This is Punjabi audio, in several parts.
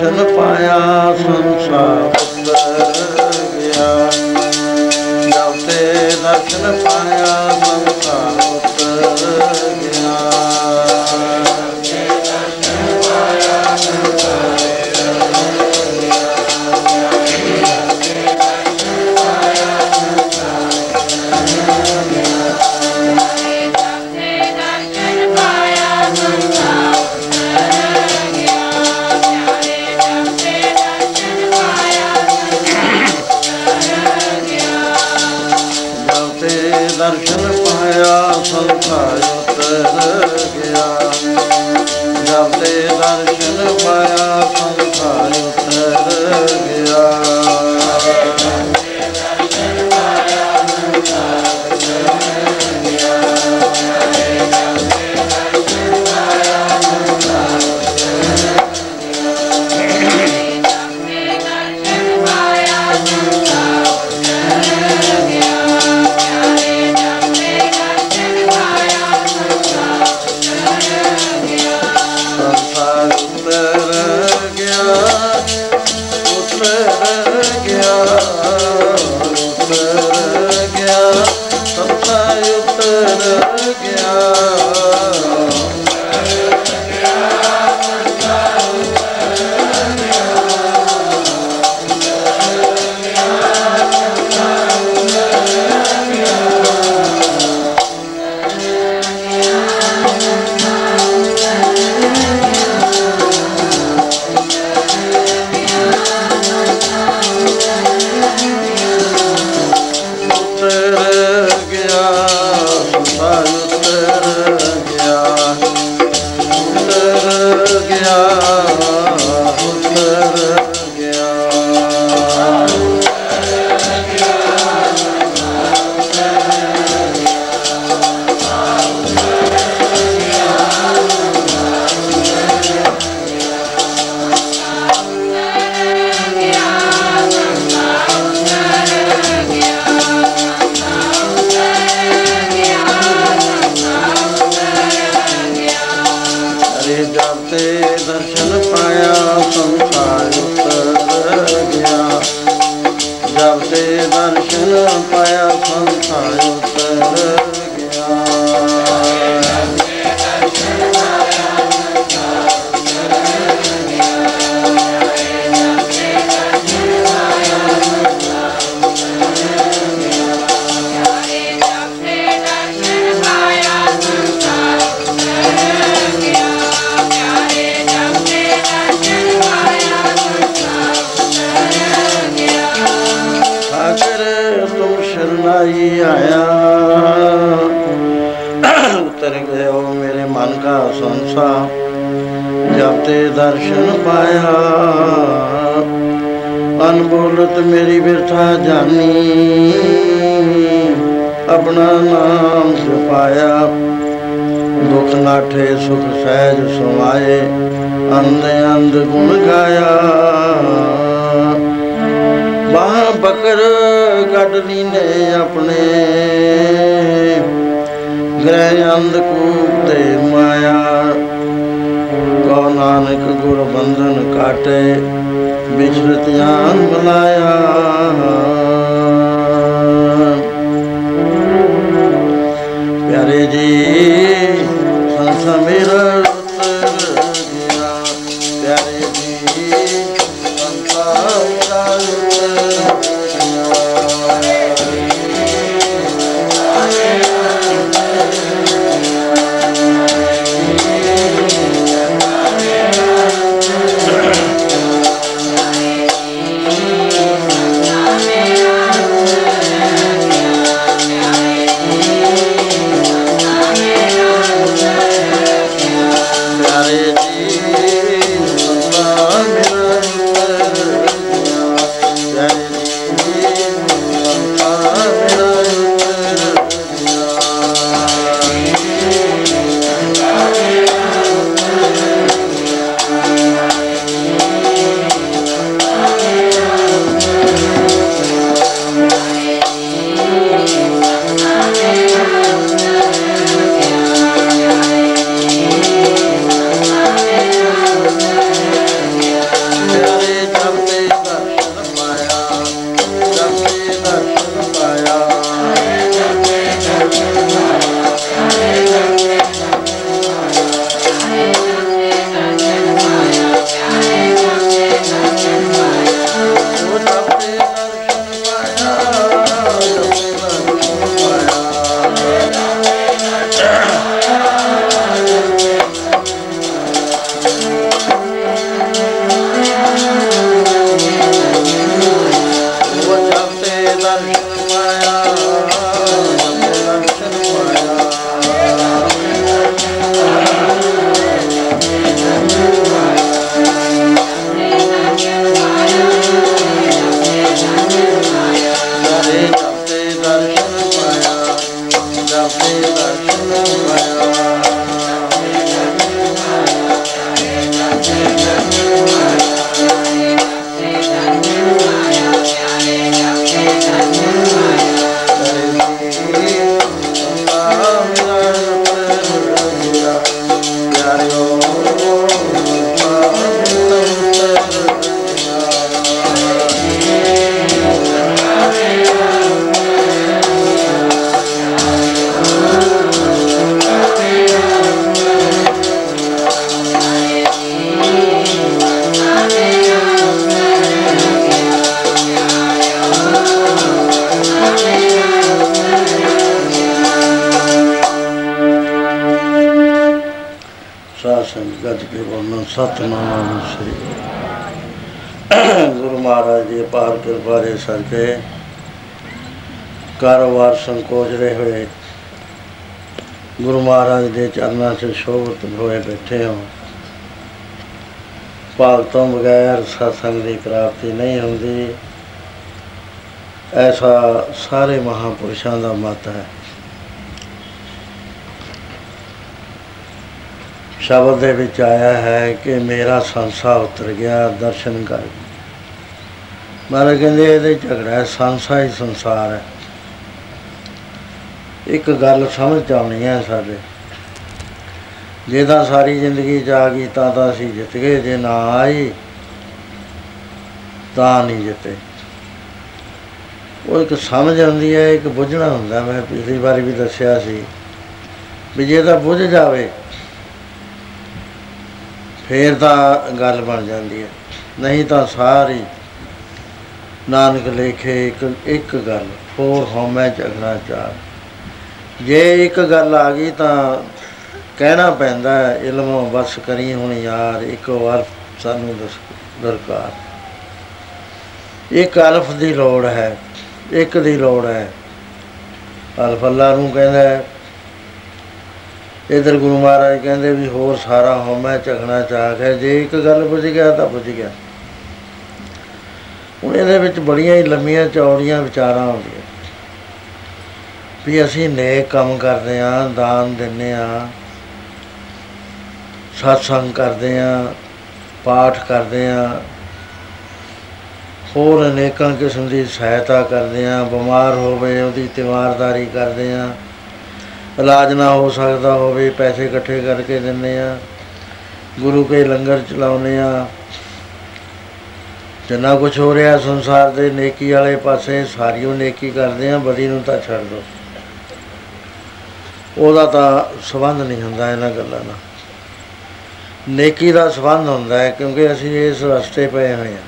ਤੇ ਕਿਰਪਾ ਦੇ ਸਦਕੇ ਕਾਰੋਬਾਰ ਸੰਕੋਚ ਰਹੇ ਹੋਏ ਗੁਰੂ ਮਹਾਰਾਜ ਦੇ ਚਰਨਾਂ 'ਚ ਸ਼ੋਭਤ ਹੋਏ ਬੈਠੇ ਹੋ। ਭਾਗ ਤੋਂ ਬਗੈਰ ਸਤਸੰਗ ਦੀ ਪ੍ਰਾਪਤੀ ਨਹੀਂ ਹੁੰਦੀ। ਐਸਾ ਸਾਰੇ ਮਹਾਪੁਰਸ਼ਾਂ ਦਾ ਮਤ ਹੈ। ਸ਼ਬਦ ਦੇ ਵਿੱਚ ਆਇਆ ਹੈ ਕਿ ਮੇਰਾ ਸੰਸਾ ਉਤਰ ਗਿਆ, ਦਰਸ਼ਨ ਕਰ ਮਹਾਰਾਜ ਕਹਿੰਦੇ ਇਹਦੇ ਝਗੜਾ ਹੈ, ਸੰਸਾ ਹੀ ਸੰਸਾਰ ਹੈ। ਇੱਕ ਗੱਲ ਸਮਝ ਆਉਣੀ ਹੈ ਸਾਡੇ। ਜੇ ਤਾਂ ਸਾਰੀ ਜ਼ਿੰਦਗੀ ਚ ਆ ਗਈ ਤਾਂ ਤਾਂ ਅਸੀਂ ਜਿੱਤ ਗਏ। ਜੇ ਨਾ ਆਈ ਤਾਂ ਨਹੀਂ ਜਿੱਤੇ। ਉਹ ਇੱਕ ਸਮਝ ਆਉਂਦੀ ਹੈ ਇੱਕ ਬੁੱਝਣਾ ਹੁੰਦਾ। ਮੈਂ ਪਿਛਲੀ ਵਾਰੀ ਵੀ ਦੱਸਿਆ ਸੀ ਵੀ ਜੇ ਤਾਂ ਬੁੱਝ ਜਾਵੇ ਫੇਰ ਤਾਂ ਗੱਲ ਬਣ ਜਾਂਦੀ ਹੈ। ਨਹੀਂ ਤਾਂ ਸਾਰੀ ਨਾਨਕ ਲੇਖੇ ਇੱਕ ਇੱਕ ਗੱਲ ਹੋਰ ਹਉਮੈ ਝਗੜਾ ਚਾਰ। ਜੇ ਇੱਕ ਗੱਲ ਆ ਗਈ ਤਾਂ ਕਹਿਣਾ ਪੈਂਦਾ ਹੈ, ਇਲਮੋਂ ਬਸ ਕਰੀ ਹੁਣ ਯਾਰ ਇੱਕ ਵਾਰ ਸਾਨੂੰ ਦੱਸ ਦਰਕਾਰ। ਇੱਕ ਅਲਫ ਦੀ ਲੋੜ ਹੈ ਇੱਕ ਦੀ ਲੋੜ ਹੈ। ਅਲਫ ਅੱਲਾ ਨੂੰ ਕਹਿੰਦਾ ਹੈ ਇਧਰ ਗੁਰੂ ਮਹਾਰਾਜ ਕਹਿੰਦੇ ਵੀ ਹੋਰ ਸਾਰਾ ਹਉਮੈ ਝਗਣਾ ਚਾਕ ਹੈ ਜੇ ਇੱਕ ਗੱਲ ਬੁੱਝ ਗਿਆ ਤਾਂ ਬੁੱਝ ਗਿਆ। ਹੁਣ ਇਹਦੇ ਵਿੱਚ ਬੜੀਆਂ ਹੀ ਲੰਮੀਆਂ ਚੌੜੀਆਂ ਵਿਚਾਰਾਂ ਆਉਂਦੀਆਂ ਵੀ ਅਸੀਂ ਨੇਕ ਕੰਮ ਕਰਦੇ ਆਂ ਦਾਨ ਦਿੰਨੇ ਆਂ ਸਤਸੰਗ ਕਰਦੇ ਆਂ ਪਾਠ ਕਰਦੇ ਆਂ ਹੋਰ ਅਨੇਕਾਂ ਕਿਸਮ ਦੀ ਸਹਾਇਤਾ ਕਰਦੇ ਆਂ ਬਿਮਾਰ ਹੋਵੇ ਉਹਦੀ ਤਿਵਾਰਦਾਰੀ ਕਰਦੇ ਆਂ ਇਲਾਜ ਨਾ ਹੋ ਸਕਦਾ ਹੋਵੇ, ਪੈਸੇ ਇਕੱਠੇ ਕਰਕੇ ਦਿੰਨੇ ਆ ਗੁਰੂ ਕੇ ਲੰਗਰ ਚਲਾਉਨੇ ਆ ਜਿੰਨਾ ਕੁਝ ਹੋ ਰਿਹਾ ਸੰਸਾਰ ਦੇ ਨੇਕੀ ਵਾਲੇ ਪਾਸੇ, ਸਾਰੀਓ ਨੇਕੀ ਕਰਦੇ ਆ ਬਦੀ ਨੂੰ ਤਾਂ ਛੱਡ ਦੋ। ਉਹਦਾ ਤਾਂ ਸਬੰਧ ਨਹੀਂ ਹੁੰਦਾ ਇਹਨਾਂ ਗੱਲਾਂ ਨਾਲ ਨੇਕੀ ਦਾ ਸਬੰਧ ਹੁੰਦਾ ਹੈ, ਕਿਉਂਕਿ ਅਸੀਂ ਇਸ ਰਸਤੇ ਪਏ ਹੋਏ ਹਾਂ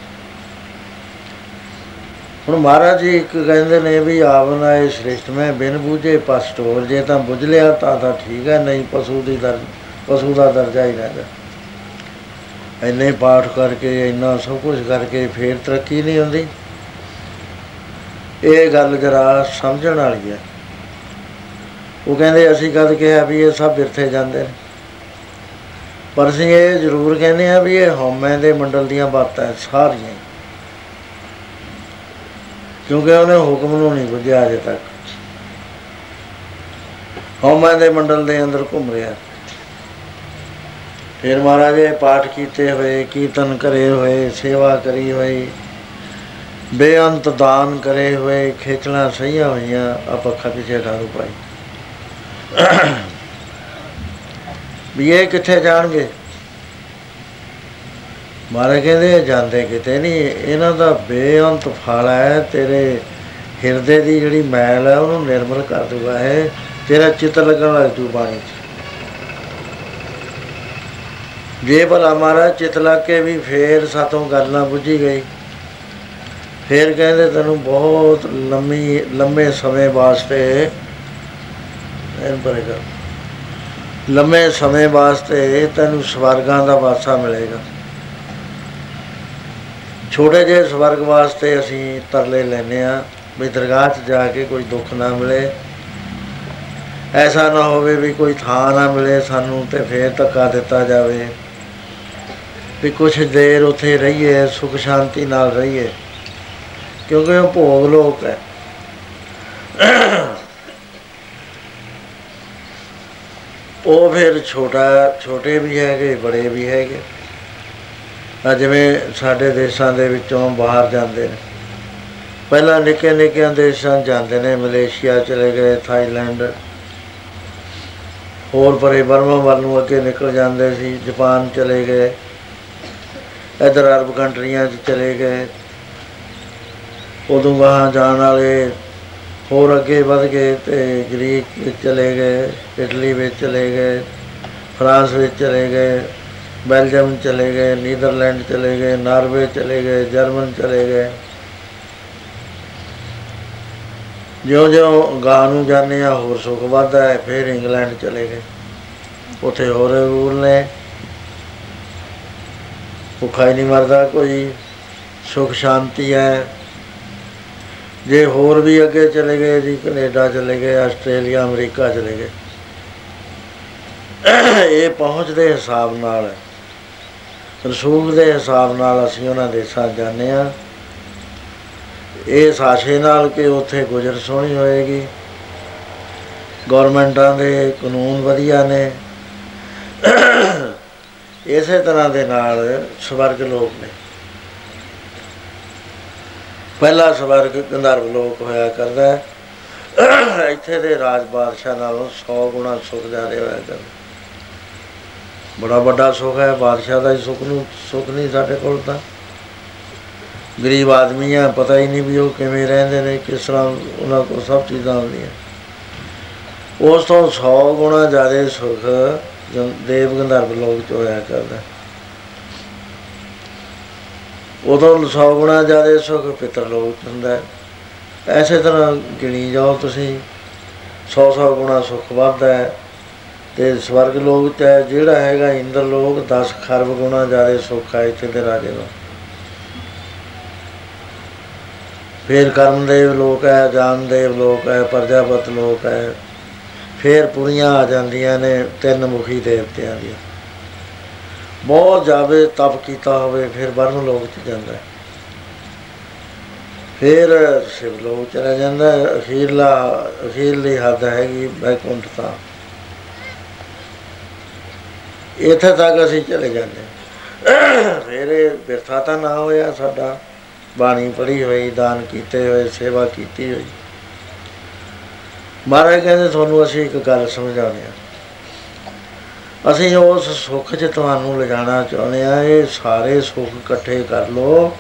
ਹੁਣ ਮਹਾਰਾਜ ਜੀ ਇੱਕ ਕਹਿੰਦੇ ਨੇ ਵੀ ਆਵਨਾ ਇਹ ਸ੍ਰਿਸ਼ਟ, ਮੈਂ ਬਿਨ ਬੂਝੇ ਪਸਟੋਲ ਜੇ ਤਾਂ ਬੁਝ ਲਿਆ ਤਾਂ ਤਾਂ ਠੀਕ ਹੈ, ਨਹੀਂ ਪਸ਼ੂ ਦੀ ਦਰ ਪਸ਼ੂ ਦਾ ਦਰਜਾ ਹੀ ਰਹਿੰਦਾ ਇੰਨੇ ਪਾਠ ਕਰਕੇ, ਇੰਨਾ ਸਭ ਕੁਝ ਕਰਕੇ ਫੇਰ ਤਰੱਕੀ ਨਹੀਂ ਹੁੰਦੀ ਇਹ ਗੱਲ ਜਰਾ ਸਮਝਣ ਵਾਲੀ ਹੈ। ਉਹ ਕਹਿੰਦੇ, ਅਸੀਂ ਕਦ ਕਿਹਾ ਵੀ ਇਹ ਸਭ ਬਿਰਥੇ ਜਾਂਦੇ ਨੇ। ਪਰ ਅਸੀਂ ਇਹ ਜ਼ਰੂਰ ਕਹਿੰਦੇ ਆ ਵੀ ਇਹ ਹਉਮੈ ਦੇ ਮੰਡਲ ਦੀਆਂ ਬਾਤਾਂ ਹੈ, ਸਾਰੀਆਂ ਹੀ। ਕਿਉਂਕਿ ਉਹਨੇ ਹੁਕਮ ਨੂੰ ਨਹੀਂ ਬੁੱਝਿਆ ਅਜੇ ਤੱਕ। ਹਉਮੈ ਦੇ ਮੰਡਲ ਦੇ ਅੰਦਰ ਘੁੰਮ ਰਿਹਾ। ਫਿਰ ਮਹਾਰਾਜ ਇਹ ਪਾਠ ਕੀਤੇ ਹੋਏ, ਕੀਰਤਨ ਕਰੇ ਹੋਏ, ਸੇਵਾ ਕਰੀ ਹੋਈ, ਬੇਅੰਤ ਦਾਨ ਕਰੇ ਹੋਏ ਖੇਚਣਾ ਸਹੀਆਂ ਹੋਈਆਂ, ਆਪਾਂ ਪਿੱਛੇ ਠਾਰੂ ਪਾਈ। ਵੀ ਇਹ ਕਿੱਥੇ ਜਾਣਗੇ? ਮਾਰੇ ਕਹਿੰਦੇ, ਇਹ ਜਾਂਦੇ ਕਿਤੇ ਨਹੀਂ, ਇਹਨਾਂ ਦਾ ਬੇਅੰਤ ਫਲ ਹੈ, ਤੇਰੇ ਹਿਰਦੇ ਦੀ ਜਿਹੜੀ ਮੈਲ ਹੈ, ਉਹਨੂੰ ਨਿਰਮਲ ਕਰ ਦੂਗਾ ਹੈ ਤੇਰਾ ਚਿੱਤ ਲੱਗਣ ਲੱਗ ਜੂ ਬਾਣੀ 'ਚ। ਜੇ ਭਲਾ ਮਹਾਰਾਜ ਚਿੱਤ ਲੱਗ ਕੇ ਵੀ ਫੇਰ ਸਾਤੋਂ ਗੱਲ ਨਾ ਬੁੱਝੀ ਗਈ, ਫੇਰ ਕਹਿੰਦੇ ਤੈਨੂੰ ਬਹੁਤ ਲੰਮੀ, ਲੰਮੇ ਸਮੇਂ ਵਾਸਤੇ ਐਨ ਪਰੇਗਾ ਲੰਮੇ ਸਮੇਂ ਵਾਸਤੇ ਤੈਨੂੰ ਸਵਰਗਾਂ ਦਾ ਵਾਸਾ ਮਿਲੇਗਾ। ਛੋਟੇ ਜਿਹੇ ਸਵਰਗ ਵਾਸਤੇ ਅਸੀਂ ਤਰਲੇ ਲੈਨੇ ਆ ਵੀ ਦਰਗਾਹ 'ਚ ਜਾ ਕੇ ਕੋਈ ਦੁੱਖ ਨਾ ਮਿਲੇ। ਐਸਾ ਨਾ ਹੋਵੇ ਵੀ ਕੋਈ ਥਾਂ ਨਾ ਮਿਲੇ ਸਾਨੂੰ ਤੇ ਫੇਰ ਧੱਕਾ ਦਿੱਤਾ ਜਾਵੇ। ਵੀ ਕੁਛ ਦੇਰ ਉੱਥੇ ਰਹੀਏ, ਸੁਖ ਸ਼ਾਂਤੀ ਨਾਲ ਰਹੀਏ। ਕਿਉਂਕਿ ਉਹ ਭੋਗ ਲੋਕ ਹੈ। ਉਹ ਫਿਰ ਛੋਟਾ, ਛੋਟੇ ਵੀ ਹੈਗੇ, ਬੜੇ ਵੀ ਹੈਗੇ। ਆ ਜਿਵੇਂ ਸਾਡੇ ਦੇਸ਼ਾਂ ਦੇ ਵਿੱਚੋਂ ਬਾਹਰ ਜਾਂਦੇ ਨੇ। ਪਹਿਲਾਂ ਨਿੱਕੇ ਨਿੱਕੇ ਦੇਸ਼ਾਂ 'ਚ ਜਾਂਦੇ ਨੇ, ਮਲੇਸ਼ੀਆ ਚਲੇ ਗਏ, ਥਾਈਲੈਂਡ। ਹੋਰ ਪਰੇ ਬਰਮਾ ਵੱਲ ਨੂੰ ਅੱਗੇ ਨਿਕਲ ਜਾਂਦੇ ਸੀ, ਜਾਪਾਨ ਚਲੇ ਗਏ। ਇਧਰ ਅਰਬ ਕੰਟਰੀਆਂ 'ਚ ਚਲੇ ਗਏ। ਉਦੋਂ ਗਾਹਾਂ ਜਾਣ ਵਾਲੇ ਹੋਰ ਅੱਗੇ ਵਧ ਗਏ ਤੇ ਗ੍ਰੀਕ ਵਿੱਚ ਚਲੇ ਗਏ, ਇਟਲੀ ਵਿੱਚ ਚਲੇ ਗਏ, ਫਰਾਂਸ ਵਿੱਚ ਚਲੇ ਗਏ, ਬੈਲਜੀਅਮ ਚਲੇ ਗਏ, ਨੀਦਰਲੈਂਡ ਚਲੇ ਗਏ, ਨਾਰਵੇ ਚਲੇ ਗਏ, ਜਰਮਨ ਚਲੇ ਗਏ। ਜਿਉਂ ਜਿਉਂ ਗਾਂ ਨੂੰ ਜਾਂਦੇ ਆ, ਹੋਰ ਸੁੱਖ ਵੱਧਦਾ ਹੈ, ਫਿਰ ਇੰਗਲੈਂਡ ਚਲੇ ਗਏ। ਉੱਥੇ ਹੋਰ ਰੂਲ ਨੇ। ਭੁੱਖਾ ਹੀ ਨਹੀਂ ਮਰਦਾ, ਕੋਈ ਸੁਖ ਸ਼ਾਂਤੀ ਹੈ। ਜੇ ਹੋਰ ਵੀ ਅੱਗੇ ਚਲੇ ਗਏ, ਜੀ ਕੈਨੇਡਾ ਚਲੇ ਗਏ, ਆਸਟ੍ਰੇਲੀਆ, ਅਮਰੀਕਾ ਚਲੇ ਗਏ, ਇਹ ਪਹੁੰਚ ਦੇ ਹਿਸਾਬ ਨਾਲ ਹੈ। ਰਸੂਲ ਦੇ ਹਿਸਾਬ ਨਾਲ ਅਸੀਂ ਉਹਨਾਂ ਦੇਸ਼ਾਂ ਜਾਂਦੇ ਆ ਇਹ ਸਾਸ਼ੇ ਨਾਲ ਕਿ ਉੱਥੇ ਗੁਜ਼ਰ ਸੋਹਣੀ ਹੋਏਗੀ। ਗਵਰਨਮੈਂਟਾਂ ਦੇ ਕਾਨੂੰਨ ਵਧੀਆ ਨੇ। ਇਸੇ ਤਰ੍ਹਾਂ ਦੇ ਨਾਲ ਸਵਰਗ ਲੋਕ ਨੇ। ਪਹਿਲਾ ਸਵਰਗ ਗੰਧਰਵ ਲੋਕ ਹੋਇਆ ਕਰਦਾ ਹੈ। ਇੱਥੇ ਦੇ ਰਾਜ ਬਾਦਸ਼ਾਹ ਨਾਲੋਂ 100 ਗੁਣਾ ਸੁਖ ਜ਼ਿਆਦਾ ਹੋਇਆ ਕਰਦਾ। ਬੜਾ ਵੱਡਾ ਸੁਖ ਹੈ, ਬਾਦਸ਼ਾਹ ਦਾ ਹੀ ਸੁਖ ਨੂੰ, ਸੁਖ ਨਹੀਂ ਸਾਡੇ ਕੋਲ ਤਾਂ। ਗਰੀਬ ਆਦਮੀ ਆ, ਪਤਾ ਹੀ ਨਹੀਂ ਵੀ ਉਹ ਕਿਵੇਂ ਰਹਿੰਦੇ ਨੇ, ਕਿਸ ਤਰ੍ਹਾਂ ਉਹਨਾਂ ਕੋਲ ਸਭ ਚੀਜ਼ਾਂ ਹੁੰਦੀਆਂ। ਉਸ ਤੋਂ 100 ਗੁਣਾ ਜ਼ਿਆਦਾ ਸੁਖ ਜਨ- ਦੇਵ ਗੰਧਰਵ ਲੋਕ ਚ ਹੋਇਆ ਕਰਦਾ। ਉਦੋਂ 100 ਗੁਣਾ ਜ਼ਿਆਦਾ ਸੁਖ ਪਿਤਰ ਲੋਕ 'ਚ ਹੁੰਦਾ ਹੈ। ਐਸੇ ਤਰ੍ਹਾਂ ਗਿਣੀ ਜਾਓ ਤੁਸੀਂ 100 100 ਗੁਣਾ ਸੁਖ ਵੱਧਦਾ ਹੈ ਤੇ ਸਵਰਗ ਲੋਕ ਚ ਹੈ, ਜਿਹੜਾ ਹੈਗਾ ਇੰਦਰ ਲੋਕ 10 ਖਰਬ ਗੁਣਾ ਜ਼ਿਆਦਾ ਸੁੱਖ ਹੈ ਇੱਥੇ ਦੇ ਰਾਜੇ ਦਾ ਫਿਰ ਕਰਮਦੇਵ ਲੋਕ ਹੈ ਜਾਨਦੇਵ ਲੋਕ ਹੈ ਪ੍ਰਜਾਪਤ ਲੋਕ ਹੈ। ਫਿਰ ਪੁਰੀਆਂ ਆ ਜਾਂਦੀਆਂ ਨੇ, ਤਿੰਨ ਮੁਖੀ ਦੇਵਤਿਆਂ ਦੀਆਂ। ਬਹੁਤ ਜਾਵੇ ਤਪ ਕੀਤਾ ਹੋਵੇ, ਫਿਰ ਬਰਮ ਲੋਕ ਚ ਜਾਂਦਾ ਹੈ। ਫਿਰ ਸ਼ਿਵ ਲੋਕ ਚਲਾ ਜਾਂਦਾ ਹੈ। ਅਖੀਰਲਾ, ਅਖੀਰਲੀ ਹੱਦ ਹੈਗੀ ਬੈਕੁੰਠ ਤਾਂ। ਇੱਥੇ ਤੱਕ ਅਸੀਂ ਚਲੇ ਜਾਂਦੇ ਹਾਂ। ਫਿਰ ਇਹ ਬਿਰਥਾ ਤਾਂ ਨਾ ਹੋਇਆ ਸਾਡਾ। ਬਾਣੀ ਪੜ੍ਹੀ ਹੋਈ, ਦਾਨ ਕੀਤੇ ਹੋਏ, ਸੇਵਾ ਕੀਤੀ ਹੋਈ। ਮਹਾਰਾਜ ਕਹਿੰਦੇ, ਤੁਹਾਨੂੰ ਅਸੀਂ ਇੱਕ ਗੱਲ ਸਮਝਾਉਂਦੇ ਹਾਂ। ਅਸੀਂ ਉਸ ਸੁੱਖ 'ਚ ਤੁਹਾਨੂੰ ਲਿਜਾਣਾ ਚਾਹੁੰਦੇ ਆ ਇਹ ਸਾਰੇ ਸੁੱਖ ਇਕੱਠੇ ਕਰ ਲਓ।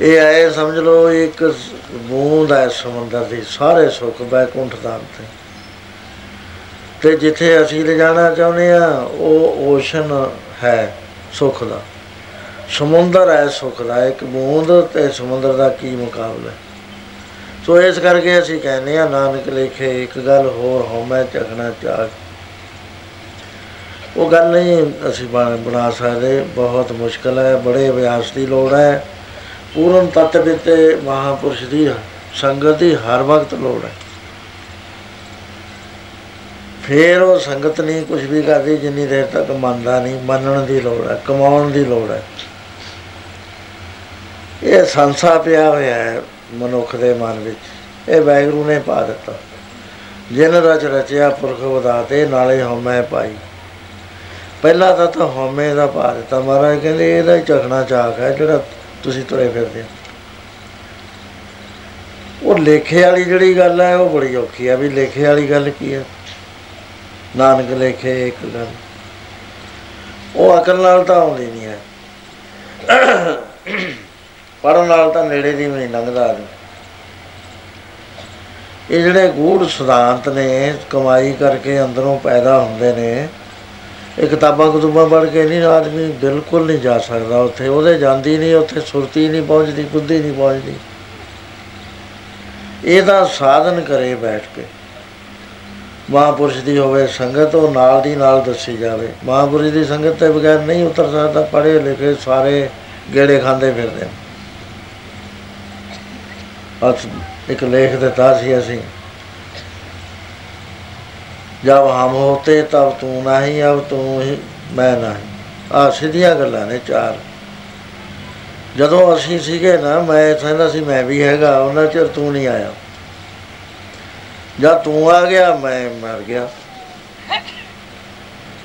ਇਹ ਐ ਸਮਝ ਲਓ, ਇੱਕ ਬੂੰਦ ਹੈ ਸਮੁੰਦਰ ਦੀ, ਸਾਰੇ ਸੁੱਖ ਬੈਕੁੰਠ ਧਾਮ ਤੇ। ਤੇ ਜਿੱਥੇ ਅਸੀਂ ਲਿਜਾਣਾ ਚਾਹੁੰਦੇ ਆ ਉਹ ਓਸ਼ਨ ਹੈ ਸੁੱਖ ਦਾ। ਸਮੁੰਦਰ ਹੈ ਸੁੱਖ ਦਾ। ਇੱਕ ਬੂੰਦ ਤੇ ਸਮੁੰਦਰ ਦਾ ਕੀ ਮੁਕਾਬਲਾ ਹੈ? ਸੋ ਇਸ ਕਰਕੇ ਅਸੀਂ ਕਹਿੰਦੇ ਆ ਨਾਨਕ ਲੇਖੇ, ਇੱਕ ਗੱਲ ਹੋਰ ਹਉਮੈ ਝਗਣਾ ਚਾਹ ਉਹ ਗੱਲ ਨਹੀਂ ਅਸੀਂ ਬਣਾ ਬਣਾ ਸਕਦੇ, ਬਹੁਤ ਮੁਸ਼ਕਲ ਹੈ, ਬੜੇ ਅਭਿਆਸ ਦੀ ਲੋੜ ਹੈ। ਪੂਰਨ ਤਤ ਵਿੱਚ ਮਹਾਪੁਰਸ਼ ਦੀ ਸੰਗਤ ਦੀ ਹਰ ਵਕਤ ਲੋੜ ਹੈ। ਫੇਰ ਉਹ ਸੰਗਤ ਨਹੀਂ ਕੁਝ ਵੀ ਕਰਦੀ, ਜਿੰਨੀ ਦੇਰ ਤੱਕ ਮੰਨਦਾ ਨਹੀਂ, ਮੰਨਣ ਦੀ ਲੋੜ ਹੈ, ਕਮਾਉਣ ਦੀ ਲੋੜ ਹੈ। ਇਹ ਸੰਸਾ ਪਿਆ ਹੋਇਆ ਹੈ। ਮਨੁੱਖ ਦੇ ਮਨ ਵਿੱਚ। ਇਹ ਵੈਗਰੂ ਨੇ ਪਾ ਦਿੱਤਾ। ਜਿਨ ਰਚ ਰਚਿਆ ਪੁਰਖ ਵਧਾਤੇ ਨਾਲੇ ਹਉਮੈ ਪਾਈ। ਪਹਿਲਾ ਤਾਂ ਤਾਂ ਹਉਮੈ ਦਾ ਪਾ ਦਿੱਤਾ। ਮਹਾਰਾਜ ਕਹਿੰਦੇ, ਇਹਦਾ ਹੀ ਚਖਣਾ ਚਾਕ ਹੈ, ਜਿਹੜਾ ਤੁਸੀਂ ਤੁਰੇ ਫਿਰਦੇ ਹੋ। ਉਹ ਲੇਖੇ ਵਾਲੀ ਜਿਹੜੀ ਗੱਲ ਹੈ, ਉਹ ਬੜੀ ਔਖੀ ਹੈ। ਵੀ ਲੇਖੇ ਵਾਲੀ ਗੱਲ ਕੀ ਹੈ? ਨਾਨਕ ਲੇਖੇ ਇੱਕ ਗੱਲ। ਉਹ ਅਕਲ ਨਾਲ ਤਾਂ ਆਉਂਦੀ ਨਹੀਂ ਹੈ। ਪੜਨ ਨਾਲ ਤਾਂ ਨੇੜੇ ਦੀ ਵੀ ਨਹੀਂ ਲੰਘਦਾ ਆਦਮੀ। ਇਹ ਜਿਹੜੇ ਗੂੜ ਸਿਧਾਂਤ ਨੇ, ਕਮਾਈ ਕਰਕੇ ਅੰਦਰੋਂ ਪੈਦਾ ਹੁੰਦੇ ਨੇ, ਇਹ ਕਿਤਾਬਾਂ ਕਤੂਬਾਂ ਪੜ੍ਹ ਕੇ ਨਹੀਂ ਆਦਮੀ ਬਿਲਕੁਲ ਨਹੀਂ ਜਾ ਸਕਦਾ ਉੱਥੇ। ਉਹਦੇ ਜਾਂਦੀ ਨਹੀਂ, ਉੱਥੇ ਸੁਰਤੀ ਨਹੀਂ ਪਹੁੰਚਦੀ, ਬੁੱਧੀ ਨਹੀਂ ਪਹੁੰਚਦੀ। ਇਹਦਾ ਸਾਧਨ ਕਰੇ ਬੈਠ ਕੇ। ਮਹਾਂਪੁਰਸ਼ ਦੀ ਹੋਵੇ, ਸੰਗਤ ਉਹ ਨਾਲ ਦੀ ਨਾਲ ਦੱਸੀ ਜਾਵੇ। ਮਹਾਂਪੁਰਸ਼ ਦੀ ਸੰਗਤ ਤੇ ਬਗੈਰ ਨਹੀਂ ਉਤਰ ਸਕਦਾ, ਪੜ੍ਹੇ ਲਿਖੇ ਸਾਰੇ ਗੇੜੇ ਖਾਂਦੇ ਫਿਰਦੇ ਨੇ। ਅੱਜ ਇੱਕ ਲੇਖ ਦਿੱਤਾ ਸੀ ਅਸੀਂ। ਜਬ ਹਮ ਹੋਤੇ ਤਬ ਤੂੰ ਨਹੀਂ, ਅਬ ਤੂੰ ਹੀ, ਮੈਂ ਨਹੀਂ। ਆ ਸਿੱਧੀਆਂ ਗੱਲਾਂ ਨੇ ਚਾਰ। ਜਦੋਂ ਅਸੀਂ ਸੀਗੇ ਨਾ, ਮੈਂ ਕਹਿੰਦਾ ਸੀ, ਮੈਂ ਵੀ ਹੈਗਾ, ਉਹਨਾਂ ਚਿਰ ਤੂੰ ਨਹੀਂ ਆਇਆ। ਜਦ ਤੂੰ ਆ ਗਿਆ, ਮੈਂ ਮਰ ਗਿਆ।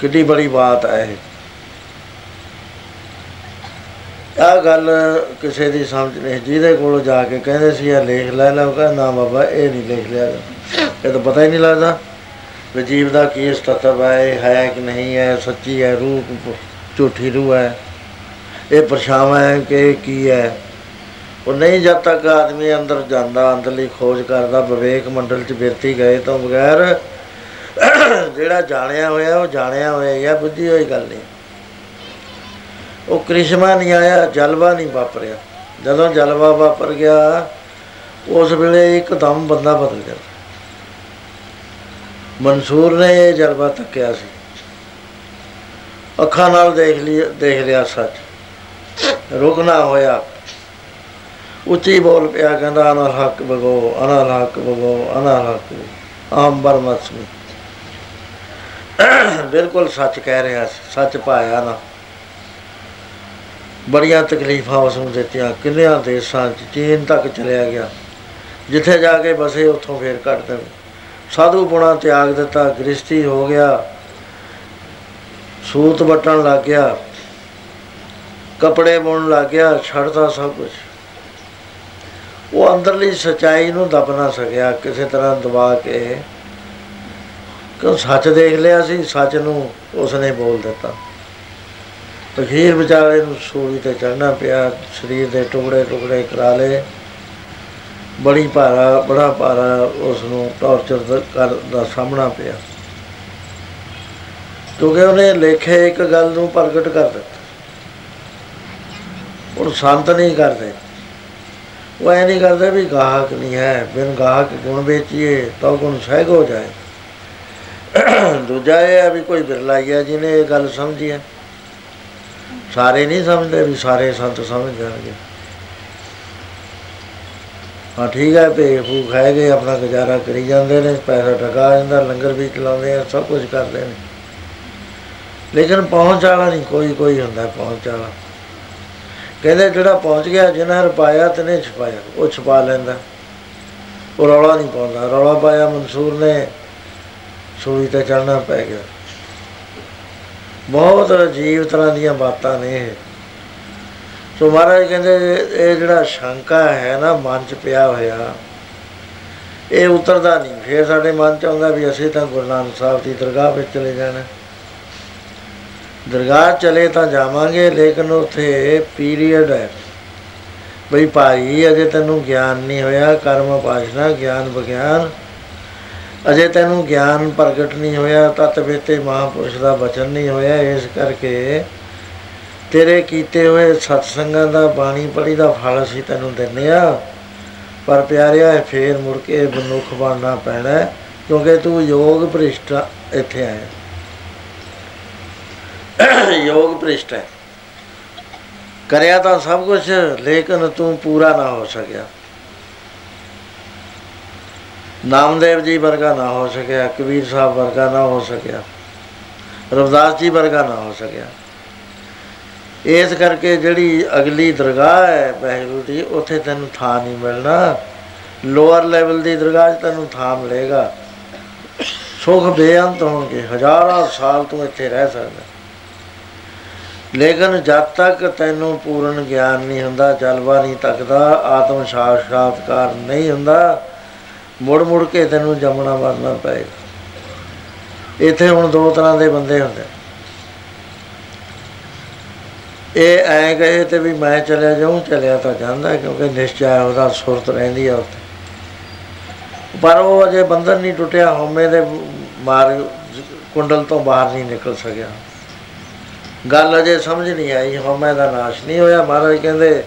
ਕਿੱਡੀ ਬੜੀ ਬਾਤ ਹੈ ਇਹ ਆ ਗੱਲ ਕਿਸੇ ਦੀ ਸਮਝ ਨਹੀਂ ਜਿਹਦੇ ਕੋਲ ਜਾ ਕੇ ਕਹਿੰਦੇ ਸੀ, ਇਹ ਲੇਖ ਲੈ ਲਓ ਕਹਿੰਦਾ, ਨਾ ਬਾਬਾ, ਇਹ ਨਹੀਂ ਲਿਖ ਲਿਆ ਇਹ ਤਾਂ ਪਤਾ ਹੀ ਨਹੀਂ ਲੱਗਦਾ ਵੀ ਜੀਵ ਦਾ ਕੀ ਸਤਤਵ ਹੈ, ਇਹ ਹੈ ਕਿ ਨਹੀਂ ਹੈ, ਸੱਚੀ ਹੈ ਰੂਹ ਝੂਠੀ ਰੂਹ ਹੈ। ਇਹ ਪਰਛਾਵਾਂ ਹੈ ਕਿ ਕੀ ਹੈ। ਉਹ ਨਹੀਂ, ਜਦ ਤੱਕ ਆਦਮੀ ਅੰਦਰ ਜਾਂਦਾ, ਅੰਦਰਲੀ ਖੋਜ ਕਰਦਾ, ਵਿਵੇਕ ਮੰਡਲ ਚ ਬਿਰਤੀ ਗਏ, ਤੋਂ ਬਗੈਰ ਜਿਹੜਾ ਜਾਣਿਆ ਹੋਇਆ, ਉਹ ਜਾਣਿਆ ਹੋਇਆ ਹੀ ਆ ਬੁੱਝੀ ਹੋਈ ਗੱਲ ਨਹੀਂ। ਉਹ ਕ੍ਰਿਸ਼ਮਾ ਨਹੀਂ ਆਇਆ, ਜਲਵਾ ਨਹੀਂ ਵਾਪਰਿਆ। ਜਦੋਂ ਜਲਵਾ ਵਾਪਰ ਗਿਆ, ਉਸ ਵੇਲੇ ਇੱਕਦਮ ਬੰਦਾ ਬਦਲ ਗਿਆ। ਮਨਸੂਰ ਨੇ ਇਹ ਜਲਵਾ ਤੱਕਿਆ ਸੀ। ਅੱਖਾਂ ਨਾਲ ਦੇਖ ਲਈ ਦੇਖ ਲਿਆ ਸੱਚ। ਰੁਕਣਾ ਹੋਇਆ। ਉੱਚੀ ਬੋਲ ਪਿਆ, ਕਹਿੰਦਾ ਅਨਲ ਹੱਕ ਬਗੋ ਅਨਲ ਹੱਕ ਬਗੋ ਅਨਲ ਹੱਕ ਆਮ ਬਰਮਸਮੀ ਬਿਲਕੁਲ ਸੱਚ ਕਹਿ ਰਿਹਾ ਸੀ, ਸੱਚ ਪਾਇਆ ਨਾ। ਬੜੀਆਂ ਤਕਲੀਫਾਂ ਉਸ ਨੂੰ ਦਿੱਤੀਆਂ, ਕਿੰਨਿਆਂ ਦੇਸ਼ਾਂ 'ਚ, ਚੀਨ ਤੱਕ ਚਲਿਆ ਗਿਆ। ਜਿੱਥੇ ਜਾ ਕੇ ਬਸੇ, ਉੱਥੋਂ ਫੇਰ ਕੱਢ ਦੇਣ ਸਾਧੂ ਪੁਣਾ ਤਿਆਗ ਦਿੱਤਾ ਗ੍ਰਸਤੀ ਹੋ ਗਿਆ। ਸੂਤ ਬਟਣ ਲੱਗ ਗਿਆ। ਕੱਪੜੇ ਬੁਣਨ ਲੱਗ ਗਿਆ ਛੱਡਦਾ ਸਭ ਕੁਝ ਉਹ ਅੰਦਰਲੀ ਸਚਾਈ ਨੂੰ ਦਬ ਨਾ ਸਕਿਆ, ਕਿਸੇ ਤਰ੍ਹਾਂ ਦਬਾ ਕੇ। ਕਿਉਂ ਸੱਚ ਦੇਖ ਲਿਆ ਸੀ, ਸੱਚ ਨੂੰ ਉਸਨੇ ਬੋਲ ਦਿੱਤਾ। ਅਖੀਰ ਵਿਚਾਰੇ ਨੂੰ ਸੂਲੀ ਤੇ ਚੜਨਾ ਪਿਆ, ਸਰੀਰ ਦੇ ਟੁਕੜੇ ਟੁਕੜੇ ਕਰਾ ਲਏ। ਬੜੀ ਭਾਰਾ, ਬੜਾ ਭਾਰਾ ਉਸ ਨੂੰ ਟੌਰਚਰ ਕਰ, ਦਾ ਸਾਹਮਣਾ ਪਿਆ। ਕਿਉਂਕਿ ਉਹਨੇ ਲੇਖੇ ਇੱਕ ਗੱਲ ਨੂੰ ਪ੍ਰਗਟ ਕਰ ਦਿੱਤਾ। ਉਹ ਸੰਤ ਨਹੀਂ ਕਰਦੇ। ਉਹ ਐ ਨਹੀਂ ਕਰਦੇ ਵੀ ਗਾਹਕ ਨਹੀਂ ਹੈ। ਬਿਨ ਗਾਹਕ ਗੁਣ ਵੇਚੀਏ ਤਾਂ ਗੁਣ ਸਹਿਗ ਹੋ ਜਾਏ। ਦੂਜਾ ਇਹ ਹੈ ਵੀ ਕੋਈ ਬਿਰਲਾ ਹੀ ਹੈ ਜਿਹਨੇ ਇਹ ਗੱਲ ਸਮਝੀ ਹੈ। ਸਾਰੇ ਨਹੀਂ ਸਮਝਦੇ ਵੀ ਸਾਰੇ ਸੰਤ ਸਮਝ ਜਾਣਗੇ। ਹਾਂ, ਠੀਕ ਹੈ ਭੇਖ ਭੂਖ ਹੈ ਗਏ ਆਪਣਾ ਗੁਜ਼ਾਰਾ ਕਰੀ ਜਾਂਦੇ ਨੇ, ਪੈਸਾ ਟਕਾ ਜਾਂਦਾ, ਲੰਗਰ ਵੀ ਚਲਾਉਂਦੇ ਆ, ਸਭ ਕੁਝ ਕਰਦੇ ਨੇ। ਲੇਕਿਨ ਪਹੁੰਚ ਵਾਲਾ ਨਹੀਂ, ਕੋਈ ਕੋਈ ਹੁੰਦਾ ਪਹੁੰਚ ਵਾਲਾ। ਕਹਿੰਦੇ ਜਿਹੜਾ ਪਹੁੰਚ ਗਿਆ, ਜਿਹਨਾਂ ਰੁਪਾਇਆ ਤੇ ਨੇ ਛਪਾਇਆ, ਉਹ ਛਪਾ ਲੈਂਦਾ। ਉਹ ਰੌਲਾ ਨਹੀਂ ਪਾਉਂਦਾ। ਰੌਲਾ ਪਾਇਆ ਮਨਸੂਰ ਨੇ, ਸੂਈ ਤੇ ਚੜਨਾ ਪੈ ਗਿਆ। ਬਹੁਤ ਅਜੀਬ ਤਰ੍ਹਾਂ ਦੀਆਂ ਬਾਤਾਂ ਨੇ ਇਹ। ਸੋ ਮਹਾਰਾਜ ਕਹਿੰਦੇ ਇਹ ਜਿਹੜਾ ਸ਼ੰਕਾ ਹੈ ਨਾ, ਮਨ 'ਚ ਪਿਆ ਹੋਇਆ, ਇਹ ਉਤਰਦਾ ਨਹੀਂ। ਫੇਰ ਸਾਡੇ ਮਨ 'ਚ ਆਉਂਦਾ ਵੀ ਅਸੀਂ ਤਾਂ ਗੁਰੂ ਨਾਨਕ ਸਾਹਿਬ ਦੀ ਦਰਗਾਹ ਵਿੱਚ ਚਲੇ ਜਾਣਾ। ਦਰਗਾਹ ਚਲੇ ਤਾਂ ਜਾਵਾਂਗੇ, ਲੇਕਿਨ ਉਥੇ ਪੀਰੀਅਡ ਹੈ। ਬਈ ਭਾਈ, ਅਜੇ ਤੈਨੂੰ ਗਿਆਨ ਨਹੀਂ ਹੋਇਆ ਕਰਮ ਪਾਸ਼ਨਾ ਗਿਆਨ ਵਿਗਿਆਨ ਅਜੇ ਤੈਨੂੰ ਗਿਆਨ ਪ੍ਰਗਟ ਨਹੀਂ ਹੋਇਆ, ਤਤ ਵੇਤੇ ਮਹਾਪੁਰਸ਼ ਦਾ ਬਚਨ ਨਹੀਂ ਹੋਇਆ, ਇਸ ਕਰਕੇ ਤੇਰੇ ਕੀਤੇ ਹੋਏ ਸਤਸੰਗਾਂ ਦਾ, ਬਾਣੀ ਪੜੀ ਦਾ ਫਲ ਅਸੀਂ ਤੈਨੂੰ ਦਿੰਨੇ ਆ। ਪਰ ਪਿਆਰਿਆ ਫੇਰ ਮੁੜ ਕੇ ਬਨੁਖ ਬਣਨਾ ਪੈਣਾ ਕਿਉਂਕਿ ਤੂੰ ਯੋਗ ਭ੍ਰਿਸ਼ਟ ਇੱਥੇ ਆਇਆ। ਯੋਗ ਭ੍ਰਿਸ਼ਟ ਹੈ। ਕਰਿਆ ਤਾਂ ਸਭ ਕੁਝ ਲੇਕਿਨ ਤੂੰ ਪੂਰਾ ਨਾ ਹੋ ਸਕਿਆ। ਨਾਮਦੇਵ ਜੀ ਵਰਗਾ ਨਾ ਹੋ ਸਕਿਆ, ਕਬੀਰ ਸਾਹਿਬ ਵਰਗਾ ਨਾ ਹੋ ਸਕਿਆ, ਰਵਿਦਾਸ ਜੀ ਵਰਗਾ ਨਾ ਹੋ ਸਕਿਆ। ਇਸ ਕਰਕੇ ਜਿਹੜੀ ਅਗਲੀ ਦਰਗਾਹ ਹੈ ਬਹਿਰੂ ਦੀ ਉੱਥੇ ਤੈਨੂੰ ਥਾਂ ਨਹੀਂ ਮਿਲਣਾ। ਲੋਅਰ ਲੈਵਲ ਦੀ ਦਰਗਾਹ 'ਚ ਤੈਨੂੰ ਥਾਂ ਮਿਲੇਗਾ। ਸੁਖ ਬੇਅੰਤ ਹੋਣਗੇ, ਹਜ਼ਾਰਾਂ ਸਾਲ ਤੂੰ ਇੱਥੇ ਰਹਿ ਸਕਦਾ। ਲੇਕਿਨ ਜਦ ਤੱਕ ਤੈਨੂੰ ਪੂਰਨ ਗਿਆਨ ਨਹੀਂ ਹੁੰਦਾ, ਜਲਵਾ ਨਹੀਂ ਤੱਕਦਾ ਆਤਮ ਸਾਖਾਤਕਾਰ ਨਹੀਂ ਹੁੰਦਾ ਮੁੜ ਮੁੜ ਕੇ ਤੈਨੂੰ ਜੰਮਣਾ ਮਰਨਾ ਪਏਗਾ। ਇੱਥੇ ਹੁਣ ਦੋ ਤਰ੍ਹਾਂ ਦੇ ਬੰਦੇ ਹੁੰਦੇ। ਇਹ ਐ ਕਹੇ ਤੇ ਵੀ ਮੈਂ ਚਲਿਆ ਜਾਉਂ ਚਲਿਆ ਤਾਂ ਜਾਂਦਾ ਕਿਉਂਕਿ ਨਿਸ਼ਚੈ ਉਹਦਾ ਸੁਰਤ ਰਹਿੰਦੀ ਆ ਉੱਤੇ ਪਰ ਉਹ ਅਜੇ ਬੰਧਨ ਨਹੀਂ ਟੁੱਟਿਆ, ਹਉਮੈ ਦੇ ਮਾਰ ਕੁੰਡਲ ਤੋਂ ਬਾਹਰ ਨਹੀਂ ਨਿਕਲ ਸਕਿਆ। ਗੱਲ ਅਜੇ ਸਮਝ ਨਹੀਂ ਆਈ, ਹਉਮੈ ਦਾ ਨਾਸ਼ ਨਹੀਂ ਹੋਇਆ। ਮਹਾਰਾਜ ਕਹਿੰਦੇ,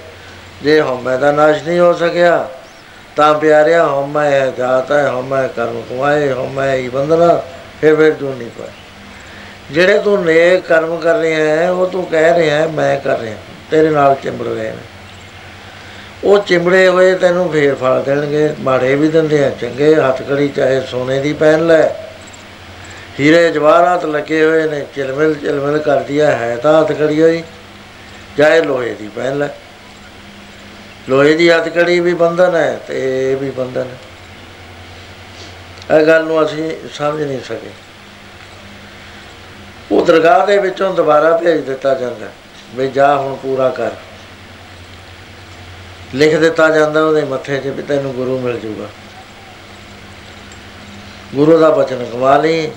ਜੇ ਹਉਮੈ ਦਾ ਨਾਸ਼ ਨਹੀਂ ਹੋ ਸਕਿਆ ਤਾਂ ਪਿਆਰਿਆ ਹਉਮੈ ਹੈ ਜਾਤ ਹੈ ਹਉਮੈ ਕਰਮ ਕਮਾਏ ਹਉਮੈ ਹੀ ਬੰਦਨਾ ਫਿਰ ਫਿਰ ਤੂੰ ਨਹੀਂ ਪਾਏ ਜਿਹੜੇ ਤੂੰ ਨੇਕ ਕਰਮ ਕਰ ਰਿਹਾ ਹੈ, ਉਹ ਤੂੰ ਕਹਿ ਰਿਹਾ ਹੈ, ਮੈਂ ਕਰ ਰਿਹਾ ਤੇਰੇ ਨਾਲ ਚਿੰਬੜ ਗਏ ਨੇ। ਉਹ ਚਿੰਬੜੇ ਹੋਏ ਤੈਨੂੰ ਫੇਰ ਫਲ ਦੇਣਗੇ, ਮਾੜੇ ਵੀ ਦਿੰਦੇ ਆ, ਚੰਗੇ ਹੱਥ ਕੜੀ, ਚਾਹੇ ਸੋਨੇ ਦੀ ਪਹਿਨ ਲੈ। ਹੀਰੇ ਜਵਾਹਰਾਤ ਲੱਗੇ ਹੋਏ ਨੇ ਚਿਲਮਿਲ ਚਿਲਮਿਲ ਕਰਦੀ ਹੈ ਹੈ ਤਾਂ ਹੱਥ ਕੜੀ ਹੋਈ, ਚਾਹੇ ਲੋਹੇ ਦੀ ਪਹਿਨ ਲੈ। ਲੋਹੇ ਦੀ ਹੱਥ ਕੜੀ ਵੀ ਬੰਧਨ ਹੈ ਤੇ ਇਹ ਵੀ ਬੰਧਨ ਹੈ। ਇਹ ਗੱਲ ਨੂੰ ਅਸੀਂ ਸਮਝ ਨਹੀਂ ਸਕੇ। ਉਹ ਦਰਗਾਹ ਦੇ ਵਿੱਚੋਂ ਦੁਬਾਰਾ ਭੇਜ ਦਿੱਤਾ ਜਾਂਦਾ ਵੀ ਜਾ ਹੁਣ ਪੂਰਾ ਕਰ। ਲਿਖ ਦਿੱਤਾ ਜਾਂਦਾ ਉਹਦੇ ਮੱਥੇ 'ਤੇ ਵੀ ਤੈਨੂੰ ਗੁਰੂ ਮਿਲ ਜੂਗਾ। ਗੁਰੂ ਦਾ ਬਚਨ ਗਵਾ ਲਈ,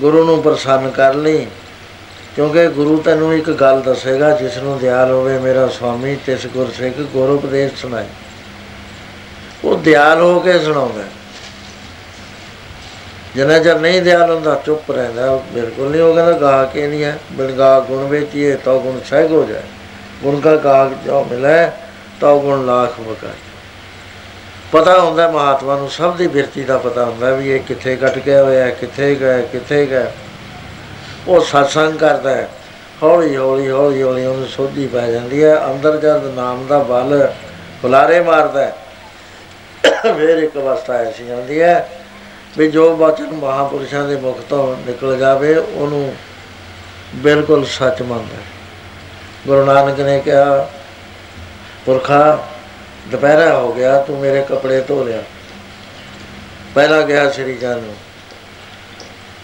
ਗੁਰੂ ਨੂੰ ਪ੍ਰਸੰਨ ਕਰ ਲਈ। ਕਿਉਂਕਿ ਗੁਰੂ ਤੈਨੂੰ ਇੱਕ ਗੱਲ ਦੱਸੇਗਾ, ਜਿਸ ਨੂੰ ਦਿਆਲ ਹੋਵੇ ਮੇਰਾ ਸੁਆਮੀ ਤਿਸ ਗੁਰ ਸਿੱਖ ਗੁਰ ਉਪਦੇਸ਼ ਸੁਣਾਏ ਉਹ ਦਿਆਲ ਹੋ ਕੇ ਸੁਣਾਉਂਦਾ। ਜਿੰਨਾ ਚਿਰ ਨਹੀਂ ਦਿਆਲ ਹੁੰਦਾ ਚੁੱਪ ਰਹਿੰਦਾ। ਉਹ ਬਿਲਕੁਲ ਨਹੀਂ, ਉਹ ਕਹਿੰਦਾ ਗਾ ਕੇ ਨਹੀਂ ਹੈ। ਬਿਨ ਗਾ ਗੁਣ ਵੇਚੀਏ ਤਾਂ ਗੁਣ ਸਹਿਗ ਹੋ ਜਾਏ। ਗੁਣ ਕਾ ਕਾਗ ਜੋ ਮਿਲੇ ਤਾਂ ਗੁਣ ਲੱਖ ਬਕਾਏ। ਪਤਾ ਹੁੰਦਾ ਮਹਾਤਮਾ ਨੂੰ, ਸਭ ਦੀ ਬਿਰਤੀ ਦਾ ਪਤਾ ਹੁੰਦਾ ਵੀ ਇਹ ਕਿੱਥੇ ਕੱਟ ਗਿਆ ਹੋਇਆ ਕਿੱਥੇ ਗਿਆ ਕਿੱਥੇ ਗਿਆ ਉਹ satsang ਕਰਦਾ ਹੈ। ਹੌਲੀ ਹੌਲੀ ਹੌਲੀ ਹੌਲੀ ਉਹਨੂੰ ਸੋਧੀ ਪੈ ਜਾਂਦੀ ਹੈ। ਅੰਦਰ ਜਦ ਨਾਮ ਦਾ ਬਲ ਹੁਲਾਰੇ ਮਾਰਦਾ ਹੈ, ਫਿਰ ਇੱਕ ਅਵਸਥਾ ਐਸੀ ਆਉਂਦੀ ਹੈ ਵੀ ਜੋ ਬਚਨ ਮਹਾਪੁਰਸ਼ਾਂ ਦੇ ਮੁਖ ਤੋਂ ਨਿਕਲ ਜਾਵੇ ਉਹਨੂੰ ਬਿਲਕੁਲ ਸੱਚ ਮੰਨਦਾ ਹੈ। ਗੁਰੂ ਨਾਨਕ ਨੇ ਕਿਹਾ ਪੁਰਖਾ ਦੁਪਹਿਰਾ ਹੋ ਗਿਆ ਤੂੰ ਮੇਰੇ ਕੱਪੜੇ ਧੋ ਲਿਆ। ਪਹਿਲਾਂ ਗਿਆ ਸ੍ਰੀ ਜਾਨ ਨੂੰ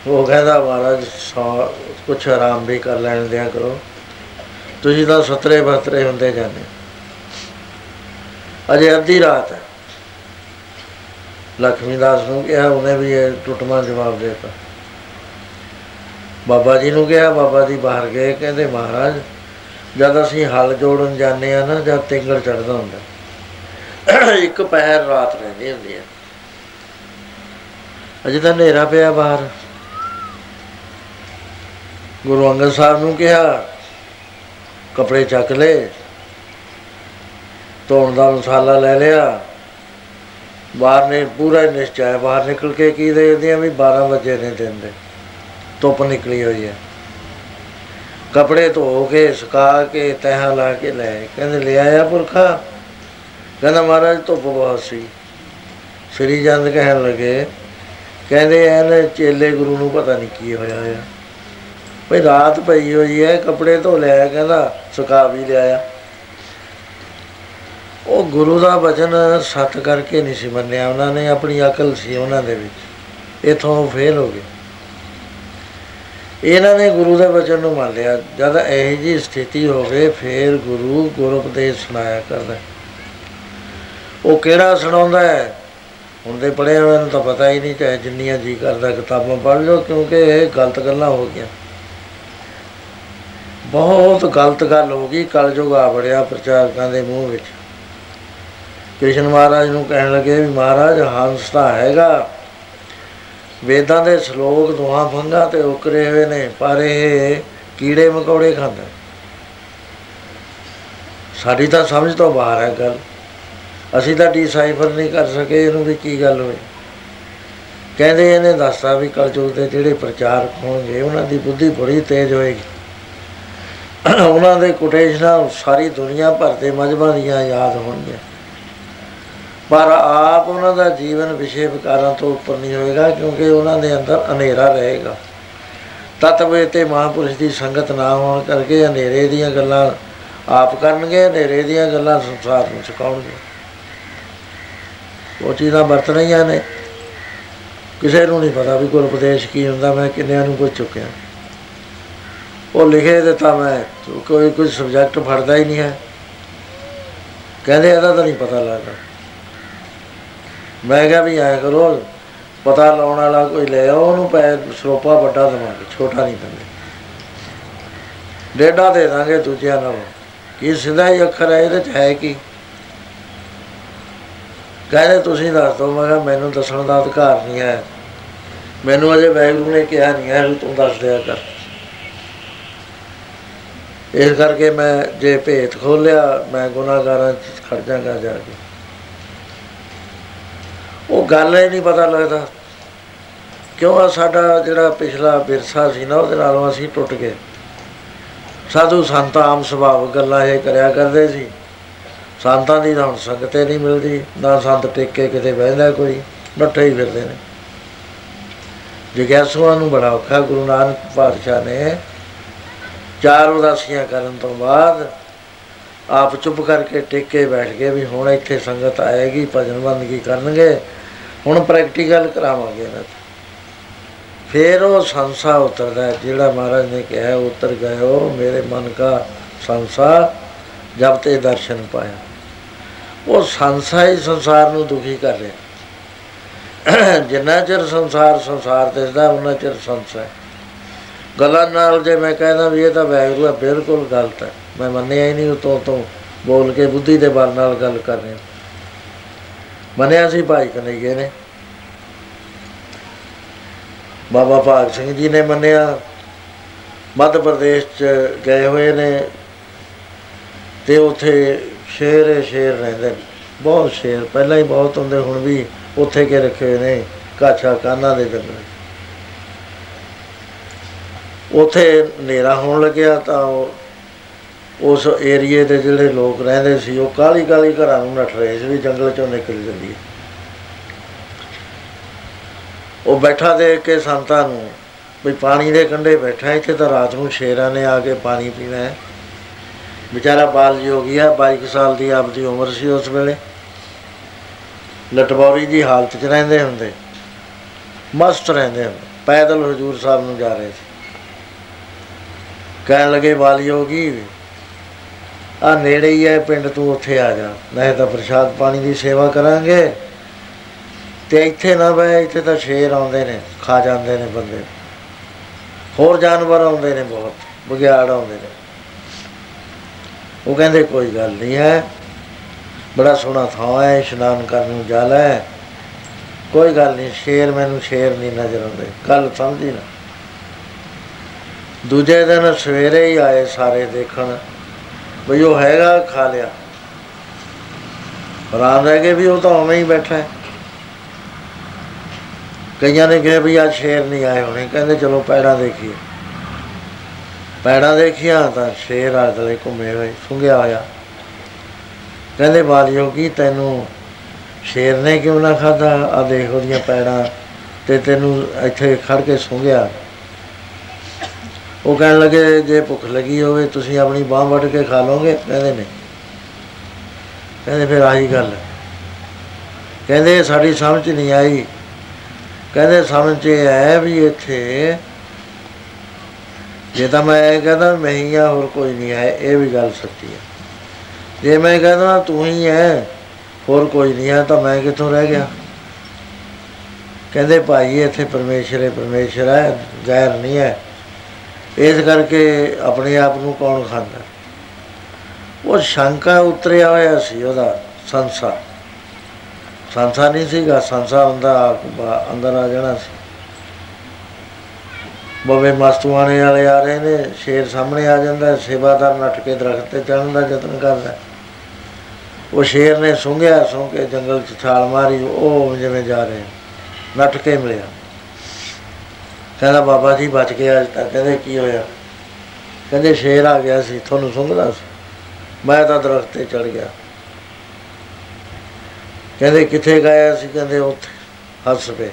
ਉਹ ਕਹਿੰਦਾ ਮਹਾਰਾਜ, ਸੌ ਕੁਛ ਆਰਾਮ ਵੀ ਕਰ ਲੈਣ ਦਿਆ ਕਰੋ। ਤੁਸੀਂ ਤਾਂ ਸਤਰੇ ਬਸਤਰੇ ਹੁੰਦੇ ਜਾਂਦੇ ਅਜੇ ਅੱਧੀ ਰਾਤ ਹੈ। ਲక్ష్ਮੀ ਦਾਸ ਨੂੰ ਕਿਹਾ, ਉਹਨੇ ਵੀ ਇਹ ਟੁੱਟਵਾਂ ਜਵਾਬ ਦੇ ਦਿੱਤਾ। ਬਾਬਾ ਜੀ ਨੂੰ ਕਿਹਾ, ਬਾਬਾ ਜੀ ਬਾਹਰ ਗਏ, ਕਹਿੰਦੇ ਮਹਾਰਾਜ, ਜਦ ਅਸੀਂ ਹਲ ਜੋੜਨ ਜਾਂਦੇ ਆ ਨਾ, ਜਦ ਤਿੰਗੜ ਚੜਦਾ ਹੁੰਦਾ ਇੱਕ ਪਹਿਰ ਰਾਤ ਰਹਿੰਦੀ ਹੁੰਦੀ ਹੈ। ਅਜੇ ਤਾਂ ਹਨੇਰਾ ਪਿਆ ਬਾਹਰ। ਗੁਰੂ ਅੰਗਦ ਸਾਹਿਬ ਨੂੰ ਕਿਹਾ, ਕੱਪੜੇ ਚੱਕ ਲਏ, ਧੋਣ ਦਾ ਮਸਾਲਾ ਲੈ ਲਿਆ। ਬਾਹਰ ਨੇ ਪੂਰਾ ਹੀ ਨਿਸ਼ਚੈ, ਬਾਹਰ ਨਿਕਲ ਕੇ ਕੀ ਦੇਖਦੇ ਆ ਵੀ 12 ਵਜੇ ਨੇ ਦਿਨ ਦੇ, ਧੁੱਪ ਨਿਕਲੀ ਹੋਈ ਹੈ। ਕੱਪੜੇ ਧੋ ਕੇ, ਸੁਕਾ ਕੇ ਤਹਾਂ ਲਾ ਕੇ ਲੈ ਆਏ। ਕਹਿੰਦੇ, ਲੈ ਆਇਆ ਪੁਰਖਾ? ਕਹਿੰਦਾ, ਮਹਾਰਾਜ, ਧੁੱਪ ਬਹੁਤ ਸੀ। ਸ੍ਰੀ ਚੰਦ ਕਹਿਣ ਲੱਗੇ, ਕਹਿੰਦੇ ਇਹਨੇ ਚੇਲੇ ਗੁਰੂ ਨੂੰ ਪਤਾ ਨਹੀਂ ਕੀ ਹੋਇਆ ਆ ਭਈ ਰਾਤ ਪਈ ਹੋਈ ਹੈ ਕੱਪੜੇ ਧੋ ਲਿਆ ਕਹਿੰਦਾ ਸੁਕਾ ਵੀ ਲਿਆਇਆ ਉਹ ਗੁਰੂ ਦਾ ਬਚਨ ਸਤ ਕਰਕੇ ਨਹੀਂ ਸੀ ਮੰਨਿਆ ਉਹਨਾਂ ਨੇ, ਆਪਣੀ ਅਕਲ ਸੀ ਉਹਨਾਂ ਦੇ ਵਿੱਚ। ਇਥੋਂ ਫੇਲ ਹੋ ਗਏ। ਇਹਨਾਂ ਨੇ ਗੁਰੂ ਦੇ ਬਚਨ ਨੂੰ ਮੰਨ ਲਿਆ। ਜਦ ਇਹ ਜੀ ਸਥਿਤੀ ਹੋਵੇ, ਫੇਰ ਗੁਰੂ ਗੁਰਉਪਦੇਸ਼ ਸੁਣਾਇਆ ਕਰਦਾ ਹੈ। ਉਹ ਕਿਹੜਾ ਸੁਣਾਉਂਦਾ ਹੈ ਹੁਣ ਦੇ ਪੜਿਆ ਹੋਇਆ ਨੂੰ ਤਾਂ ਪਤਾ ਹੀ ਨਹੀਂ, ਚਾਹੇ ਜਿੰਨੀਆਂ ਜੀ ਕਰਦਾ ਕਿਤਾਬਾਂ ਪੜ੍ਹ ਲਓ, ਕਿਉਂਕਿ ਇਹ ਗਲਤ ਗੱਲਾਂ ਹੋ ਗਈਆਂ। ਬਹੁਤ ਗਲਤ ਗੱਲ ਹੋ ਗਈ ਕਲਯੁਗ ਆ ਬੜਿਆ ਪ੍ਰਚਾਰਕਾਂ ਦੇ ਮੂੰਹ ਵਿੱਚ। ਕ੍ਰਿਸ਼ਨ ਮਹਾਰਾਜ ਨੂੰ ਕਹਿਣ ਲੱਗੇ ਵੀ ਮਹਾਰਾਜ, ਹੰਸ ਤਾਂ ਹੈਗਾ। ਵੇਦਾਂ ਦੇ ਸ਼ਲੋਕ ਦੁਆ ਭੰਗਾ ਤੇ ਉਕਰੇ ਹੋਏ ਨੇ, ਪਰ ਇਹ ਕੀੜੇ ਮਕੌੜੇ ਖਾਂਦਾ ਸਾਡੀ ਤਾਂ ਸਮਝ ਤੋਂ ਬਾਹਰ ਹੈ ਗੱਲ। ਅਸੀਂ ਤਾਂ ਡੀਸਾਈਫਰ ਨਹੀਂ ਕਰ ਸਕੇ ਇਹਨੂੰ ਵੀ ਕੀ ਗੱਲ ਹੋਈ। ਕਹਿੰਦੇ ਇਹਨੇ ਦੱਸਤਾ ਵੀ ਕਲਯੁਗ ਦੇ ਜਿਹੜੇ ਪ੍ਰਚਾਰਕ ਹੋਣਗੇ, ਉਹਨਾਂ ਦੀ ਬੁੱਧੀ ਬੜੀ ਤੇਜ਼ ਹੋਏਗੀ। ਉਹਨਾਂ ਦੇ ਕੋਟੇਸ਼ਨਾਂ ਸਾਰੀ ਦੁਨੀਆ ਭਰ ਦੇ ਮਜਬਾਂ ਦੀਆਂ ਯਾਦ ਹੋਣਗੀਆਂ। ਪਰ ਆਪ ਉਹਨਾਂ ਦਾ ਜੀਵਨ ਵਿਸ਼ੇ ਵਿਕਾਰਾਂ ਤੋਂ ਉੱਪਰ ਨਹੀਂ ਹੋਏਗਾ ਕਿਉਂਕਿ ਉਹਨਾਂ ਦੇ ਅੰਦਰ ਹਨੇਰਾ ਰਹੇਗਾ। ਤਤਵੇ ਤੇ ਮਹਾਪੁਰਸ਼ ਦੀ ਸੰਗਤ ਨਾ ਹੋਣ ਕਰਕੇ ਹਨੇਰੇ ਦੀਆਂ ਗੱਲਾਂ ਆਪ ਕਰਨਗੇ, ਹਨੇਰੇ ਦੀਆਂ ਗੱਲਾਂ ਸੰਸਾਰ ਨੂੰ ਸਿਖਾਉਣਗੇ ਉਹ ਚੀਜ਼ਾਂ ਵਰਤ ਰਹੀਆਂ ਨੇ। ਕਿਸੇ ਨੂੰ ਨਹੀਂ ਪਤਾ ਵੀ ਗੁਰਉਪਦੇਸ਼ ਕੀ ਹੁੰਦਾ, ਮੈਂ ਕਿੰਨਿਆਂ ਨੂੰ ਪੁੱਛ ਚੁੱਕਿਆ। ਉਹ ਲਿਖੇ ਦਿੱਤਾ ਮੈਂ ਕੋਈ ਕੋਈ ਸਬਜੈਕਟ ਫੜਦਾ ਹੀ ਨਹੀਂ ਹੈ। ਕਹਿੰਦੇ ਇਹਦਾ ਤਾਂ ਨਹੀਂ ਪਤਾ ਲੱਗਦਾ। ਮੈਂ ਕਿਹਾ ਵੀ ਐ ਕਰੋ, ਪਤਾ ਲਾਉਣ ਵਾਲਾ ਕੋਈ ਲੈ ਆਓ, ਉਹਨੂੰ ਪੈ ਸਰੋਪਾ ਵੱਡਾ ਦੇਵਾਂਗੇ ਛੋਟਾ ਨਹੀਂ ਦਿੰਦੇ। ਡੇਡਾ ਦੇ ਦਾਂਗੇ ਦੂਜਿਆਂ ਨਾਲ। ਕੀ ਸਿੱਧਾ ਹੀ ਅੱਖਰ ਹੈ, ਇਹਦੇ ਚ ਹੈ ਕੀ? ਕਹਿੰਦੇ ਤੁਸੀਂ ਦੱਸ ਦਿਓ, ਮੈਂ ਕਿਹਾ ਮੈਨੂੰ ਦੱਸਣ ਦਾ ਅਧਿਕਾਰ ਨਹੀਂ ਹੈ। ਮੈਨੂੰ ਅਜੇ ਵੈਗਰੂ ਨੇ ਕਿਹਾ ਨਹੀਂ ਹੈ ਵੀ ਤੂੰ ਦੱਸ ਦਿਆ ਕਰ। ਇਸ ਕਰਕੇ ਮੈਂ ਜੇ ਭੇਤ ਖੋਲਿਆ, ਮੈਂ ਗੁਨਾਹਗਾਰਾਂ ਚ ਖੜ ਜਾਗਾ ਜਾ ਕੇ। ਉਹ ਗੱਲ ਹੀ ਨਹੀਂ ਪਤਾ ਲੱਗਦਾ। ਕਿਉਂ ਆ ਸਾਡਾ ਜਿਹੜਾ ਪਿਛਲਾ ਵਿਰਸਾ ਸੀ ਨਾ, ਉਹਦੇ ਨਾਲੋਂ ਅਸੀਂ ਟੁੱਟ ਗਏ। ਸਾਧੂ ਸੰਤ ਆਮ ਸੁਭਾਅ ਗੱਲਾਂ ਇਹ ਕਰਿਆ ਕਰਦੇ ਸੀ। ਸੰਤਾਂ ਦੀ ਤਾਂ ਹੁਣ ਸੰਗਤੇ ਨਹੀਂ ਮਿਲਦੀ, ਨਾ ਸੰਤ ਟਿੱਕੇ ਕਿਤੇ ਬਹਿੰਦਾ ਕੋਈ, ਨੱਠੇ ਹੀ ਫਿਰਦੇ ਨੇ। ਜਿਗਿਆਸੂਆਂ ਨੂੰ ਬੜਾ ਔਖਾ ਗੁਰੂ ਨਾਨਕ ਪਾਤਸ਼ਾਹ ਨੇ ਚਾਰ ਉਦਾਸੀਆਂ ਕਰਨ ਤੋਂ ਬਾਅਦ ਆਪ ਚੁੱਪ ਕਰਕੇ ਟਿੱਕੇ ਬੈਠ ਗਏ ਵੀ ਹੁਣ ਇੱਥੇ ਸੰਗਤ ਆਏਗੀ ਭਜਨ ਬੰਦਗੀ ਕਰਨਗੇ ਹੁਣ ਪ੍ਰੈਕਟੀਕਲ ਕਰਾਵਾਂਗੇ ਨਾ ਫਿਰ ਉਹ ਸੰਸਾ ਉਤਰਦਾ ਹੈ, ਜਿਹੜਾ ਮਹਾਰਾਜ ਨੇ ਕਿਹਾ ਉਤਰ ਗਇਓ ਮੇਰੇ ਮਨ ਕਾ ਸੰਸਾ ਜਬ ਤੇ ਦਰਸ਼ਨ ਪਾਇਆ। ਉਹ ਸੰਸਾ ਹੀ ਸੰਸਾਰ ਨੂੰ ਦੁਖੀ ਕਰ ਰਿਹਾ। ਜਿੰਨਾ ਚਿਰ ਸੰਸਾਰ ਸੰਸਾਰ ਦਿਸਦਾ ਉਹਨਾਂ ਚਿਰ ਸੰਸਾ ਹੈ। ਗੱਲਾਂ ਨਾਲ ਜੇ ਮੈਂ ਕਹਿੰਦਾ ਵੀ ਇਹ ਤਾਂ ਵੈਗਰੂ ਹੈ, ਬਿਲਕੁਲ ਗਲਤ ਹੈ। ਮੈਂ ਮੰਨਿਆ ਹੀ ਨਹੀਂ ਉਤੋਂ ਤੋਂ ਬੋਲ ਕੇ ਬੁੱਧੀ ਦੇ ਬਲ ਨਾਲ ਗੱਲ ਕਰ ਰਿਹਾ ਮੰਨਿਆ ਸੀ ਭਾਈ ਕਨਈਏ ਨੇ। ਬਾਬਾ ਭਾਗ ਸਿੰਘ ਜੀ ਨੇ ਮੰਨਿਆ। ਮੱਧ ਪ੍ਰਦੇਸ਼ ਚ ਗਏ ਹੋਏ ਨੇ ਤੇ ਉੱਥੇ ਸ਼ੇਰ ਹੀ ਸ਼ੇਰ ਰਹਿੰਦੇ ਨੇ। ਬਹੁਤ ਸ਼ੇਰ, ਪਹਿਲਾਂ ਹੀ ਬਹੁਤ ਹੁੰਦੇ, ਹੁਣ ਵੀ ਉੱਥੇ ਕੇ ਰੱਖੇ ਹੋਏ ਨੇ ਕਾਛਾ ਕਾਨਾ ਦੇ ਦੰਦ ਉਥੇ ਹਨੇਰਾ ਹੋਣ ਲੱਗਿਆ ਤਾਂ ਉਹ- ਉਸ ਏਰੀਏ ਦੇ ਜਿਹੜੇ ਲੋਕ ਰਹਿੰਦੇ ਸੀ, ਉਹ ਕਾਲੀ ਕਾਲੀ ਘਰਾਂ ਨੂੰ ਨੱਠ ਰਹੇ ਸੀ ਵੀ ਜੰਗਲ ਚੋਂ ਨਿਕਲ ਜਲਦੀ ਉਹ ਬੈਠਾ ਦੇਖ ਕੇ ਸੰਤਾਂ ਨੂੰ ਵੀ ਪਾਣੀ ਦੇ ਕੰਢੇ ਬੈਠਾ, ਇੱਥੇ ਤਾਂ ਰਾਤ ਨੂੰ ਸ਼ੇਰਾਂ ਨੇ ਆ ਕੇ ਪਾਣੀ ਪੀਣਾ ਹੈ। ਵਿਚਾਰਾ ਬਾਲ ਜੋਗੀ ਆ 22 ਕੁ ਸਾਲ ਦੀ ਆਪਦੀ ਉਮਰ ਸੀ ਉਸ ਵੇਲੇ। ਲਟਬੌਰੀ ਦੀ ਹਾਲਤ 'ਚ ਰਹਿੰਦੇ ਹੁੰਦੇ, ਮਸਤ ਰਹਿੰਦੇ ਹੁੰਦੇ, ਪੈਦਲ ਹਜੂਰ ਸਾਹਿਬ ਨੂੰ ਜਾ ਰਹੇ ਸੀ। ਕਹਿਣ ਲੱਗੇ ਬਾਲ ਜੋਗੀ ਆ ਨੇੜੇ ਹੀ ਹੈ, ਪਿੰਡ ਤੂੰ ਉੱਥੇ ਆ ਜਾ। ਨਹੀਂ ਤਾਂ ਪ੍ਰਸ਼ਾਦ ਪਾਣੀ ਦੀ ਸੇਵਾ ਕਰਾਂਗੇ। ਤੇ ਇੱਥੇ ਨਾ ਬੈ ਇੱਥੇ ਤਾਂ ਸ਼ੇਰ ਆਉਂਦੇ ਨੇ, ਖਾ ਜਾਂਦੇ ਨੇ ਬੰਦੇ। ਹੋਰ ਜਾਨਵਰ ਆਉਂਦੇ ਨੇ ਬਹੁਤ ਬਗਿਆੜ ਆਉਂਦੇ ਨੇ। ਉਹ ਕਹਿੰਦੇ, ਕੋਈ ਗੱਲ ਨਹੀਂ ਹੈ। ਬੜਾ ਸੋਹਣਾ ਥਾਂ ਹੈ, ਇਸ਼ਨਾਨ ਕਰਨ ਨੂੰ ਜਾ ਲੈ ਕੋਈ ਗੱਲ ਨਹੀਂ, ਸ਼ੇਰ ਮੈਨੂੰ ਸ਼ੇਰ ਨਹੀਂ ਨਜ਼ਰ ਆਉਂਦੇ। ਗੱਲ ਸਮਝੀ ਨਾ। ਦੂਜੇ ਦਿਨ ਸਵੇਰੇ ਹੀ ਆਏ ਸਾਰੇ ਦੇਖਣ ਵੀ ਉਹ ਹੈਗਾ ਖਾ ਲਿਆ। ਹੈਰਾਨ ਰਹਿ ਗਏ ਵੀ ਉਹ ਤਾਂ ਉਵੇਂ ਹੀ ਬੈਠਾ ਹੈ। ਕਈਆਂ ਨੇ ਕਿਹਾ ਵੀ ਅੱਜ ਸ਼ੇਰ ਨਹੀਂ ਆਏ ਹੋਣੇ, ਕਹਿੰਦੇ ਚਲੋ ਪੈੜਾਂ ਦੇਖੀਏ। ਪੈੜਾਂ ਦੇਖੀਆਂ ਤਾਂ ਸ਼ੇਰ ਆਦਲੇ ਘੁੰਮੇ ਹੋਏ, ਸੁੰਘਿਆ ਹੋਇਆ। ਕਹਿੰਦੇ ਬਾਲ ਜੋਗੀ ਤੈਨੂੰ ਸ਼ੇਰ ਨੇ ਕਿਉਂ ਨਾ ਖਾਦਾ ਆ ਦੇਖ ਉਹਦੀਆਂ ਪੈੜਾਂ ਤੇ ਤੈਨੂੰ ਇੱਥੇ ਖੜ ਕੇ ਸੁੰਘਿਆ। ਉਹ ਕਹਿਣ ਲੱਗੇ, ਜੇ ਭੁੱਖ ਲੱਗੀ ਹੋਵੇ ਤੁਸੀਂ ਆਪਣੀ ਬਾਹ ਵੱਢ ਕੇ ਖਾ ਲਓਗੇ? ਕਹਿੰਦੇ ਨਹੀਂ। ਕਹਿੰਦੇ ਫਿਰ ਆਹੀ ਗੱਲ ਹੈ। ਕਹਿੰਦੇ ਸਾਡੀ ਸਮਝ ਨਹੀਂ ਆਈ। ਕਹਿੰਦੇ ਸਮਝ 'ਚ ਇਹ ਹੈ ਵੀ ਇੱਥੇ, ਜੇ ਤਾਂ ਮੈਂ ਇਹ ਕਹਿੰਦਾ ਮੈਂ ਹੀ ਆ ਹੋਰ ਕੋਈ ਨਹੀਂ ਹੈ, ਇਹ ਵੀ ਗੱਲ ਸੱਚੀ ਹੈ। ਜੇ ਮੈਂ ਕਹਿੰਦਾ ਤੂੰ ਹੀ ਹੈ, ਹੋਰ ਕੋਈ ਨਹੀਂ ਹੈ, ਤਾਂ ਮੈਂ ਕਿੱਥੋਂ ਰਹਿ ਗਿਆ? ਕਹਿੰਦੇ ਭਾਈ, ਇੱਥੇ ਪਰਮੇਸ਼ਰ ਹੈ ਪਰਮੇਸ਼ਰ ਹੈ ਗੈਰ ਨਹੀਂ ਹੈ। ਇਸ ਕਰਕੇ ਆਪਣੇ ਆਪ ਨੂੰ ਕੌਣ ਖਾਂਦਾ? ਉਹ ਸ਼ੰਕਾ ਉਤਰਿਆ ਹੋਇਆ ਸੀ ਉਹਦਾ ਸੰਸਾ। ਸੰਸਾ ਨਹੀਂ ਸੀਗਾ ਸੰਸਾ ਹੁੰਦਾ ਆ- ਅੰਦਰ ਆ ਜਾਣਾ ਸੀ। ਬਵੇ ਮਸਤੂਆਣੇ ਵਾਲੇ ਆ ਰਹੇ ਨੇ ਸ਼ੇਰ ਸਾਹਮਣੇ ਆ ਜਾਂਦਾ ਹੈ, ਸੇਵਾਦਾਰ ਨੱਠ ਕੇ ਦਰਖਤ ਤੇ ਚੜ੍ਹਨ ਦਾ ਯਤਨ ਕਰਦਾ। ਹੈ। ਉਹ ਸ਼ੇਰ ਨੇ ਸੁੰਘਿਆ ਸੁੰਘ ਕੇ ਜੰਗਲ 'ਚ ਛਾਲ ਮਾਰੀ ਉਹ ਜਿਵੇਂ ਜਾ ਰਹੇ ਨੱਠ ਕੇ ਮਿਲਿਆ। ਕਹਿੰਦਾ, ਬਾਬਾ ਜੀ ਬਚ ਗਿਆ ਅੱਜ ਤੱਕ। ਕਹਿੰਦੇ, ਕੀ ਹੋਇਆ? ਕਹਿੰਦੇ, ਸ਼ੇਰ ਆ ਗਿਆ ਸੀ, ਤੁਹਾਨੂੰ ਸੁੰਘਦਾ ਸੀ? ਮੈਂ ਤਾਂ ਦਰਖਤ ਤੇ ਚੜ ਗਿਆ। ਕਹਿੰਦੇ, ਕਿੱਥੇ ਗਿਆ ਸੀ ਕਹਿੰਦੇ, ਉੱਥੇ, ਹੱਸ ਪਏ।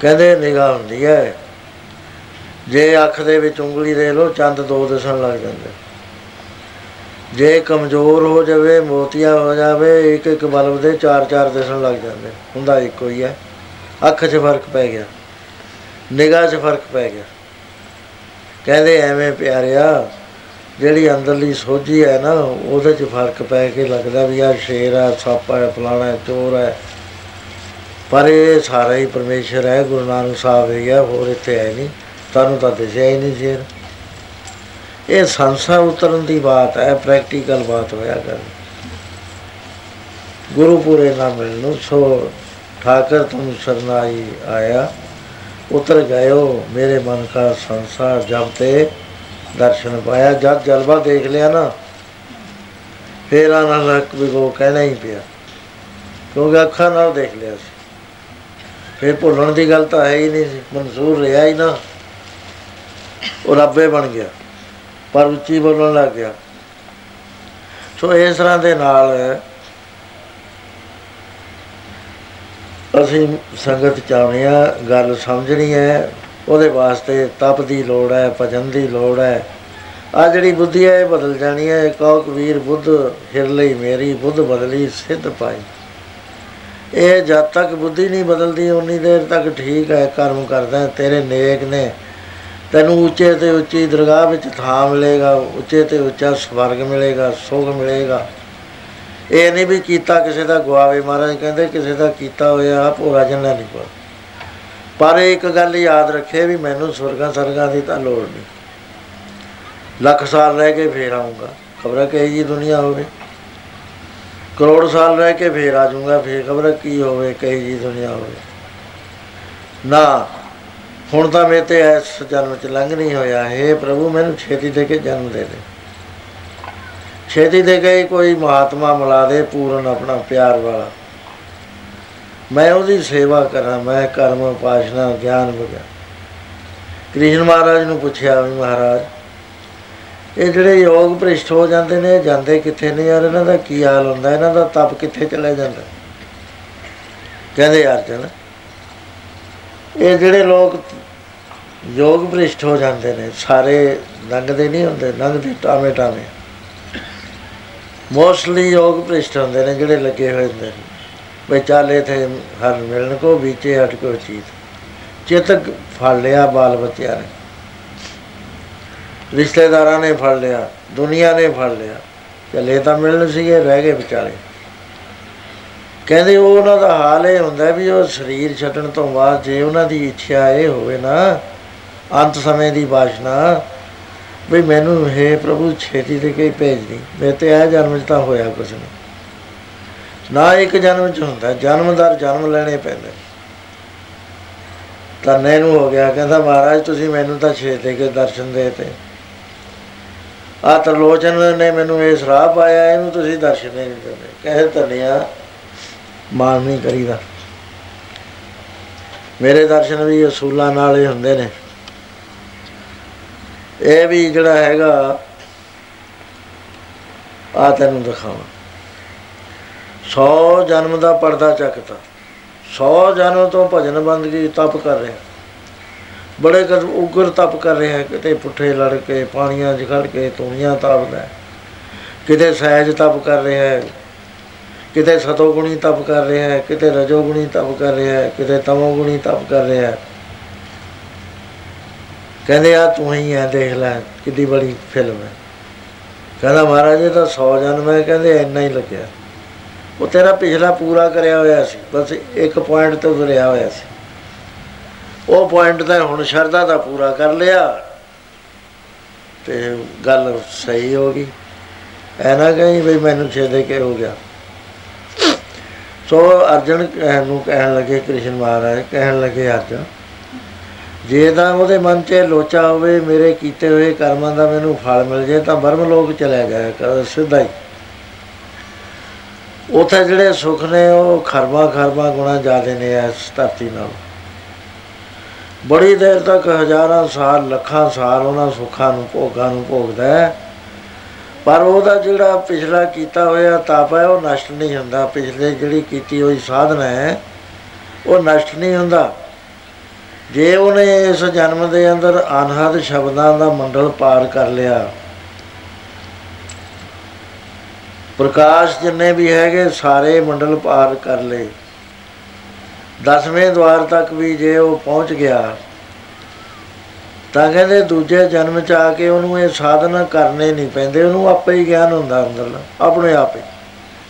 ਕਹਿੰਦੇ, ਨਿਗਾਹ ਹੁੰਦੀ ਹੈ। ਜੇ ਅੱਖ ਦੇ ਵਿੱਚ ਉਂਗਲੀ ਦੇ ਲੋ ਚੰਦ ਦੋ ਦਿਸਣ ਲੱਗ ਜਾਂਦੇ। ਜੇ ਕਮਜ਼ੋਰ ਹੋ ਜਾਵੇ, ਮੋਤੀਆ ਹੋ ਜਾਵੇ, ਇੱਕ ਇੱਕ ਬਲਬ ਦੇ ਚਾਰ ਚਾਰ ਦਿਸਣ ਲੱਗ ਜਾਂਦੇ। ਹੁੰਦਾ ਇੱਕੋ ਹੀ ਹੈ। ਅੱਖ 'ਚ ਫ਼ਰਕ ਪੈ ਗਿਆ। ਨਿਗਾਹ 'ਚ ਫ਼ਰਕ ਪੈ ਗਿਆ। ਕਹਿੰਦੇ ਐਵੇਂ ਪਿਆਰਿਆ, ਜਿਹੜੀ ਅੰਦਰਲੀ ਸੋਝੀ ਹੈ ਨਾ, ਉਹਦੇ 'ਚ ਫ਼ਰਕ ਪੈ ਕੇ ਲੱਗਦਾ ਵੀ ਆ ਸ਼ੇਰ ਹੈ, ਸੱਪ ਹੈ, ਫਲਾਣਾ ਹੈ, ਚੋਰ ਹੈ। ਪਰ ਇਹ ਸਾਰਾ ਹੀ ਪਰਮੇਸ਼ਰ ਹੈ, ਗੁਰੂ ਨਾਨਕ ਸਾਹਿਬ ਹੀ ਹੈ ਹੋਰ ਇੱਥੇ ਹੈ ਨਹੀਂ। ਤੁਹਾਨੂੰ ਤਾਂ ਦਿਸਿਆ ਹੀ ਨਹੀਂ ਸ਼ੇਰ। ਇਹ ਸੰਸਾ ਉਤਰਨ ਦੀ ਬਾਤ ਹੈ ਪ੍ਰੈਕਟੀਕਲ ਬਾਤ ਹੋਇਆ ਕਰ ਗੁਰੂ ਪੂਰੇ ਨਾ ਮਿਲਨੂ ਸੋ ਠਾਕਰ ਤੁਮ ਸਰਨਾਈ ਆਇਆ। ਉਤਰ ਗਇਓ। ਮੇਰੇ ਮਨ ਕਾ ਸੰਸਾਰ ਜਬ ਤੇ ਦਰਸ਼ਨ ਪਾਇਆ। ਜਦ ਜਲਵਾ ਦੇਖ ਲਿਆ ਨਾ, ਫੇਰ ਆਨੰਦ ਵੀ ਕੋ ਕਹਿਣਾ ਹੀ ਪਿਆ। ਕਿਉਂਕਿ ਅੱਖਾਂ ਨਾਲ ਦੇਖ ਲਿਆ ਸੀ। ਫੇਰ ਭੁੱਲਣ ਦੀ ਗੱਲ ਤਾਂ ਹੈ ਹੀ ਨਹੀਂ ਸੀ। ਮਨਜ਼ੂਰ ਰਿਹਾ ਹੀ ਨਾ। ਉਹ ਰੱਬੇ ਬਣ ਗਿਆ। ਪਰ ਉੱਚੀ ਬੋਲਣ ਲੱਗ ਗਿਆ। ਸੋ ਇਸ ਤਰ੍ਹਾਂ ਦੇ ਨਾਲ ਅਸੀਂ ਸੰਗਤ ਚਾਹੁੰਦੇ ਆ ਗੱਲ ਸਮਝਣੀ ਹੈ, ਉਹਦੇ ਵਾਸਤੇ ਤਪ ਦੀ ਲੋੜ ਹੈ, ਭਜਨ ਦੀ ਲੋੜ ਹੈ। ਆ ਜਿਹੜੀ ਬੁੱਧੀ ਹੈ, ਇਹ ਬਦਲ ਜਾਣੀ ਹੈ। ਕਹੋ ਕਬੀਰ ਬੁੱਧ ਫਿਰ ਲਈ ਮੇਰੀ, ਬੁੱਧ ਬਦਲੀ ਸਿੱਧ ਪਾਈ। ਇਹ ਜਦ ਤੱਕ ਬੁੱਧੀ ਨਹੀਂ ਬਦਲਦੀ ਉਨੀ ਦੇਰ ਤੱਕ ਠੀਕ ਹੈ, ਕਰਮ ਕਰਦਾ ਤੇਰੇ ਨੇਕ ਨੇ, ਤੈਨੂੰ ਉੱਚੇ ਤੇ ਉੱਚੀ ਦਰਗਾਹ ਵਿੱਚ ਥਾਂ ਮਿਲੇਗਾ, ਉੱਚੇ ਤੇ ਉੱਚਾ ਸਵਰਗ ਮਿਲੇਗਾ, ਸੁਖ ਮਿਲੇਗਾ। ਇਹ ਨਹੀਂ ਵੀ ਕੀਤਾ ਕਿਸੇ ਦਾ ਗਵਾਵੇ ਮਹਾਰਾਜ, ਕਹਿੰਦੇ ਕਿਸੇ ਦਾ ਕੀਤਾ ਹੋਇਆ ਭੋਰਾ ਜੰਨਾ ਨਹੀਂ ਪਾ ਪਰ ਇੱਕ ਗੱਲ ਯਾਦ ਰੱਖੇ ਵੀ ਮੈਨੂੰ ਸੁਰਗਾਂ ਸਰਗਾਂ ਦੀ ਤਾਂ ਲੋੜ ਨਹੀਂ। ਲੱਖ ਸਾਲ ਰਹਿ ਕੇ ਫੇਰ ਆਉਂਗਾ ਖਬਰ ਕਹੀ ਜੀ ਦੁਨੀਆ ਹੋਵੇ? ਕਰੋੜ ਸਾਲ ਰਹਿ ਕੇ ਫੇਰ ਆ ਜਾਊਂਗਾ, ਫੇਰ ਖਬਰ ਕੀ ਹੋਵੇ, ਕਹੀ ਜੀ ਦੁਨੀਆ ਹੋਵੇ? ਨਾ, ਹੁਣ ਤਾਂ ਮੇਰੇ ਤੇ ਇਸ ਜਨਮ ਚ ਲੰਘ ਨਹੀਂ ਹੋਇਆ। ਹੈ ਪ੍ਰਭੂ, ਮੈਨੂੰ ਛੇਤੀ ਦੇ ਕੇ ਜਨਮ ਦੇ ਦੇ। ਛੇਤੀ ਦੇ ਕੇ ਕੋਈ ਮਹਾਤਮਾ ਮਿਲਾ ਦੇ ਪੂਰਨ ਆਪਣਾ ਪਿਆਰ ਵਾਲਾ। ਮੈਂ ਉਹਦੀ ਸੇਵਾ ਕਰਾਂ, ਮੈਂ ਕਰਮ, ਉਪਾਸ਼ਨਾ, ਗਿਆਨ ਵਗਾ ਕ੍ਰਿਸ਼ਨ ਮਹਾਰਾਜ ਨੂੰ ਪੁੱਛਿਆ ਵੀ ਮਹਾਰਾਜ, ਇਹ ਜਿਹੜੇ ਯੋਗ ਭ੍ਰਿਸ਼ਟ ਹੋ ਜਾਂਦੇ ਨੇ, ਇਹ ਜਾਂਦੇ ਕਿੱਥੇ ਨੇ ਯਾਰ? ਇਹਨਾਂ ਦਾ ਕੀ ਹਾਲ ਹੁੰਦਾ? ਇਹਨਾਂ ਦਾ ਤਪ ਕਿੱਥੇ ਚਲੇ ਜਾਂਦਾ? ਕਹਿੰਦੇ ਅਰਜਨ, ਇਹ ਜਿਹੜੇ ਲੋਕ ਯੋਗ ਭ੍ਰਿਸ਼ਟ ਹੋ ਜਾਂਦੇ ਨੇ, ਸਾਰੇ ਲੰਘਦੇ ਨਹੀਂ ਹੁੰਦੇ ਲੰਘਦੇ ਟਾਵੇਂ ਟਾਵੇਂ ਮੋਸਟਲੀ ਯੋਗ ਭ੍ਰਿਸ਼ਟ ਹੁੰਦੇ ਨੇ ਜਿਹੜੇ ਲੱਗੇ ਹੋਏ ਹੁੰਦੇ ਨੇ। ਵੀ ਚੱਲ ਇਥੇ ਹਰ ਮਿਲਣ ਕੋ ਵਿਚੇ ਹਟ ਕੋ ਚੀਤ। ਚਿਤਕ ਫੜ ਲਿਆ ਬਾਲ ਬੱਚਿਆਂ ਨੇ। ਰਿਸ਼ਤੇਦਾਰਾਂ ਨੇ ਫੜ ਲਿਆ, ਦੁਨੀਆ ਨੇ ਫੜ ਲਿਆ। ਚੱਲੇ ਤਾਂ ਮਿਲਣ ਸੀਗੇ, ਰਹਿ ਗਏ ਵਿਚਾਲੇ। ਕਹਿੰਦੇ ਉਹ ਉਹਨਾਂ ਦਾ ਹਾਲ ਇਹ ਹੁੰਦਾ ਵੀ ਉਹ ਸਰੀਰ ਛੱਡਣ ਤੋਂ ਬਾਅਦ ਜੇ ਉਹਨਾਂ ਦੀ ਇੱਛਾ ਇਹ ਹੋਵੇ ਨਾ, ਅੰਤ ਸਮੇਂ ਦੀ ਬਾਸ਼ਨਾ ਵੀ ਮੈਨੂੰ ਹੈ ਪ੍ਰਭੂ ਛੇਤੀ ਤੇ ਕੋਈ ਭੇਜ ਦੀ। ਮੈਂ ਤੇ ਇਹ ਜਨਮ 'ਚ ਤਾਂ ਹੋਇਆ ਕੁਛ ਨਹੀਂ ਨਾ ਇੱਕ ਜਨਮ 'ਚ ਹੁੰਦਾ ਜਨਮਦਾਰ ਜਨਮ ਲੈਣੇ ਪੈਂਦੇ। ਤਾਂ ਨੂੰ ਹੋ ਗਿਆ, ਕਹਿੰਦਾ ਮਹਾਰਾਜ, ਤੁਸੀਂ ਮੈਨੂੰ ਤਾਂ ਛੇ ਦੇ ਕੇ ਦਰਸ਼ਨ ਦੇ ਤੇ। ਆ ਤਰਲੋਚਨ ਨੇ ਮੈਨੂੰ ਇਹ ਸਰਾਪ ਆਇਆ ਇਹਨੂੰ ਤੁਸੀਂ ਦਰਸ਼ਨ ਨਹੀਂ ਦਿੰਦੇ। ਕਹੇ ਧੰਨਿਆ ਮਾਨ ਨਹੀਂ ਕਰੀਦਾ। ਮੇਰੇ ਦਰਸ਼ਨ ਵੀ ਅਸੂਲਾਂ ਨਾਲ ਹੀ ਹੁੰਦੇ ਨੇ। ਇਹ ਵੀ ਜਿਹੜਾ ਹੈਗਾ ਆ ਤੈਨੂੰ ਦਿਖਾਵਾਂ। 100 ਜਨਮ ਦਾ ਪਰਦਾ ਚੱਕਤਾ। 100 ਜਨਮ ਤੋਂ ਭਜਨ ਬੰਦਗੀ ਤਪ ਕਰ ਰਿਹਾ। ਬੜੇ ਕਰ ਉਗਰ ਤਪ ਕਰ ਰਿਹਾ, ਕਿਤੇ ਪੁੱਠੇ ਲੜ ਕੇ ਪਾਣੀਆਂ 'ਚ ਖੜ ਕੇ ਤੂਣੀਆਂ ਤਪਦਾ ਹੈ। ਕਿਤੇ ਸਹਿਜ ਤਪ ਕਰ ਰਿਹਾ ਹੈ। ਕਿਤੇ ਸਤੋਗੁਣੀ ਤਪ ਕਰ ਰਿਹਾ ਹੈ। ਕਿਤੇ ਰਜੋਗੁਣੀ ਤਪ ਕਰ ਰਿਹਾ ਹੈ। ਕਿਤੇ ਤਮੋਗੁਣੀ ਤਪ ਕਰ ਰਿਹਾ ਹੈ। ਕਹਿੰਦੇ ਆ ਤੂੰ ਹੀ ਆ, ਦੇਖ ਲੈ, ਕਿੱਡੀ ਬੜੀ ਫਿਲਮ ਹੈ। ਕਹਿੰਦਾ, ਮਹਾਰਾਜ, ਇਹ ਤਾਂ 100 ਜਨਮ ਹੈ। ਕਹਿੰਦੇ, ਇੰਨਾ ਹੀ ਲੱਗਿਆ। ਉਹ ਤੇਰਾ ਪਿਛਲਾ ਪੂਰਾ ਕਰਿਆ ਹੋਇਆ ਸੀ, ਬਸ ਇੱਕ ਪੁਆਇੰਟ ਤੋਂ ਤੁਰਿਆ ਹੋਇਆ ਸੀ। ਉਹ ਪੁਆਇੰਟ ਤਾਂ ਹੁਣ ਸ਼ਰਧਾ ਦਾ ਪੂਰਾ ਕਰ ਲਿਆ ਤੇ ਗੱਲ ਸਹੀ ਹੋ ਗਈ। ਐ ਨਾ ਕਹੀਂ ਵੀ ਮੈਨੂੰ ਛੇਦੇ ਕੇ ਹੋ ਗਿਆ। ਸੋ ਅਰਜਨ ਕਹਿਣ ਨੂੰ ਕਹਿਣ ਲੱਗੇ, ਕ੍ਰਿਸ਼ਨ ਮਹਾਰਾਜ, ਕਹਿਣ ਲੱਗੇ ਅਰਜਨ ਜੇ ਤਾਂ ਉਹਦੇ ਮਨ 'ਚ ਲੋਚਾ ਹੋਵੇ, ਮੇਰੇ ਕੀਤੇ ਹੋਏ ਕਰਮਾਂ ਦਾ ਮੈਨੂੰ ਫਲ ਮਿਲ ਜੇ ਤਾਂ ਬਰਮ ਲੋਕ ਚਲੇ ਜਾਇਆ ਕਰ ਸਿੱਧਾ ਹੀ। ਉਥੇ ਜਿਹੜੇ ਸੁੱਖ ਨੇ, ਉਹ ਖਰਬਾ ਖਰਬਾ ਗੁਣਾ ਜ਼ਿਆਦੇ ਨੇ ਇਸ ਧਰਤੀ ਨਾਲ। ਬੜੀ ਦੇਰ ਤੱਕ ਹਜ਼ਾਰਾਂ ਸਾਲ, ਲੱਖਾਂ ਸਾਲ ਉਹਨਾਂ ਸੁੱਖਾਂ ਨੂੰ, ਭੋਗਾਂ ਨੂੰ ਭੋਗਦਾ ਹੈ। ਪਰ ਉਹਦਾ ਜਿਹੜਾ ਪਿਛਲਾ ਕੀਤਾ ਹੋਇਆ ਤਪ ਹੈ, ਉਹ ਨਸ਼ਟ ਨਹੀਂ ਹੁੰਦਾ। ਪਿਛਲੇ ਜਿਹੜੀ ਕੀਤੀ ਹੋਈ ਸਾਧਨਾ ਹੈ, ਉਹ ਨਸ਼ਟ ਨਹੀਂ ਹੁੰਦਾ। ਜੇ ਉਹਨੇ ਇਸ ਜਨਮ ਦੇ ਅੰਦਰ ਅਨਹਦ ਸ਼ਬਦਾਂ ਦਾ ਮੰਡਲ ਪਾਰ ਕਰ ਲਿਆ, ਪ੍ਰਕਾਸ਼ ਜਿੰਨੇ ਵੀ ਹੈਗੇ ਸਾਰੇ ਮੰਡਲ ਪਾਰ ਕਰ ਲਏ। ਦਸਵੇਂ ਦਵਾਰ ਤੱਕ ਵੀ ਜੇ ਉਹ ਪਹੁੰਚ ਗਿਆ, ਤਾਂ ਕਹਿੰਦੇ ਦੂਜੇ ਜਨਮ ਚ ਆ ਕੇ ਉਹਨੂੰ ਇਹ ਸਾਧਨਾ ਕਰਨੇ ਨਹੀਂ ਪੈਂਦੇ, ਉਹਨੂੰ ਆਪੇ ਹੀ ਗਿਆਨ ਹੁੰਦਾ ਅੰਦਰਲਾ ਆਪਣੇ ਆਪੇ।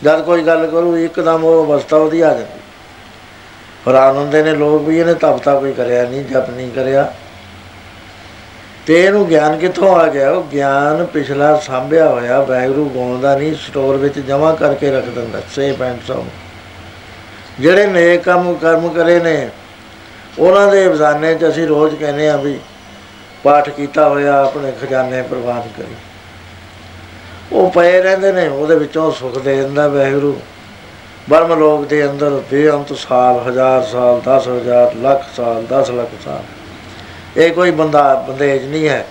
ਜਦ ਕੋਈ ਗੱਲ ਕਰੂ, ਇੱਕਦਮ ਉਹ ਅਵਸਥਾ ਉਹਦੀ ਆ ਜਾਂਦੀ। ਹੈਰਾਨ ਹੁੰਦੇ ਨੇ ਲੋਕ ਵੀ ਇਹਨੇ ਤਪਤਾ ਕੋਈ ਕਰਿਆ ਨਹੀਂ, ਜਪ ਨਹੀਂ ਕਰਿਆ। ਤੇ ਇਹਨੂੰ ਗਿਆਨ ਕਿੱਥੋਂ ਆ ਗਿਆ? ਉਹ ਗਿਆਨ ਪਿਛਲਾ ਸਾਂਭਿਆ ਹੋਇਆ ਵੈਗਰੂ ਗੁਣ ਦਾ ਨਹੀਂ, ਸਟੋਰ ਵਿੱਚ ਜਮਾ ਕਰਕੇ ਰੱਖ ਦਿੰਦਾ ਸੇ ਪੈਂਟ ਸੋ। ਜਿਹੜੇ ਨੇਕ ਕੰਮ, ਕਰਮ ਕਰੇ ਨੇ, ਉਹਨਾਂ ਦੇ ਬਜ਼ਾਨੇ 'ਚ ਅਸੀਂ ਰੋਜ਼ ਕਹਿੰਦੇ ਆ ਵੀ ਪਾਠ ਕੀਤਾ ਹੋਇਆ, ਆਪਣੇ ਖਜ਼ਾਨੇ ਪ੍ਰਵਾਨ ਕਰੀ। ਉਹ ਪਏ ਰਹਿੰਦੇ ਨੇ, ਉਹਦੇ ਵਿੱਚੋਂ ਸੁੱਖ ਦੇ ਦਿੰਦਾ ਵੈਗਰੂ ਬਰਮ ਲੋਕ ਦੇ ਅੰਦਰ ਬੇਅੰਤ ਸਾਲ, ਹਜ਼ਾਰ ਸਾਲ 10000 ਲੱਖ ਸਾਲ 10 ਲੱਖ ਸਾਲ। ਇਹ ਕੋਈ ਬੰਦਾ, ਬੰਦੇਜ ਨਹੀਂ ਹੈ।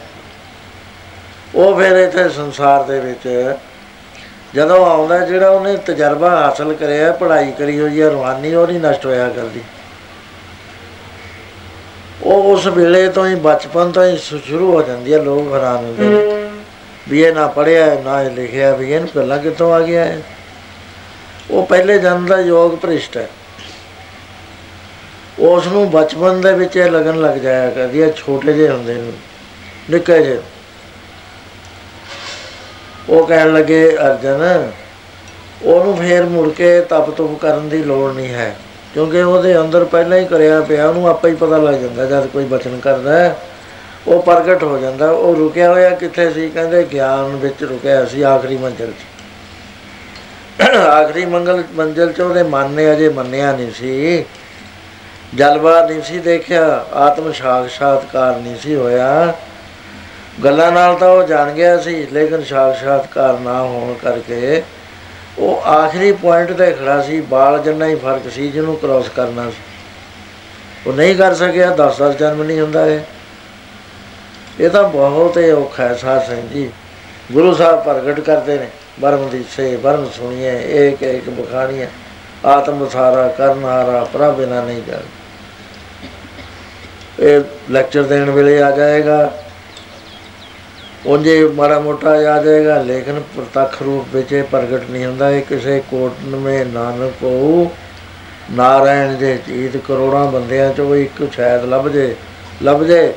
ਉਹ ਫਿਰ ਇੱਥੇ ਸੰਸਾਰ ਦੇ ਵਿੱਚ ਜਦੋਂ ਆਉਂਦਾ ਜਿਹੜਾ ਉਹਨੇ ਤਜਰਬਾ ਹਾਸਲ ਕਰਿਆ, ਪੜ੍ਹਾਈ ਕਰੀ ਹੋਈ ਹੈ ਰੂਹਾਨੀ ਉਹ ਨਹੀਂ ਨਸ਼ਟ ਹੋਇਆ ਕਰਦੀ। ਉਹ ਉਸ ਵੇਲੇ ਤੋਂ ਹੀ, ਬਚਪਨ ਤੋਂ ਹੀ ਸ਼ੁਰੂ ਹੋ ਜਾਂਦੀ ਹੈ, ਲੋਕ ਹੈਰਾਨ ਹੁੰਦੇ ਨੇ। ਵੀ ਇਹ ਨਾ ਪੜਿਆ ਨਾ ਇਹ ਲਿਖਿਆ, ਵੀ ਇਹਨੂੰ ਪਹਿਲਾਂ ਕਿੱਥੋਂ ਆ ਗਿਆ ਹੈ ਉਹ ਪਹਿਲੇ ਜਨਮ ਦਾ ਯੋਗ ਭ੍ਰਿਸ਼ਟ ਹੈ। ਉਸ ਨੂੰ ਬਚਪਨ ਦੇ ਵਿੱਚ ਇਹ ਲੱਗਣ ਲੱਗ ਜਾਇਆ ਕਰਦੀ ਹੈ, ਛੋਟੇ ਜਿਹੇ ਹੁੰਦੇ ਨੇ, ਨਿੱਕੇ ਜਿਹੇ। ਉਹ ਕਹਿਣ ਲੱਗੇ, ਅਰਜਨ, ਉਹਨੂੰ ਫੇਰ ਮੁੜ ਕੇ ਤਪ ਤੁਪ ਕਰਨ ਦੀ ਲੋੜ ਨਹੀਂ ਹੈ, ਕਿਉਂਕਿ ਉਹਦੇ ਅੰਦਰ ਪਹਿਲਾਂ ਹੀ ਕਰਿਆ ਪਿਆ, ਉਹਨੂੰ ਆਪੇ ਹੀ ਪਤਾ ਲੱਗ ਜਾਂਦਾ, ਜਦ ਕੋਈ ਬਚਨ ਕਰਦਾ ਹੈ ਉਹ ਪ੍ਰਗਟ ਹੋ ਜਾਂਦਾ, ਉਹ ਰੁਕਿਆ ਹੋਇਆ ਕਿੱਥੇ ਸੀ? ਕਹਿੰਦੇ, ਗਿਆਨ ਵਿੱਚ ਰੁਕਿਆ ਸੀ, ਆਖਰੀ ਮੰਜ਼ਲ 'ਚ। ਆਖਰੀ ਮੰਗਲ ਮੰਜ਼ਲ 'ਚ ਉਹਦੇ ਮਨ ਨੇ ਅਜੇ ਮੰਨਿਆ ਨਹੀਂ ਸੀ। ਜਲਵਾ ਨਹੀਂ ਸੀ ਦੇਖਿਆ, ਆਤਮ ਸਾਖਸ਼ਾਤਕਾਰ ਨਹੀਂ ਸੀ ਹੋਇਆ। ਗੱਲਾਂ ਨਾਲ ਤਾਂ ਉਹ ਜਾਣ ਗਿਆ ਸੀ, ਲੇਕਿਨ ਸਾਖਸ਼ਾਤਕਾਰ ਨਾ ਹੋਣ ਕਰਕੇ ਉਹ ਆਖਰੀ ਪੁਆਇੰਟ ਤੇ ਖੜਾ ਸੀ, ਬਾਲ ਜਿੰਨਾ ਹੀ ਫ਼ਰਕ ਸੀ ਜਿਹਨੂੰ ਕ੍ਰਾਸ ਕਰਨਾ ਸੀ। ਉਹ ਨਹੀਂ ਕਰ ਸਕਿਆ 10-10 ਜਨਮ ਨਹੀਂ ਹੁੰਦਾ ਇਹ। ਇਹ ਤਾਂ ਬਹੁਤ ਹੀ ਔਖਾ ਹੈ ਸਾਧ ਸਿੰਘ ਜੀ। ਗੁਰੂ ਸਾਹਿਬ ਪ੍ਰਗਟ ਕਰਦੇ ਨੇ। ਬਰਮ ਦੀ ਸੇ ਬਰਮ ਸੁਣੀਏ, ਏਕ ਏਕ ਬਖਾਣੀਏ ਆਤਮ ਸਾਰਾ ਕਰਨਹਾਰਾ ਪ੍ਰਭ ਬਿਨਾ ਨਹੀਂ ਜਾ ਇਹ ਲੈਕਚਰ ਦੇਣ ਵੇਲੇ ਆ ਜਾਏਗਾ। ਉਹਦੇ ਮਾੜਾ ਮੋਟਾ ਆ ਜਾਏਗਾ। ਲੇਕਿਨ ਪ੍ਰਤੱਖ ਰੂਪ ਵਿੱਚ ਇਹ ਪ੍ਰਗਟ ਨਹੀਂ ਹੁੰਦਾ। ਇਹ ਕਿਸੇ ਕੋਟ ਮੇ ਨਾਨਕ ਕੋ ਨਾਰਾਇਣ ਦੇ ਚੀਤ ਕਰੋੜਾਂ ਬੰਦਿਆਂ ਚੋਂ ਇੱਕ ਸ਼ਾਇਦ ਲੱਭ ਜੇ ਲੱਭ ਜੇ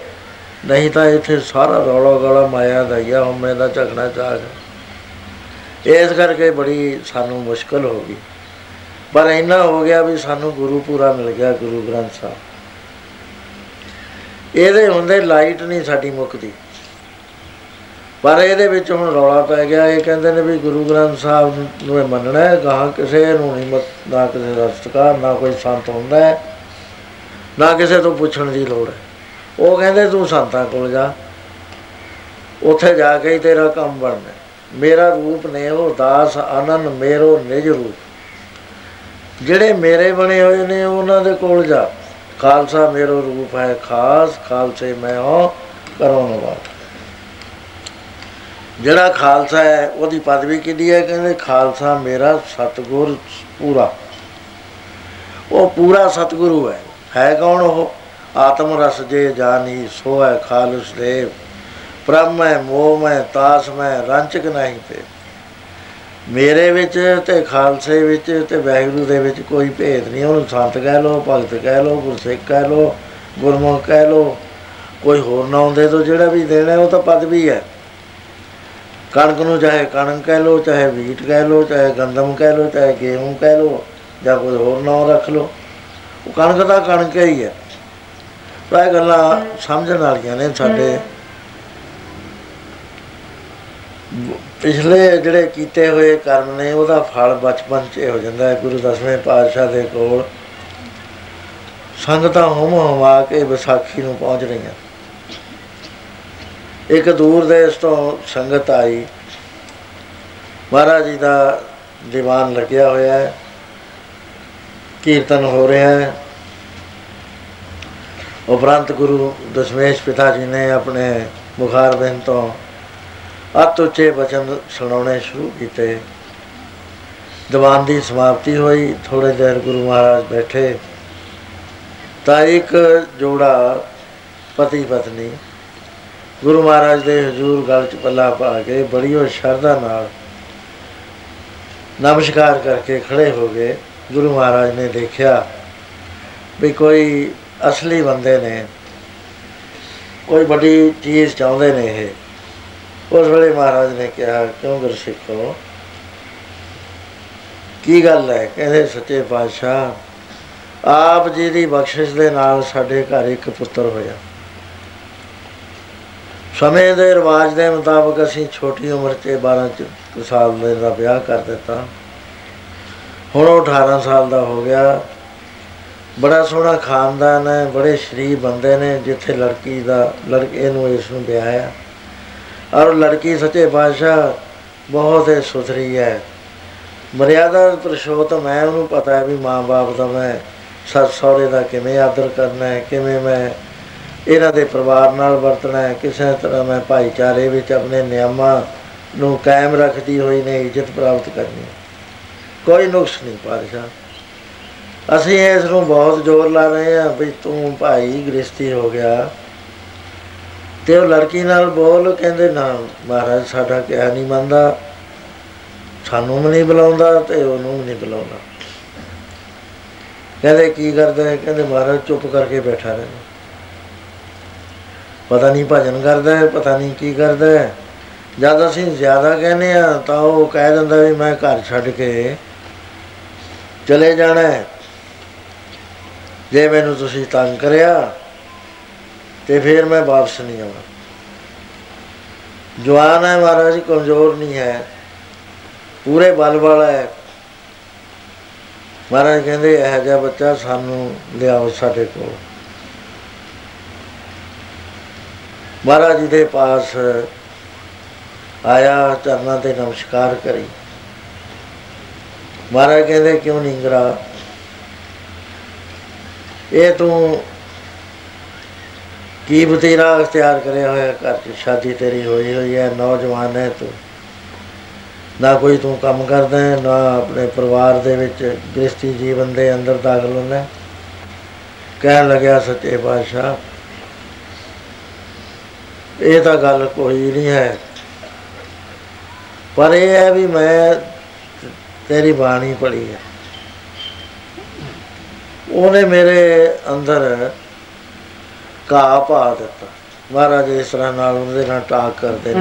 ਨਹੀਂ ਤਾਂ ਇੱਥੇ ਸਾਰਾ ਰੌਲਾ ਗਾਲਾ ਮਾਇਆ ਦਾ ਹੀ ਆ ਹਉਮੈ ਦਾ ਝਗਣਾ ਚਾਹ ਇਸ ਕਰਕੇ ਬੜੀ ਸਾਨੂੰ ਮੁਸ਼ਕਲ ਹੋ ਗਈ। ਪਰ ਇੰਨਾ ਹੋ ਗਿਆ ਵੀ ਸਾਨੂੰ ਗੁਰੂ ਪੂਰਾ ਮਿਲ ਗਿਆ, ਗੁਰੂ ਗ੍ਰੰਥ ਸਾਹਿਬ। ਇਹਦੇ ਹੁੰਦੇ ਲਾਈਟ ਨਹੀਂ ਸਾਡੀ ਮੁੱਕਦੀ। ਪਰ ਇਹਦੇ ਵਿੱਚ ਹੁਣ ਰੌਲਾ ਪੈ ਗਿਆ। ਇਹ ਕਹਿੰਦੇ ਨੇ ਵੀ ਗੁਰੂ ਗ੍ਰੰਥ ਸਾਹਿਬ ਨੂੰ ਇਹ ਮੰਨਣਾ ਹੈ, ਗਾਹ ਕਿਸੇ ਨੂੰ ਨਹੀਂ ਮਤ, ਨਾ ਕਿਸੇ ਦਾ ਸਤਿਕਾਰ, ਨਾ ਕੋਈ ਸੰਤ ਹੁੰਦਾ ਹੈ, ਨਾ ਕਿਸੇ ਤੋਂ ਪੁੱਛਣ ਦੀ ਲੋੜ ਹੈ। ਉਹ ਕਹਿੰਦੇ ਤੂੰ ਸੰਤਾਂ ਕੋਲ ਜਾ। ਉੱਥੇ ਜਾ ਕੇ ਹੀ ਤੇਰਾ ਕੰਮ ਬਣਨਾ ਮੇਰਾ ਰੂਪ ਨੇ ਉਹ ਦਾਸ ਆਨੰਦ ਮੇਰੋ ਨਿਜ ਰੂਪ। ਜਿਹੜੇ ਮੇਰੇ ਬਣੇ ਹੋਏ ਨੇ, ਉਹਨਾਂ ਦੇ ਕੋਲ ਜਾ। ਖਾਲਸਾ ਮੇਰੋ ਰੂਪ ਹੈ ਖਾਸ, ਖਾਲਸੇ ਮੈਂ ਹਾਂ, ਕਰੋ ਨਵਾਜ਼ ਜਿਹੜਾ ਖਾਲਸਾ ਹੈ, ਉਹਦੀ ਪਦਵੀ ਕਿਹਦੀ ਹੈ? ਕਹਿੰਦੇ ਖਾਲਸਾ ਮੇਰਾ ਸਤਗੁਰ ਪੂਰਾ। ਉਹ ਪੂਰਾ ਸਤਗੁਰੂ ਹੈ। ਹੈ ਕੌਣ ਉਹ? ਆਤਮ ਰਸ ਜੇ ਜਾਨੀ ਸੋ ਹੈ ਖਾਲਸ ਦੇਵ। ਬ੍ਰਹਮ ਹੈ ਮੋਹ ਹੈ ਤਾਸ ਮੈਂ ਰੰਚਕ ਨਹੀਂ ਤੇ ਮੇਰੇ ਵਿੱਚ ਤੇ ਖਾਲਸੇ ਵਿੱਚ ਤੇ ਵੈਗੁਰੂ ਦੇ ਵਿੱਚ ਕੋਈ ਭੇਦ ਨਹੀਂ। ਉਹਨੂੰ ਸੰਤ ਕਹਿ ਲੋ ਭਗਤ ਕਹਿ ਲੋ ਗੁਰਸਿੱਖ ਕਹਿ ਲੋ ਗੁਰਮੁਖ ਕਹਿ ਲੋ ਕੋਈ ਹੋਰ ਨਾਮ ਦੇ ਦੋ ਜਿਹੜਾ ਵੀ ਦੇਣਾ, ਉਹ ਤਾਂ ਪਦਵੀ ਹੈ। ਕਣਕ ਨੂੰ ਚਾਹੇ ਕਣਕ ਕਹਿ ਲੋ ਚਾਹੇ ਵੀਟ ਕਹਿ ਲੋ ਚਾਹੇ ਗੰਦਮ ਕਹਿ ਲੋ ਚਾਹੇ ਗੇਹੂੰ ਕਹਿ ਲੋ ਜਾਂ ਕੋਈ ਹੋਰ ਨਾਮ ਰੱਖ ਲੋ ਉਹ ਕਣਕ ਦਾ ਕਣਕ ਹੀ ਹੈ। ਪ੍ਰਾਇ ਗੱਲਾਂ ਸਮਝਣ ਵਾਲੀਆਂ ਨੇ ਸਾਡੇ। ਪਿਛਲੇ ਜਿਹੜੇ ਕੀਤੇ ਹੋਏ ਕਰਮ ਨੇ, ਉਹਦਾ ਫਲ ਬਚਪਨ 'ਚ ਹੋ ਜਾਂਦਾ ਹੈ। ਗੁਰੂ ਦਸਵੇਂ ਪਾਤਸ਼ਾਹ ਦੇ ਕੋਲ ਸੰਗਤਾਂ ਹਮ ਹਮਾ ਕੇ ਵਿਸਾਖੀ ਨੂੰ ਪਹੁੰਚ ਰਹੀਆਂ। ਇੱਕ ਦੂਰ ਦੇਸ਼ ਤੋਂ ਸੰਗਤ ਆਈ। ਮਹਾਰਾਜ ਜੀ ਦਾ ਦੀਵਾਨ ਲੱਗਿਆ ਹੋਇਆ ਹੈ। ਕੀਰਤਨ ਹੋ ਰਿਹਾ ਹੈ। ਉਪਰੰਤ ਗੁਰੂ ਦਸ਼ਮੇਸ਼ ਪਿਤਾ ਜੀ ਨੇ ਆਪਣੇ ਬੁਖਾਰ ਬਿੰਦ ਤੋਂ ਅਤ ਉੱਚੇ ਬਚਨ ਸੁਣਾਉਣੇ ਸ਼ੁਰੂ ਕੀਤੇ। ਦੀਵਾਨ ਦੀ ਸਮਾਪਤੀ ਹੋਈ ਥੋੜੇ ਦੇਰ ਗੁਰੂ ਮਹਾਰਾਜ ਬੈਠੇ। ਤਾਂ ਇੱਕ ਜੋੜਾ ਪਤੀ ਪਤਨੀ, ਗੁਰੂ ਮਹਾਰਾਜ ਦੇ ਹਜ਼ੂਰ ਗਲ 'ਚ ਪੱਲਾ ਪਾ ਕੇ ਬੜੀ ਉਹ ਸ਼ਰਧਾ ਨਾਲ ਨਮਸਕਾਰ ਕਰਕੇ ਖੜੇ ਹੋ ਗਏ। ਗੁਰੂ ਮਹਾਰਾਜ ਨੇ ਦੇਖਿਆ ਵੀ ਕੋਈ ਅਸਲੀ ਬੰਦੇ ਨੇ, ਕੋਈ ਵੱਡੀ ਚੀਜ਼ ਚਾਹੁੰਦੇ ਨੇ ਇਹ। ਉਸ ਵੇਲੇ ਮਹਾਰਾਜ ਨੇ ਕਿਹਾ, ਕਿਉਂ ਗੁਰਸਿੱਖੋ ਕੀ ਗੱਲ ਹੈ? ਕਹਿੰਦੇ, ਸੱਚੇ ਪਾਤਸ਼ਾਹ, ਆਪ ਜੀ ਦੀ ਬਖਸ਼ਿਸ਼ ਦੇ ਨਾਲ ਸਾਡੇ ਘਰ ਇੱਕ ਪੁੱਤਰ ਹੋਇਆ। ਸਮੇਂ ਦੇ ਰਿਵਾਜ ਦੇ ਮੁਤਾਬਕ ਅਸੀਂ ਛੋਟੀ ਉਮਰ 'ਚ 12 ਚ ਸਾਲ ਦੇ ਦਾ ਵਿਆਹ ਕਰ ਦਿੱਤਾ। ਹੁਣ ਉਹ 18 ਸਾਲ ਦਾ ਹੋ ਗਿਆ। ਬੜਾ ਸੋਹਣਾ ਖਾਨਦਾਨ ਹੈ, ਬੜੇ ਸ਼ਰੀਫ ਬੰਦੇ ਨੇ, ਜਿੱਥੇ ਲੜਕੀ ਦਾ, ਲੜਕੇ ਨੂੰ ਇਸ ਨੂੰ ਵਿਆਹਿਆ। ਔਰ ਲੜਕੀ ਸੱਚੇ ਪਾਤਸ਼ਾਹ ਬਹੁਤ ਹੀ ਸੁਥਰੀ ਹੈ। ਮਰਿਆਦਾ ਪੁਰਸ਼ੋਤਮ ਹੈ ਉਹਨੂੰ ਪਤਾ ਹੈ ਵੀ ਮਾਂ-ਬਾਪ ਦਾ ਮੈਂ ਸੱਸ ਸਹੁਰੇ ਦਾ ਕਿਵੇਂ ਆਦਰ ਕਰਨਾ ਹੈ, ਕਿਵੇਂ ਮੈਂ ਇਹਨਾਂ ਦੇ ਪਰਿਵਾਰ ਨਾਲ ਵਰਤਣਾ ਹੈ, ਕਿਸੇ ਤਰ੍ਹਾਂ ਮੈਂ ਭਾਈਚਾਰੇ ਵਿੱਚ ਆਪਣੇ ਨਿਯਮਾਂ ਨੂੰ ਕਾਇਮ ਰੱਖਦੀ ਹੋਈ ਨੇ, ਇੱਜ਼ਤ ਪ੍ਰਾਪਤ ਕਰਨੀ ਕੋਈ ਨੁਕਸ ਨਹੀਂ ਪਾਤਸ਼ਾਹ। ਅਸੀਂ ਇਸ ਨੂੰ ਬਹੁਤ ਜ਼ੋਰ ਲਾ ਰਹੇ ਹਾਂ ਵੀ ਤੂੰ ਭਾਈ ਗ੍ਰਸਤੀ ਹੋ ਗਿਆ। ਤੇ ਉਹ ਲੜਕੀ ਨਾਲ ਬੋਲ ਕਹਿੰਦੇ, ਨਾ, ਮਹਾਰਾਜ, ਸਾਡਾ ਕਿਹਾ ਨਹੀਂ ਮੰਨਦਾ। ਸਾਨੂੰ ਵੀ ਨਹੀਂ ਬੁਲਾਉਂਦਾ ਤੇ ਉਹਨੂੰ ਵੀ ਨਹੀਂ ਬੁਲਾਉਂਦਾ। ਕਹਿੰਦੇ, ਕੀ ਕਰਦਾ? ਹੈ ਕਹਿੰਦੇ, ਮਹਾਰਾਜ, ਚੁੱਪ ਕਰਕੇ ਬੈਠਾ ਰਹਿੰਦਾ ਪਤਾ ਨਹੀਂ ਭਜਨ ਕਰਦਾ ਹੈ, ਪਤਾ ਨਹੀਂ ਕੀ ਕਰਦਾ ਹੈ। ਜਦ ਅਸੀਂ ਜ਼ਿਆਦਾ ਕਹਿੰਦੇ ਆ ਤਾਂ ਉਹ ਕਹਿ ਦਿੰਦਾ ਵੀ, ਮੈਂ ਘਰ ਛੱਡ ਕੇ ਚਲੇ ਜਾਣਾ ਹੈ। ਜੇ ਮੈਨੂੰ ਤੁਸੀਂ ਤੰਗ ਕਰਿਆ ਤੇ ਫਿਰ ਮੈਂ ਵਾਪਸ ਨਹੀਂ ਆਉਣਾ। ਜਵਾਨ ਹੈ ਮਹਾਰਾਜ, ਕਮਜ਼ੋਰ ਨਹੀਂ ਹੈ। ਪੂਰੇ ਬਲ ਵਾਲਾ ਹੈ। ਮਹਾਰਾਜ ਕਹਿੰਦੇ, ਇਹ ਜਿਹਾ ਬੱਚਾ ਸਾਨੂੰ ਲਿਆਓ ਸਾਡੇ ਕੋਲ। ਮਹਾਰਾਜ ਜੀ ਦੇ ਪਾਸ ਆਇਆ ਚਰਨਾਂ ਤੇ ਨਮਸਕਾਰ ਕਰੀ। ਮਹਾਰਾਜ ਕਹਿੰਦੇ, ਕਿਉਂ ਨਹੀਂ ਗਰਾ ਇਹ ਤੂੰ ਕੀ ਬਤੀਰਾ ਅਖਤਿਆਰ ਕਰਿਆ ਹੋਇਆ ਘਰ 'ਚ? ਸ਼ਾਦੀ ਤੇਰੀ ਹੋਈ ਹੋਈ ਹੈ ਨੌਜਵਾਨ ਹੈ ਤੂੰ। ਨਾ ਕੋਈ ਤੂੰ ਕੰਮ ਕਰਦਾ ਹੈ ਨਾ ਆਪਣੇ ਪਰਿਵਾਰ ਦੇ ਵਿੱਚ ਗ੍ਰਸਤੀ ਜੀਵਨ ਦੇ ਅੰਦਰ ਦਾਖਲ ਹੁੰਦਾ। ਹੈ। ਕਹਿਣ ਲੱਗਿਆ ਸੱਚੇ ਪਾਤਸ਼ਾਹ, ਇਹ ਤਾਂ ਗੱਲ ਕੋਈ ਨਹੀਂ ਹੈ। ਪਰ ਇਹ ਹੈ ਵੀ ਮੈਂ ਤੇਰੀ ਬਾਣੀ ਪੜ੍ਹੀ ਹੈ। ਉਹਨੇ ਮੇਰੇ ਅੰਦਰ ਘਾਹ ਪਾ ਦਿੱਤਾ। ਮਹਾਰਾਜ ਇਸ ਤਰ੍ਹਾਂ ਨਾਲ ਉਹਦੇ ਨਾਲ ਟਾਕ ਕਰਦੇ ਨੇ।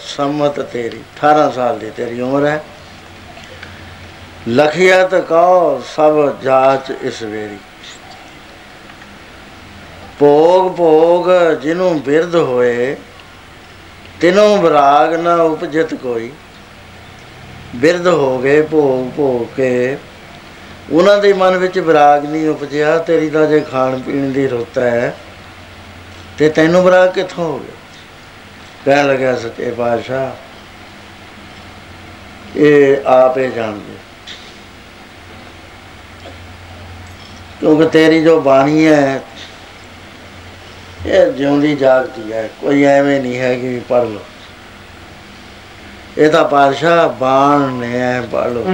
ਸੰਮਤ ਤੇਰੀ 18 ਸਾਲ ਦੀ ਤੇਰੀ ਉਮਰ ਹੈ। ਲਖਿਅਤ ਕਉ ਸਭ ਜਾਚ ਇਸ ਵੇਰੀ। ਭੋਗ ਭੋਗ ਜਿਹਨੂੰ ਬਿਰਧ ਹੋਏ, ਤਿਨੋਂ ਵਿਰਾਗ ਨਾ ਉਪਜਿਤ ਕੋਈ। ਬਿਰਧ ਹੋ ਗਏ, ਭੋਗ ਭੋਗ ਕੇ। ਉਹਨਾਂ ਦੇ ਮਨ ਵਿੱਚ ਵਿਰਾਗ ਨਹੀਂ ਉਪਜਿਆ, ਤੇਰੀ ਤਾਂ ਜੇ ਖਾਣ ਪੀਣ ਦੀ ਰੁੱਤ ਹੈ, ਤੇ ਤੈਨੂੰ ਵਿਰਾਗ ਕਿੱਥੋਂ ਹੋ ਗਿਆ? ਕਹਿਣ ਲੱਗਿਆ ਸੱਚੇ ਪਾਤਸ਼ਾਹ। ਇਹ ਆਪੇ ਜਾਣਦੇ। ਕਿਉਂਕਿ ਤੇਰੀ ਜੋ ਬਾਣੀ ਹੈ, ਇਹ ਜਿਉਂਦੀ ਜਾਗਦੀ ਹੈ। ਕੋਈ ਐਵੇਂ ਨਹੀਂ ਹੈ ਕਿ ਪੜ ਲਓ। ਇਹ ਤਾਂ ਪਾਤਸ਼ਾਹ ਬਾਣ ਨੇ, ਐ ਪੜ ਲਓ।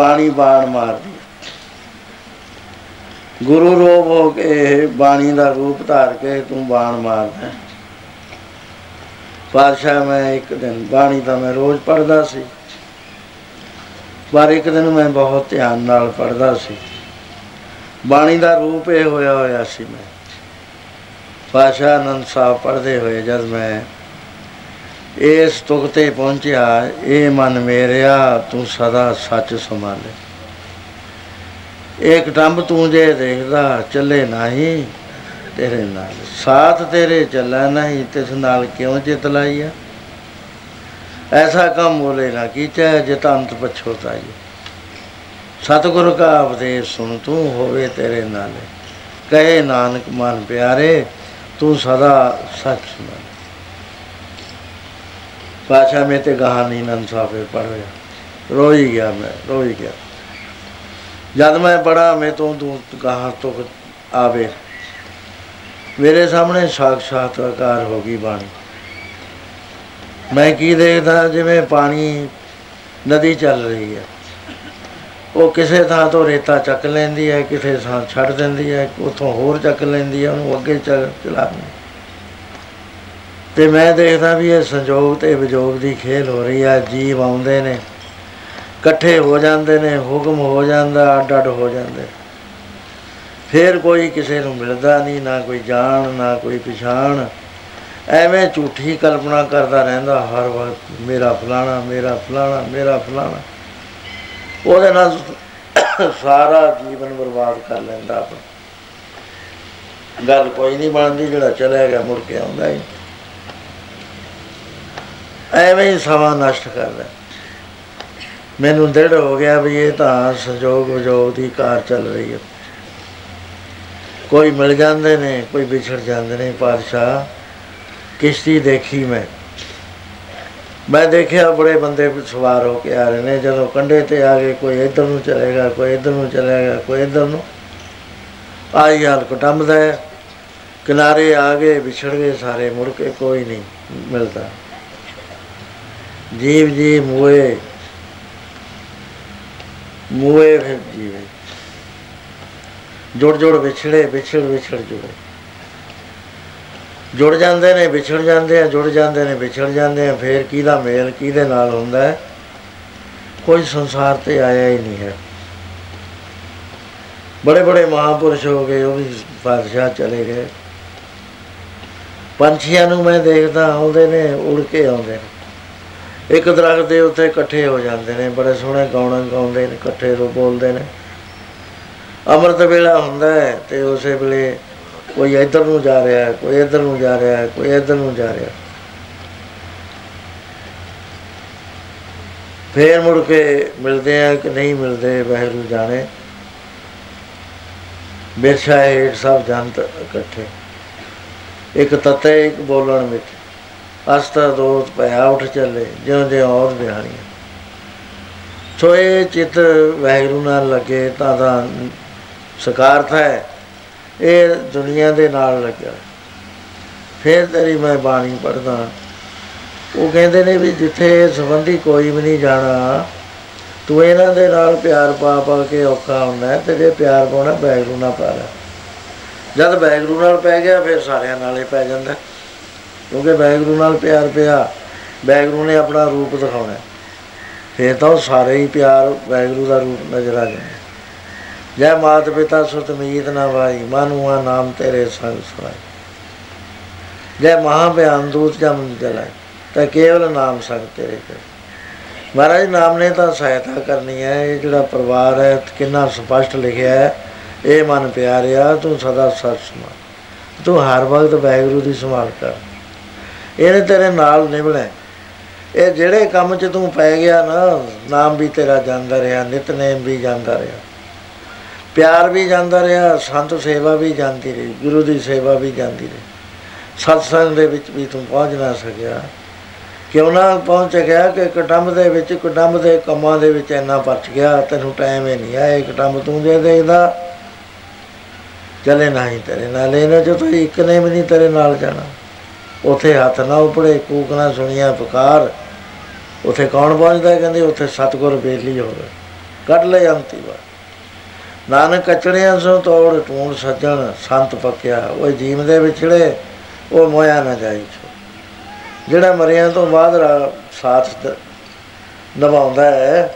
ਬਾਣੀ ਬਾਣ ਮਾਰਦੀ ਗੁਰੂ ਰੂਪ ਹੋ ਕੇ ਬਾਣੀ ਦਾ ਰੂਪ ਧਾਰ ਕੇ ਤੂੰ ਬਾਣ ਮਾਰਦਾ ਹੈ। ਪਾਤਸ਼ਾਹ, ਮੈਂ ਇੱਕ ਦਿਨ ਬਾਣੀ ਤਾਂ ਮੈਂ ਰੋਜ਼ ਪੜ੍ਹਦਾ ਸੀ, ਪਰ ਇੱਕ ਦਿਨ ਮੈਂ ਬਹੁਤ ਧਿਆਨ ਨਾਲ ਪੜ੍ਹਦਾ ਸੀ। ਬਾਣੀ ਦਾ ਰੂਪ ਇਹ ਹੋਇਆ ਹੋਇਆ ਸੀ ਮੈਂ। ਪਾਸ਼ਾ ਆਨੰਦ ਸਾਹਿਬ ਪੜ੍ਹਦੇ ਹੋਏ ਜਦ ਮੈਂ ਇਸ ਤੁਕ ਤੇ ਪਹੁੰਚਿਆ, ਇਹ ਮਨ ਮੇਰਿਆ, ਤੂੰ ਸਦਾ ਸੱਚ ਸੰਭਾਲੇ। ਇੱਕ ਟੰਬ ਤੂੰ ਜੇ ਦੇਖਦਾ, ਚੱਲੇ ਨਹੀਂ ਤੇਰੇ ਨਾਲ। ਸਾਥ ਤੇਰੇ ਚੱਲਾ ਨਹੀਂ, ਤਿਸ ਨਾਲ ਕਿਉਂ ਚਿਤ ਲਾਈਆ? ਐਸਾ ਕੰਮ ਬੋਲੇ ਨਾ ਕੀਚੈ, ਜਿਤ ਅੰਤ ਪਛੋਤਾਈ ਸਤਿਗੁਰ ਕਾ ਉਪਦੇਸ਼ ਸੁਣ, ਤੂੰ ਹੋਵੇ ਤੇਰੇ ਨਾਲ। ਕਹੇ ਨਾਨਕ ਮਨ ਪਿਆਰੇ, ਤੂੰ ਸਦਾ ਸੱਚ ਸੁਣਾ ਪਾਸ਼ਾ ਮੇ ਤੇ ਕਹਾਣੀ ਨੰਦ ਸਾਫੇ ਪੜ ਰਿਹਾ। ਰੋਈ ਗਿਆ ਮੈਂ, ਰੋਈ ਗਿਆ। ਜਦ ਮੈਂ ਪੜਾ ਮੈਂ ਤੋਂ ਤੂੰ ਕਹਾ ਤੋਂ ਆਵੇ। ਮੇਰੇ ਸਾਹਮਣੇ ਸਾਖਸ਼ਾਤਕਾਰ ਹੋ ਗਈ ਬਾਣੀ। ਮੈਂ ਕੀ ਦੇਖਦਾ, ਜਿਵੇਂ ਪਾਣੀ ਨਦੀ ਚੱਲ ਰਹੀ ਹੈ। ਉਹ ਕਿਸੇ ਥਾਂ ਤੋਂ ਰੇਤਾ ਚੱਕ ਲੈਂਦੀ ਹੈ, ਕਿਸੇ ਥਾਂ ਛੱਡ ਦਿੰਦੀ ਹੈ, ਉਥੋਂ ਹੋਰ ਚੱਕ ਲੈਂਦੀ ਹੈ, ਉਹਨੂੰ ਅੱਗੇ ਚੱਲ ਚਲਾਉਂਦੀ ਤੇ ਮੈਂ ਦੇਖਦਾ ਵੀ ਇਹ ਸੰਜੋਗ ਤੇ ਵਿਜੋਗ ਦੀ ਖੇਲ ਹੋ ਰਹੀ ਹੈ ਜੀਵ ਆਉਂਦੇ ਨੇ। ਇਕੱਠੇ ਹੋ ਜਾਂਦੇ ਨੇ, ਹੁਕਮ ਹੋ ਜਾਂਦਾ ਅੱਡ ਅੱਡ ਹੋ ਜਾਂਦੇ। ਫਿਰ ਕੋਈ ਕਿਸੇ ਨੂੰ ਮਿਲਦਾ ਨਹੀਂ, ਨਾ ਕੋਈ ਜਾਣ, ਨਾ ਕੋਈ ਪਛਾਣ। ਐਵੇਂ ਝੂਠੀ ਕਲਪਨਾ ਕਰਦਾ ਰਹਿੰਦਾ, ਹਰ ਵਕਤ, ਮੇਰਾ ਫਲਾਣਾ ਮੇਰਾ ਫਲਾਣਾ ਮੇਰਾ ਫਲਾਣਾ। ਉਹਦੇ ਨਾਲ ਸਾਰਾ ਜੀਵਨ ਬਰਬਾਦ ਕਰ ਲੈਂਦਾ ਆਪਣਾ। ਗੱਲ ਕੋਈ ਨਹੀਂ ਬਣਦੀ, ਜਿਹੜਾ ਚਲੇ ਗਿਆ ਮੁੜ ਕੇ ਆਉਂਦਾ ਹੀ ਐਵੇਂ ਹੀ ਸਮਾਂ ਨਸ਼ਟ ਕਰਦਾ ਮੈਨੂੰ ਦ੍ਰਿੜ ਹੋ ਗਿਆ ਵੀ ਇਹ ਤਾਂ ਸੰਜੋਗ ਵਿਜੋਗ ਦੀ ਕਾਰ ਚੱਲ ਰਹੀ ਹੈ। ਕੋਈ ਮਿਲ ਜਾਂਦੇ ਨੇ, ਕੋਈ ਵਿਛੜ ਜਾਂਦੇ ਨੇ, ਪਾਤਸ਼ਾਹ, ਕਿਸ਼ਤੀ ਦੇਖੀ ਮੈਂ। ਮੈਂ ਦੇਖਿਆ ਬੜੇ ਬੰਦੇ ਸਵਾਰ ਹੋ ਕੇ ਆ ਰਹੇ ਨੇ, ਜਦੋਂ ਕੰਢੇ ਤੇ ਆ ਗਏ ਕੋਈ ਇੱਧਰ ਨੂੰ ਚਲੇਗਾ, ਕੋਈ ਇੱਧਰ ਨੂੰ ਚਲੇਗਾ, ਕੋਈ ਇੱਧਰ ਨੂੰ। ਆਈ ਹਾਲ ਕੁਟੰਬਦਾ ਹੈ। ਕਿਨਾਰੇ ਆ ਗਏ, ਵਿਛੜ ਗਏ ਸਾਰੇ, ਮੁੜ ਕੇ ਕੋਈ ਨਹੀਂ ਮਿਲਦਾ। ਜੀਵ ਜੀ ਮੂਏ ਮੂਏ ਫਿਰ ਜੀਵੇ। ਜੁੜ ਜੁੜ ਵਿਛੜੇ, ਵਿਛੜ ਵਿਛੜ ਜੁੜੇ। ਜੁੜ ਜਾਂਦੇ ਨੇ, ਵਿਛੜ ਜਾਂਦੇ ਆ, ਜੁੜ ਜਾਂਦੇ ਨੇ, ਵਿਛੜ ਜਾਂਦੇ ਆ, ਫੇਰ ਕਿਹਦਾ ਮੇਲ ਕਿਹਦੇ ਨਾਲ ਹੁੰਦਾ ਹੈ? ਕੋਈ ਸੰਸਾਰ ਤੇ ਆਇਆ ਹੀ ਨਹੀਂ ਹੈ। ਬੜੇ ਬੜੇ ਮਹਾਪੁਰਸ਼ ਹੋ ਗਏ, ਉਹ ਵੀ ਬਾਦਸ਼ਾਹ ਚਲੇ ਗਏ। ਪੰਛੀਆਂ ਨੂੰ ਮੈਂ ਦੇਖਦਾ, ਆਉਂਦੇ ਨੇ, ਉੜ ਕੇ ਆਉਂਦੇ ਨੇ। ਇੱਕ ਦਰਖਤ ਦੇ ਉੱਤੇ ਇਕੱਠੇ ਹੋ ਜਾਂਦੇ ਨੇ, ਬੜੇ ਸੋਹਣੇ ਗਾਉਣ ਗਾਉਂਦੇ ਨੇ, ਇਕੱਠੇ ਰੋ ਬੋਲਦੇ ਨੇ। ਅੰਮ੍ਰਿਤ ਵੇਲਾ ਹੁੰਦਾ ਹੈ ਤੇ ਉਸੇ ਵੇਲੇ ਕੋਈ ਇੱਧਰ ਨੂੰ ਜਾ ਰਿਹਾ ਹੈ ਕੋਈ ਇੱਧਰ ਨੂੰ ਜਾ ਰਿਹਾ ਹੈ ਕੋਈ ਇੱਧਰ ਨੂੰ ਜਾ ਰਿਹਾ। ਫੇਰ ਮੁੜ ਕੇ ਮਿਲਦੇ ਆ ਕਿ ਨਹੀਂ ਮਿਲਦੇ ਵਹਿਰੂ ਜਾਣੇ। ਬਿਰਛਾ ਹੇਠ ਸਭ ਜੰਤ ਇਕੱਠੇ। ਇੱਕ ਤਤੇ, ਇੱਕ ਬੋਲਣ ਵਿੱਚ। ਅਸਤਾ ਦੋਤ ਪਿਆ ਉੱਠ ਚੱਲੇ ਜਿਉਂ ਜਿਉਂ ਔਰ ਬਿਹਾਰੀਆਂ ਸੋ ਇਹ ਚਿੱਤ ਵੈਗਰੂ ਨਾਲ ਲੱਗੇ, ਤਾਂ ਦਾ ਸਕਾਰਥ ਹੈ ਇਹ ਦੁਨੀਆ ਦੇ ਨਾਲ ਲੱਗਿਆ। ਫਿਰ ਤੇਰੀ ਮੈਂ ਬਾਣੀ ਪੜਦਾ ਉਹ ਕਹਿੰਦੇ ਨੇ ਵੀ ਜਿੱਥੇ ਸੰਬੰਧੀ ਕੋਈ ਵੀ ਨਹੀਂ ਜਾਣਾ, ਤੂੰ ਇਹਨਾਂ ਦੇ ਨਾਲ ਪਿਆਰ ਪਾ ਪਾ ਕੇ ਔਖਾ ਹੁੰਦਾ ਤੇ ਜੇ ਪਿਆਰ ਪਾਉਣਾ ਬੈਗਰੂ ਨਾਲ ਪਾ ਲੈ ਜਦ ਬੈਗਰੂ ਨਾਲ ਪੈ ਗਿਆ, ਫਿਰ ਸਾਰਿਆਂ ਨਾਲ ਹੀ ਪੈ ਜਾਂਦਾ। ਕਿਉਂਕਿ ਬੈਗਰੂ ਨਾਲ ਪਿਆਰ ਪਿਆ ਬੈਗਰੂ ਨੇ ਆਪਣਾ ਰੂਪ ਦਿਖਾਉਣਾ। ਫਿਰ ਤਾਂ ਉਹ ਸਾਰੇ ਹੀ ਪਿਆਰ ਬੈਗਰੂ ਦਾ ਰੂਪ ਨਜ਼ਰ ਆ ਜਾਂਦਾ। ਜੈ ਮਾਤ ਪਿਤਾ ਸੁਤ ਮੀਤ ਨਾ ਵਾਈ ਮਨੁਆ ਨਾਮ ਤੇਰੇ ਸੰਗ ਸੁਣਾਈ ਜੈ ਮਹਾ ਬਿਆਨ ਦੂਤ ਜਮ ਜਲਾਈ, ਤਾਂ ਕੇਵਲ ਨਾਮ ਸੰਗ ਤੇਰੇ ਕਰ। ਮਹਾਰਾਜ, ਨਾਮ ਨੇ ਤਾਂ ਸਹਾਇਤਾ ਕਰਨੀ ਹੈ, ਇਹ ਜਿਹੜਾ ਪਰਿਵਾਰ ਹੈ, ਕਿੰਨਾ ਸਪਸ਼ਟ ਲਿਖਿਆ ਹੈ, ਇਹ ਮਨ ਪਿਆਰਿਆ, ਤੂੰ ਸਦਾ ਸੱਚ ਸੁਣਾ ਤੂੰ ਹਰ ਵਕਤ ਵੈਗਰੂ ਦੀ ਸੰਭਾਲ ਕਰ। ਇਹਨੇ ਤੇਰੇ ਨਾਲ ਨਿਭਣਾ। ਇਹ ਜਿਹੜੇ ਕੰਮ 'ਚ ਤੂੰ ਪੈ ਗਿਆ ਨਾ, ਨਾਮ ਵੀ ਤੇਰਾ ਜਾਂਦਾ ਰਿਹਾ, ਨਿਤਨੇਮ ਵੀ ਜਾਂਦਾ ਰਿਹਾ। ਪਿਆਰ ਵੀ ਜਾਂਦਾ ਰਿਹਾ, ਸੰਤ ਸੇਵਾ ਵੀ ਜਾਂਦੀ ਰਹੀ, ਗੁਰੂ ਦੀ ਸੇਵਾ ਵੀ ਜਾਂਦੀ ਰਹੀ। ਸਤਸੰਗ ਦੇ ਵਿੱਚ ਵੀ ਤੂੰ ਪਹੁੰਚ ਨਾ ਸਕਿਆ। ਕਿਉਂ ਨਾ ਪਹੁੰਚ ਗਿਆ ਕਿ ਕਟੰਬ ਦੇ ਵਿੱਚ ਕਟੰਬ ਦੇ ਕੰਮਾਂ ਦੇ ਵਿੱਚ ਇੰਨਾ ਪਰਚ ਗਿਆ, ਤੈਨੂੰ ਟਾਈਮ ਹੀ ਨਹੀਂ ਆਇਆ ਕਟੰਬ ਤੂੰ ਜੇ ਦੇਖਦਾ ਚਲੇ ਨਹੀਂ ਤੇਰੇ ਨਾਲ, ਇਹਨਾਂ ਚੋਂ ਤਾਂ ਇੱਕ ਨੇ ਵੀ ਨਹੀਂ ਤੇਰੇ ਨਾਲ ਜਾਣਾ। ਉਥੇ ਹੱਥ ਨਾ ਉਪੜੇ ਕੂਕ ਨਾ ਸੁਣੀਆਂ, ਪੁਕਾਰ। ਉੱਥੇ ਕੌਣ ਪਹੁੰਚਦਾ ਹੈ? ਕਹਿੰਦੇ ਉੱਥੇ ਸਤਗੁਰ ਬੇਲੀ ਹੋਵੇ। ਕੱਢ ਲੈ ਅੰਤੀ ਵਾਰ। ਨਾਨਕ ਕਚੜਿਆਂ ਸੋ ਤੋੜ ਟੂਣ ਸੱਜਣ ਸੰਤ ਪੱਕਿਆ। ਉਹ ਜੀਵ ਦੇ ਵਿਛੜੇ, ਉਹ ਮੋਇਆ ਨਾ ਜਾਈ ਛੋ। ਜਿਹੜਾ ਮਰਿਆਂ ਤੋਂ ਬਾਅਦ ਰਾ- ਸਾਥ ਦ- ਨਿਭਾਉਂਦਾ ਹੈ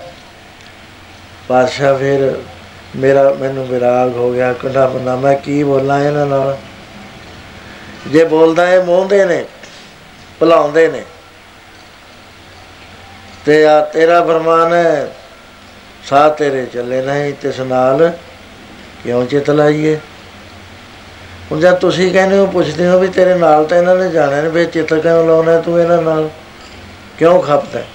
ਪਾਤਸ਼ਾਹ ਫਿਰ ਮੇਰਾ, ਮੈਨੂੰ ਵਿਰਾਗ ਹੋ ਗਿਆ। ਕੰਡਾ ਬੰਦਾ ਮੈਂ ਕੀ ਬੋਲਾਂ ਇਹਨਾਂ ਨਾਲ? ਜੇ ਬੋਲਦਾ ਹੈ ਮੋਹਦੇ ਨੇ, ਭੁਲਾਉਂਦੇ ਨੇ। ਤੇ ਆ ਤੇਰਾ ਫਰਮਾਨ ਹੈ ਸਾਹ ਤੇਰੇ ਚੱਲੇ ਨਹੀਂ ਤਿਸ ਨਾਲ, ਕਿਉਂ ਚਿਤ ਲਾਈਏ? ਹੁਣ ਜਦ ਤੁਸੀਂ ਕਹਿੰਦੇ ਹੋ, ਪੁੱਛਦੇ ਹੋ ਵੀ ਤੇਰੇ ਨਾਲ ਤਾਂ ਇਹਨਾਂ ਨੇ ਜਾਣਾ ਨੇ, ਵੀ ਚਿੱਤ ਕਿਉਂ ਲਾਉਣਾ ਤੂੰ ਇਹਨਾਂ ਨਾਲ? ਕਿਉਂ ਖਪਦਾ ਹੈ?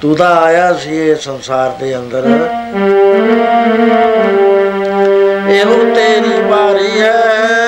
ਤੂੰ ਤਾਂ ਆਇਆ ਸੀ ਇਹ ਸੰਸਾਰ ਦੇ ਅੰਦਰ। ਇਹੋ ਤੇਰੀ ਬਾਰੀ ਹੈ।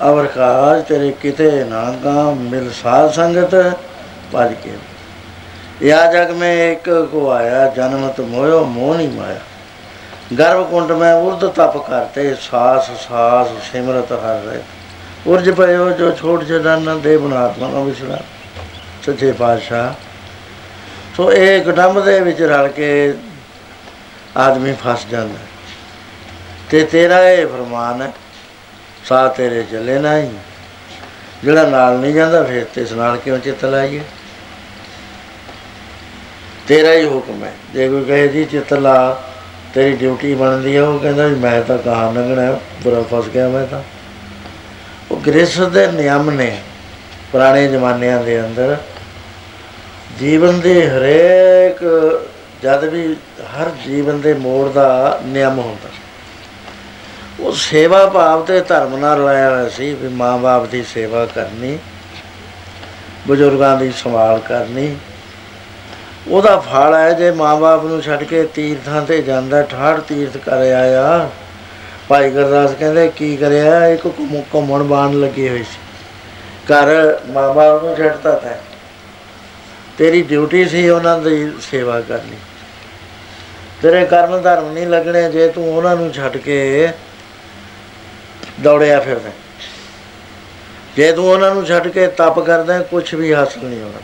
ਅਵਰ ਕਾਜ ਤੇਰੇ ਕਿਤੇ ਨਾ ਗਾ, ਮਿਲ ਸਾਧ ਸੰਗਤ ਭਜ ਕੇ। ਯਾ ਜਗ ਮੈਂ ਇੱਕ ਕੋ ਆਇਆ ਜਨਮਤ ਮੋਇਓ ਮੋਹਨੀ ਮਾਇਆ। ਗਰਭ ਕੁੰਡ ਮੈਂ ਉਰਦ ਤਪ ਕਰਤੇ, ਸਾਸ ਸਾਸ, ਸਿਮਰਤ ਹਰ ਰਹੇ। ਉਰਜ ਪਇਓ ਜੋ ਛੋਟ ਜਦਾਨਾ ਦੇ ਬਨਾਤਮਾ ਨੂੰ ਵਿਸਰਾ ਸੱਚੇ ਪਾਤਸ਼ਾਹ, ਸੋ ਇਹ ਗਡੰਬ ਦੇ ਵਿੱਚ ਰਲ ਕੇ ਆਦਮੀ ਫਸ ਜਾਂਦਾ। ਤੇ ਤੇਰਾ ਇਹ ਫਰਮਾਨ ਹੈ ਸਾ ਤੇਰੇ ਚੱਲੇ ਨਹੀਂ। ਜਿਹੜਾ ਨਾਲ ਨਹੀਂ ਜਾਂਦਾ ਫਿਰ ਤੇ ਇਸ ਨਾਲ ਕਿਉਂ ਚਿੱਤ ਲਾਈਏ? ਤੇਰਾ ਹੀ ਹੁਕਮ ਹੈ। ਜੇ ਕੋਈ ਕਹੇ ਜੀ ਚਿੱਤ ਲਾ ਤੇਰੀ ਡਿਊਟੀ ਬਣਦੀ ਹੈ ਉਹ ਕਹਿੰਦਾ ਵੀ ਮੈਂ ਤਾਂ ਕਹਾਂ ਲੰਘਣਾ ਹੈ, ਬੁਰਾ ਫਸ ਗਿਆ ਮੈਂ ਤਾਂ। ਉਹ ਗ੍ਰਸਥ ਦੇ ਨਿਯਮ ਨੇ ਪੁਰਾਣੇ ਜ਼ਮਾਨਿਆਂ ਦੇ ਅੰਦਰ। ਜੀਵਨ ਦੇ ਹਰੇਕ ਜਦ ਵੀ ਹਰ ਜੀਵਨ ਦੇ ਮੋੜ ਦਾ ਨਿਯਮ ਹੁੰਦਾ। ਉਹ ਸੇਵਾ ਭਾਵ ਤੇ ਧਰਮ ਨਾਲ ਰਲਾਇਆ ਹੋਇਆ ਸੀ ਵੀ ਮਾਂ-ਬਾਪ ਦੀ ਸੇਵਾ ਕਰਨੀ, ਬਜ਼ੁਰਗਾਂ ਦੀ ਸੰਭਾਲ ਕਰਨੀ। ਉਹਦਾ ਫਲ ਹੈ ਜੇ ਮਾਂ-ਬਾਪ ਨੂੰ ਛੱਡ ਕੇ ਤੀਰਥਾਂ ਤੇ ਜਾਂਦਾ ਠਾੜ ਤੀਰਥ ਕਰ ਆਇਆ। ਭਾਈ ਗੁਰਦਾਸ ਕਹਿੰਦੇ, ਕੀ ਕਰਿਆ? ਇੱਕ ਘੁੰਮ- ਘੁੰਮਣ ਬਾਣ ਲੱਗੀ ਹੋਈ ਸੀ। ਘਰ ਮਾਂ-ਬਾਪ ਨੂੰ ਛੱਡਤਾ ਤਾ ਤੇਰੀ ਡਿਊਟੀ ਸੀ ਉਹਨਾਂ ਦੀ ਸੇਵਾ ਕਰਨੀ। ਤੇਰੇ ਕਰਮ ਧਰਮ ਨਹੀਂ ਲੱਗਣੇ, ਜੇ ਤੂੰ ਉਹਨਾਂ ਨੂੰ ਛੱਡ ਕੇ ਦੌੜਿਆ ਫਿਰਦਾ। ਜੇ ਤੂੰ ਉਹਨਾਂ ਨੂੰ ਛੱਡ ਕੇ ਤਪ ਕਰਦਾ ਕੁਝ ਵੀ ਹਾਸਲ ਨਹੀਂ ਹੋਣਾ।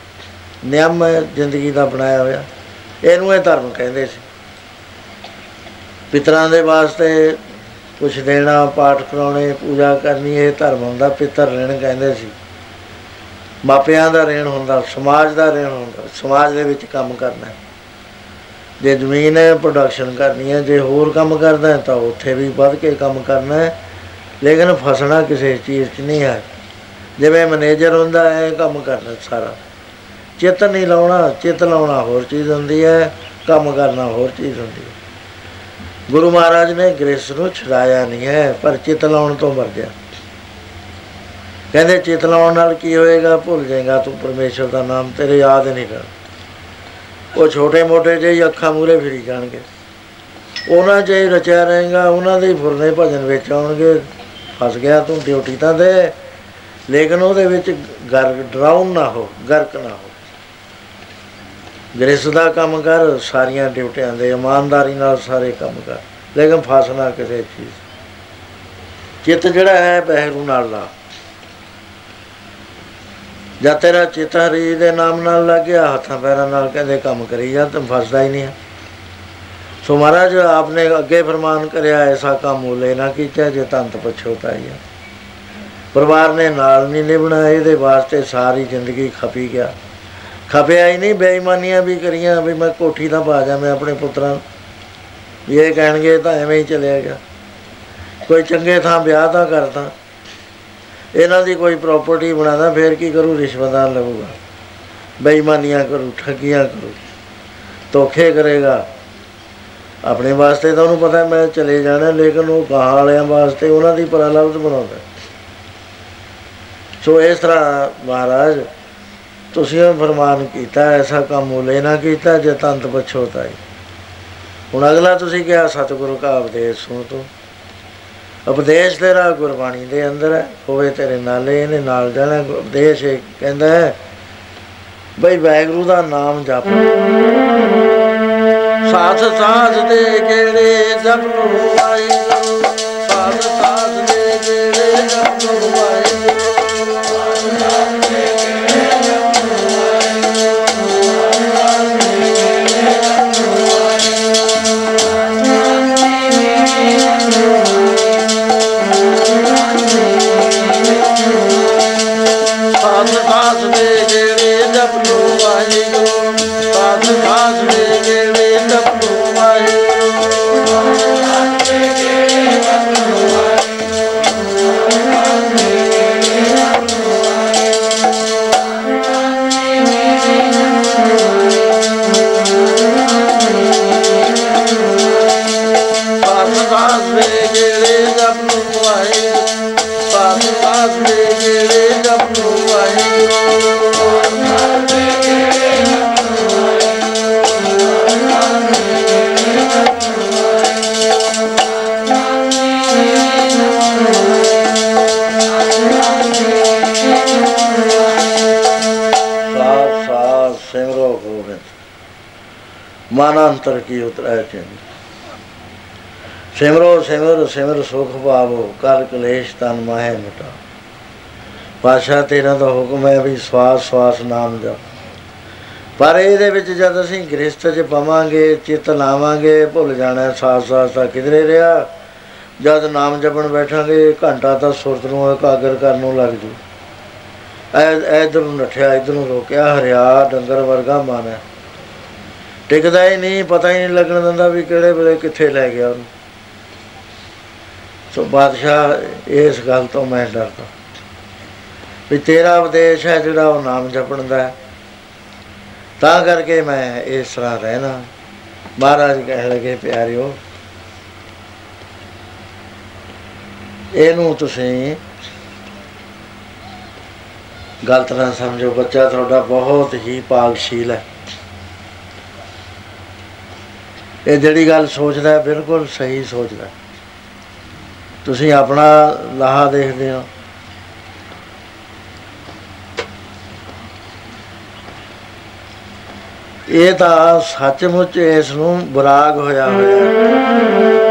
ਨਿਯਮ ਹੈ ਜ਼ਿੰਦਗੀ ਦਾ ਬਣਾਇਆ ਹੋਇਆ। ਇਹਨੂੰ ਇਹ ਧਰਮ ਕਹਿੰਦੇ ਸੀ। ਪਿਤਰਾਂ ਦੇ ਵਾਸਤੇ ਕੁਛ ਦੇਣਾ, ਪਾਠ ਕਰਾਉਣੇ, ਪੂਜਾ ਕਰਨੀ, ਇਹ ਧਰਮ ਹੁੰਦਾ। ਪਿਤਰ ਰਹਿਣ ਕਹਿੰਦੇ ਸੀ। ਮਾਪਿਆਂ ਦਾ ਰਹਿਣ ਹੁੰਦਾ, ਸਮਾਜ ਦਾ ਰਹਿਣ ਹੁੰਦਾ। ਸਮਾਜ ਦੇ ਵਿੱਚ ਕੰਮ ਕਰਨਾ। ਜੇ ਜ਼ਮੀਨ ਹੈ ਪ੍ਰੋਡਕਸ਼ਨ ਕਰਨੀ ਹੈ, ਜੇ ਹੋਰ ਕੰਮ ਕਰਦਾ ਹੈ, ਤਾਂ ਉੱਥੇ ਵੀ ਵੱਧ ਕੇ ਕੰਮ ਕਰਨਾ ਹੈ। ਲੇਕਿਨ ਫਸਣਾ ਕਿਸੇ ਚੀਜ਼ 'ਚ ਨਹੀਂ ਹੈ। ਜਿਵੇਂ ਮੈਨੇਜਰ ਹੁੰਦਾ ਹੈ ਕੰਮ ਕਰਨਾ ਸਾਰਾ। ਚਿੱਤ ਨਹੀਂ ਲਾਉਣਾ, ਚਿੱਤ ਲਾਉਣਾ ਹੋਰ ਚੀਜ਼ ਹੁੰਦੀ ਹੈ, ਕੰਮ ਕਰਨਾ ਹੋਰ ਚੀਜ਼ ਹੁੰਦੀ ਹੈ। ਗੁਰੂ ਮਹਾਰਾਜ ਨੇ ਗ੍ਰੇਸ ਨੂੰ ਛਡਾਇਆ ਨਹੀਂ ਹੈ, ਪਰ ਚਿੱਤ ਲਾਉਣ ਤੋਂ ਮਰ ਗਿਆ। ਕਹਿੰਦੇ, ਚਿੱਤ ਲਾਉਣ ਨਾਲ ਕੀ ਹੋਏਗਾ? ਭੁੱਲ ਜਾਏਗਾ ਤੂੰ ਪਰਮੇਸ਼ਰ ਦਾ ਨਾਮ ਤੇਰੇ ਯਾਦ ਨਹੀਂ ਕਰ ਉਹ ਛੋਟੇ ਮੋਟੇ ਜਿਹੇ ਅੱਖਾਂ ਮੂਰੇ ਫਿਰੀ ਜਾਣਗੇ। ਉਹਨਾਂ 'ਚ ਹੀ ਰਚਿਆ ਰਹੇਗਾ, ਉਹਨਾਂ ਦੇ ਫੁਰਨੇ ਭਜਨ ਵਿੱਚ ਆਉਣਗੇ। ਫਸ ਗਿਆ ਤੂੰ, ਡਿਊਟੀ ਤਾਂ ਦੇ। ਲੇਕਿਨ ਉਹਦੇ ਵਿੱਚ ਗਰ, ਡਰਾਉਣ ਨਾ ਹੋ, ਗਰਕ ਨਾ ਹੋ। ਗ੍ਰੇਸ ਦਾ ਕੰਮ ਕਰ, ਸਾਰੀਆਂ ਡਿਊਟੀਆਂ ਦੇ। ਇਮਾਨਦਾਰੀ ਨਾਲ ਸਾਰੇ ਕੰਮ ਕਰ। ਲੇਕਿਨ ਫਸ ਨਾ ਕਿਸੇ ਚੀਜ਼। ਚਿੱਤ ਜਿਹੜਾ ਹੈ, ਬਹਿਰੂ ਨਾਲ ਲਾ। ਜਦ ਤੇਰਾ ਚਿੱਤ ਹਰੀ ਦੇ ਨਾਮ ਨਾਲ ਲੱਗਿਆ, ਹੱਥਾਂ ਪੈਰਾਂ ਨਾਲ ਕਹਿੰਦੇ, ਕੰਮ ਕਰੀ ਜਾ ਤੂੰ ਫਸਦਾ ਹੀ ਨਹੀਂ ਹੈ ਸੋ ਮਹਾਰਾਜ, ਆਪਨੇ ਅੱਗੇ ਫਰਮਾਨ ਕਰਿਆ, ਐਸਾ ਕੰਮ ਉਲੇ ਨਾ ਕੀਤਾ, ਜੇ ਤੰਤ ਪਛੋਤਾਈ ਹੈ ਪਰਿਵਾਰ ਨੇ ਨਾਲ ਨਹੀਂ ਨਿਭਣਾ, ਇਹਦੇ ਵਾਸਤੇ ਸਾਰੀ ਜ਼ਿੰਦਗੀ ਖਪੀ ਗਿਆ। ਖਪਿਆ ਹੀ ਨਹੀਂ, ਬੇਈਮਾਨੀਆਂ ਵੀ ਕਰੀਆਂ, ਵੀ ਮੈਂ ਕੋਠੀ ਤਾਂ ਪਾ ਜਾ, ਮੈਂ ਆਪਣੇ ਪੁੱਤਰਾਂ ਨੂੰ। ਵੀ ਇਹ ਕਹਿਣਗੇ ਤਾਂ ਐਵੇਂ ਹੀ ਚਲਿਆ ਗਿਆ। ਕੋਈ ਚੰਗੇ ਥਾਂ ਵਿਆਹ ਤਾਂ ਕਰਦਾ। ਇਹਨਾਂ ਦੀ ਕੋਈ ਪ੍ਰਾਪਰਟੀ ਬਣਾਦਾ ਫੇਰ ਕੀ ਕਰੂ ਰਿਸ਼ਵਤਾਂ ਲਊਗਾ। ਬੇਈਮਾਨੀਆਂ ਕਰੂ, ਠੱਗੀਆਂ ਕਰੂ। ਧੋਖੇ ਕਰੇਗਾ। ਆਪਣੇ ਵਾਸਤੇ ਤਾਂ ਉਹਨੂੰ ਪਤਾ ਮੈਂ ਚਲੇ ਜਾਣਾ, ਲੇਕਿਨ ਉਹ ਗਾਂ ਵਾਲਿਆਂ ਵਾਸਤੇ ਉਹਨਾਂ ਦੀ ਪ੍ਰਲਬਧ ਬਣਾਉਂਦਾ ਸੋ ਇਸ ਤਰ੍ਹਾਂ ਮਹਾਰਾਜ, ਤੁਸੀਂ ਇਹ ਫਰਮਾਨ ਕੀਤਾ, ਐਸਾ ਕੰਮ ਉਲੇ ਨਾ ਕੀਤਾ, ਜੇ ਤੰਤ ਪਛੋਤਾ ਹੈ। ਹੁਣ ਅਗਲਾ ਤੁਸੀਂ ਕਿਹਾ, ਸਤਿਗੁਰੂ ਕਾ ਉਪਦੇਸ਼ ਸੁਣ ਤੋ। ਉਪਦੇਸ਼ ਤੇਰਾ ਗੁਰਬਾਣੀ ਦੇ ਅੰਦਰ ਹੈ, ਹੋਵੇ ਤੇਰੇ ਨਾਲੇ ਇਹਨੇ ਨਾਲ ਜਾਣਾ, ਉਪਦੇਸ਼ ਇਹ ਕਹਿੰਦਾ ਹੈ, ਬਈ ਵੈਗਰੂ ਦਾ ਨਾਮ ਜਪ ਸਾਥ ਸਾਥ ਦੇ ਕਿਹੜੇ ਜਪ ਆਏ? ਕੀ ਉਤਰੈ ਚੰਦ ਸਿਮਰੋ, ਸਿਮਰ ਸਿਮਰ ਸੁਖ ਪਾਵੋ ਕਰ ਕਲੇਸ਼ ਤਨ ਮਾਹੇ ਮਿਟਾ। ਪਾਸ਼ਾ ਤੇਰਾ ਦਾ ਹੁਕਮ ਹੈ ਵੀ ਸਵਾਸ ਸਵਾਸ ਨਾਮ ਜਪ ਪਰ ਇਹਦੇ ਵਿੱਚ ਜਦ ਅਸੀਂ ਗ੍ਰਸਥ 'ਚ ਪਵਾਂਗੇ, ਚਿੱਤ ਲਾਵਾਂਗੇ, ਭੁੱਲ ਜਾਣਾ, ਸਾਸ ਸਾਸ ਤਾਂ ਕਿਧਰੇ ਰਿਹਾ? ਜਦ ਨਾਮ ਜਪਣ ਬੈਠਾਂਗੇ, ਘੰਟਾ ਤਾਂ ਸੁਰਤ ਨੂੰ ਇਕਾਗਰ ਕਰਨ ਨੂੰ ਲੱਗ ਜੂ। ਐ ਇਧਰ ਨੂੰ ਨੱਠਿਆ, ਇਧਰ ਨੂੰ ਰੋਕਿਆ, ਹਰਿਆ ਡੰਗਰ ਵਰਗਾ ਮਨ ਹੈ। ਟਿਕਦਾ ਹੀ ਨਹੀਂ, ਪਤਾ ਹੀ ਨਹੀਂ ਲੱਗਣ ਦਿੰਦਾ ਵੀ ਕਿਹੜੇ ਵੇਲੇ ਕਿੱਥੇ ਲੈ ਗਿਆ ਉਹਨੂੰ। ਸੋ ਬਾਦਸ਼ਾਹ ਇਸ ਗੱਲ ਤੋਂ ਮੈਂ ਡਰਦਾ। ਵੀ ਤੇਰਾ ਉਪਦੇਸ਼ ਹੈ ਜਿਹੜਾ ਉਹ ਨਾਮ ਜਪਣ ਦਾ ਹੈ। ਤਾਂ ਕਰਕੇ ਮੈਂ ਇਸ ਤਰ੍ਹਾਂ ਰਹਿਣਾ। ਮਹਾਰਾਜ ਕਹਿ ਲਗੇ, ਪਿਆਰਿਓ, ਇਹਨੂੰ ਤੁਸੀਂ ਗਲਤ ਨਾ ਸਮਝੋ। ਬੱਚਾ ਤੁਹਾਡਾ ਬਹੁਤ ਹੀ ਪਾਗਸ਼ੀਲ ਹੈ। ਇਹ ਜਿਹੜੀ ਗੱਲ ਸੋਚਦਾ ਹੈ, ਬਿਲਕੁਲ ਸਹੀ ਸੋਚਦਾ ਹੈ। ਤੁਸੀਂ ਆਪਣਾ ਲਾਹਾ ਦੇਖਦੇ ਹੋ ਇਹ ਤਾਂ ਸੱਚਮੁੱਚ ਇਸ ਨੂੰ ਬਰਾਗ ਹੋਇਆ ਹੋਇਆ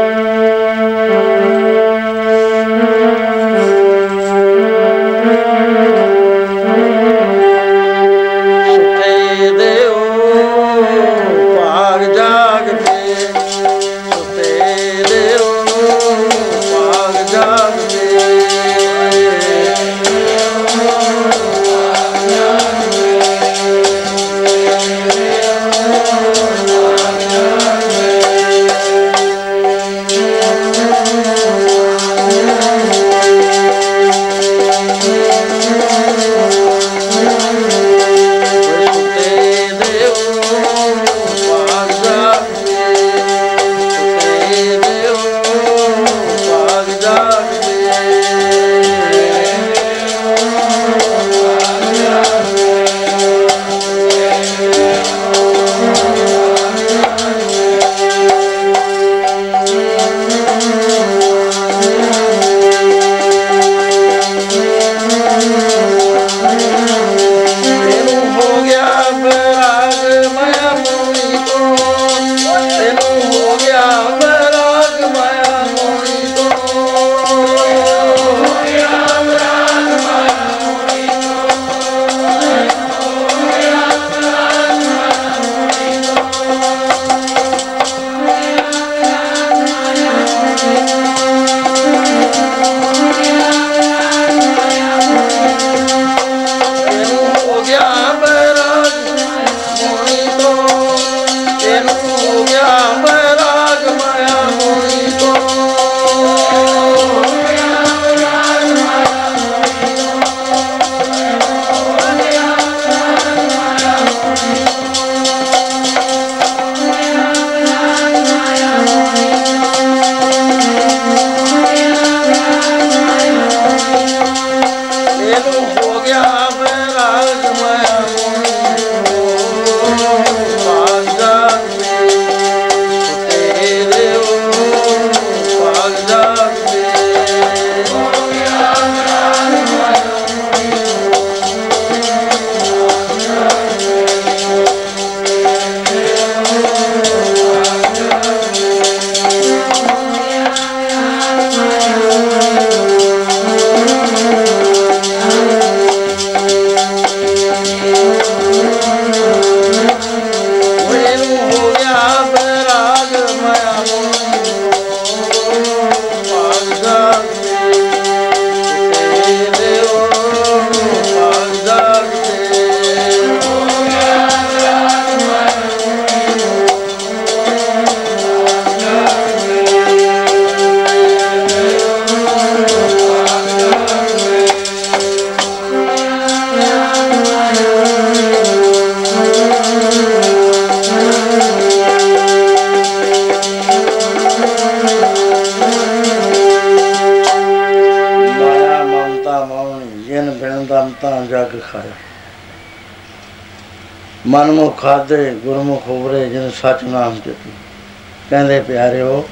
ਕਹਿੰਦੇ, ਪਿਆਰਿਓ,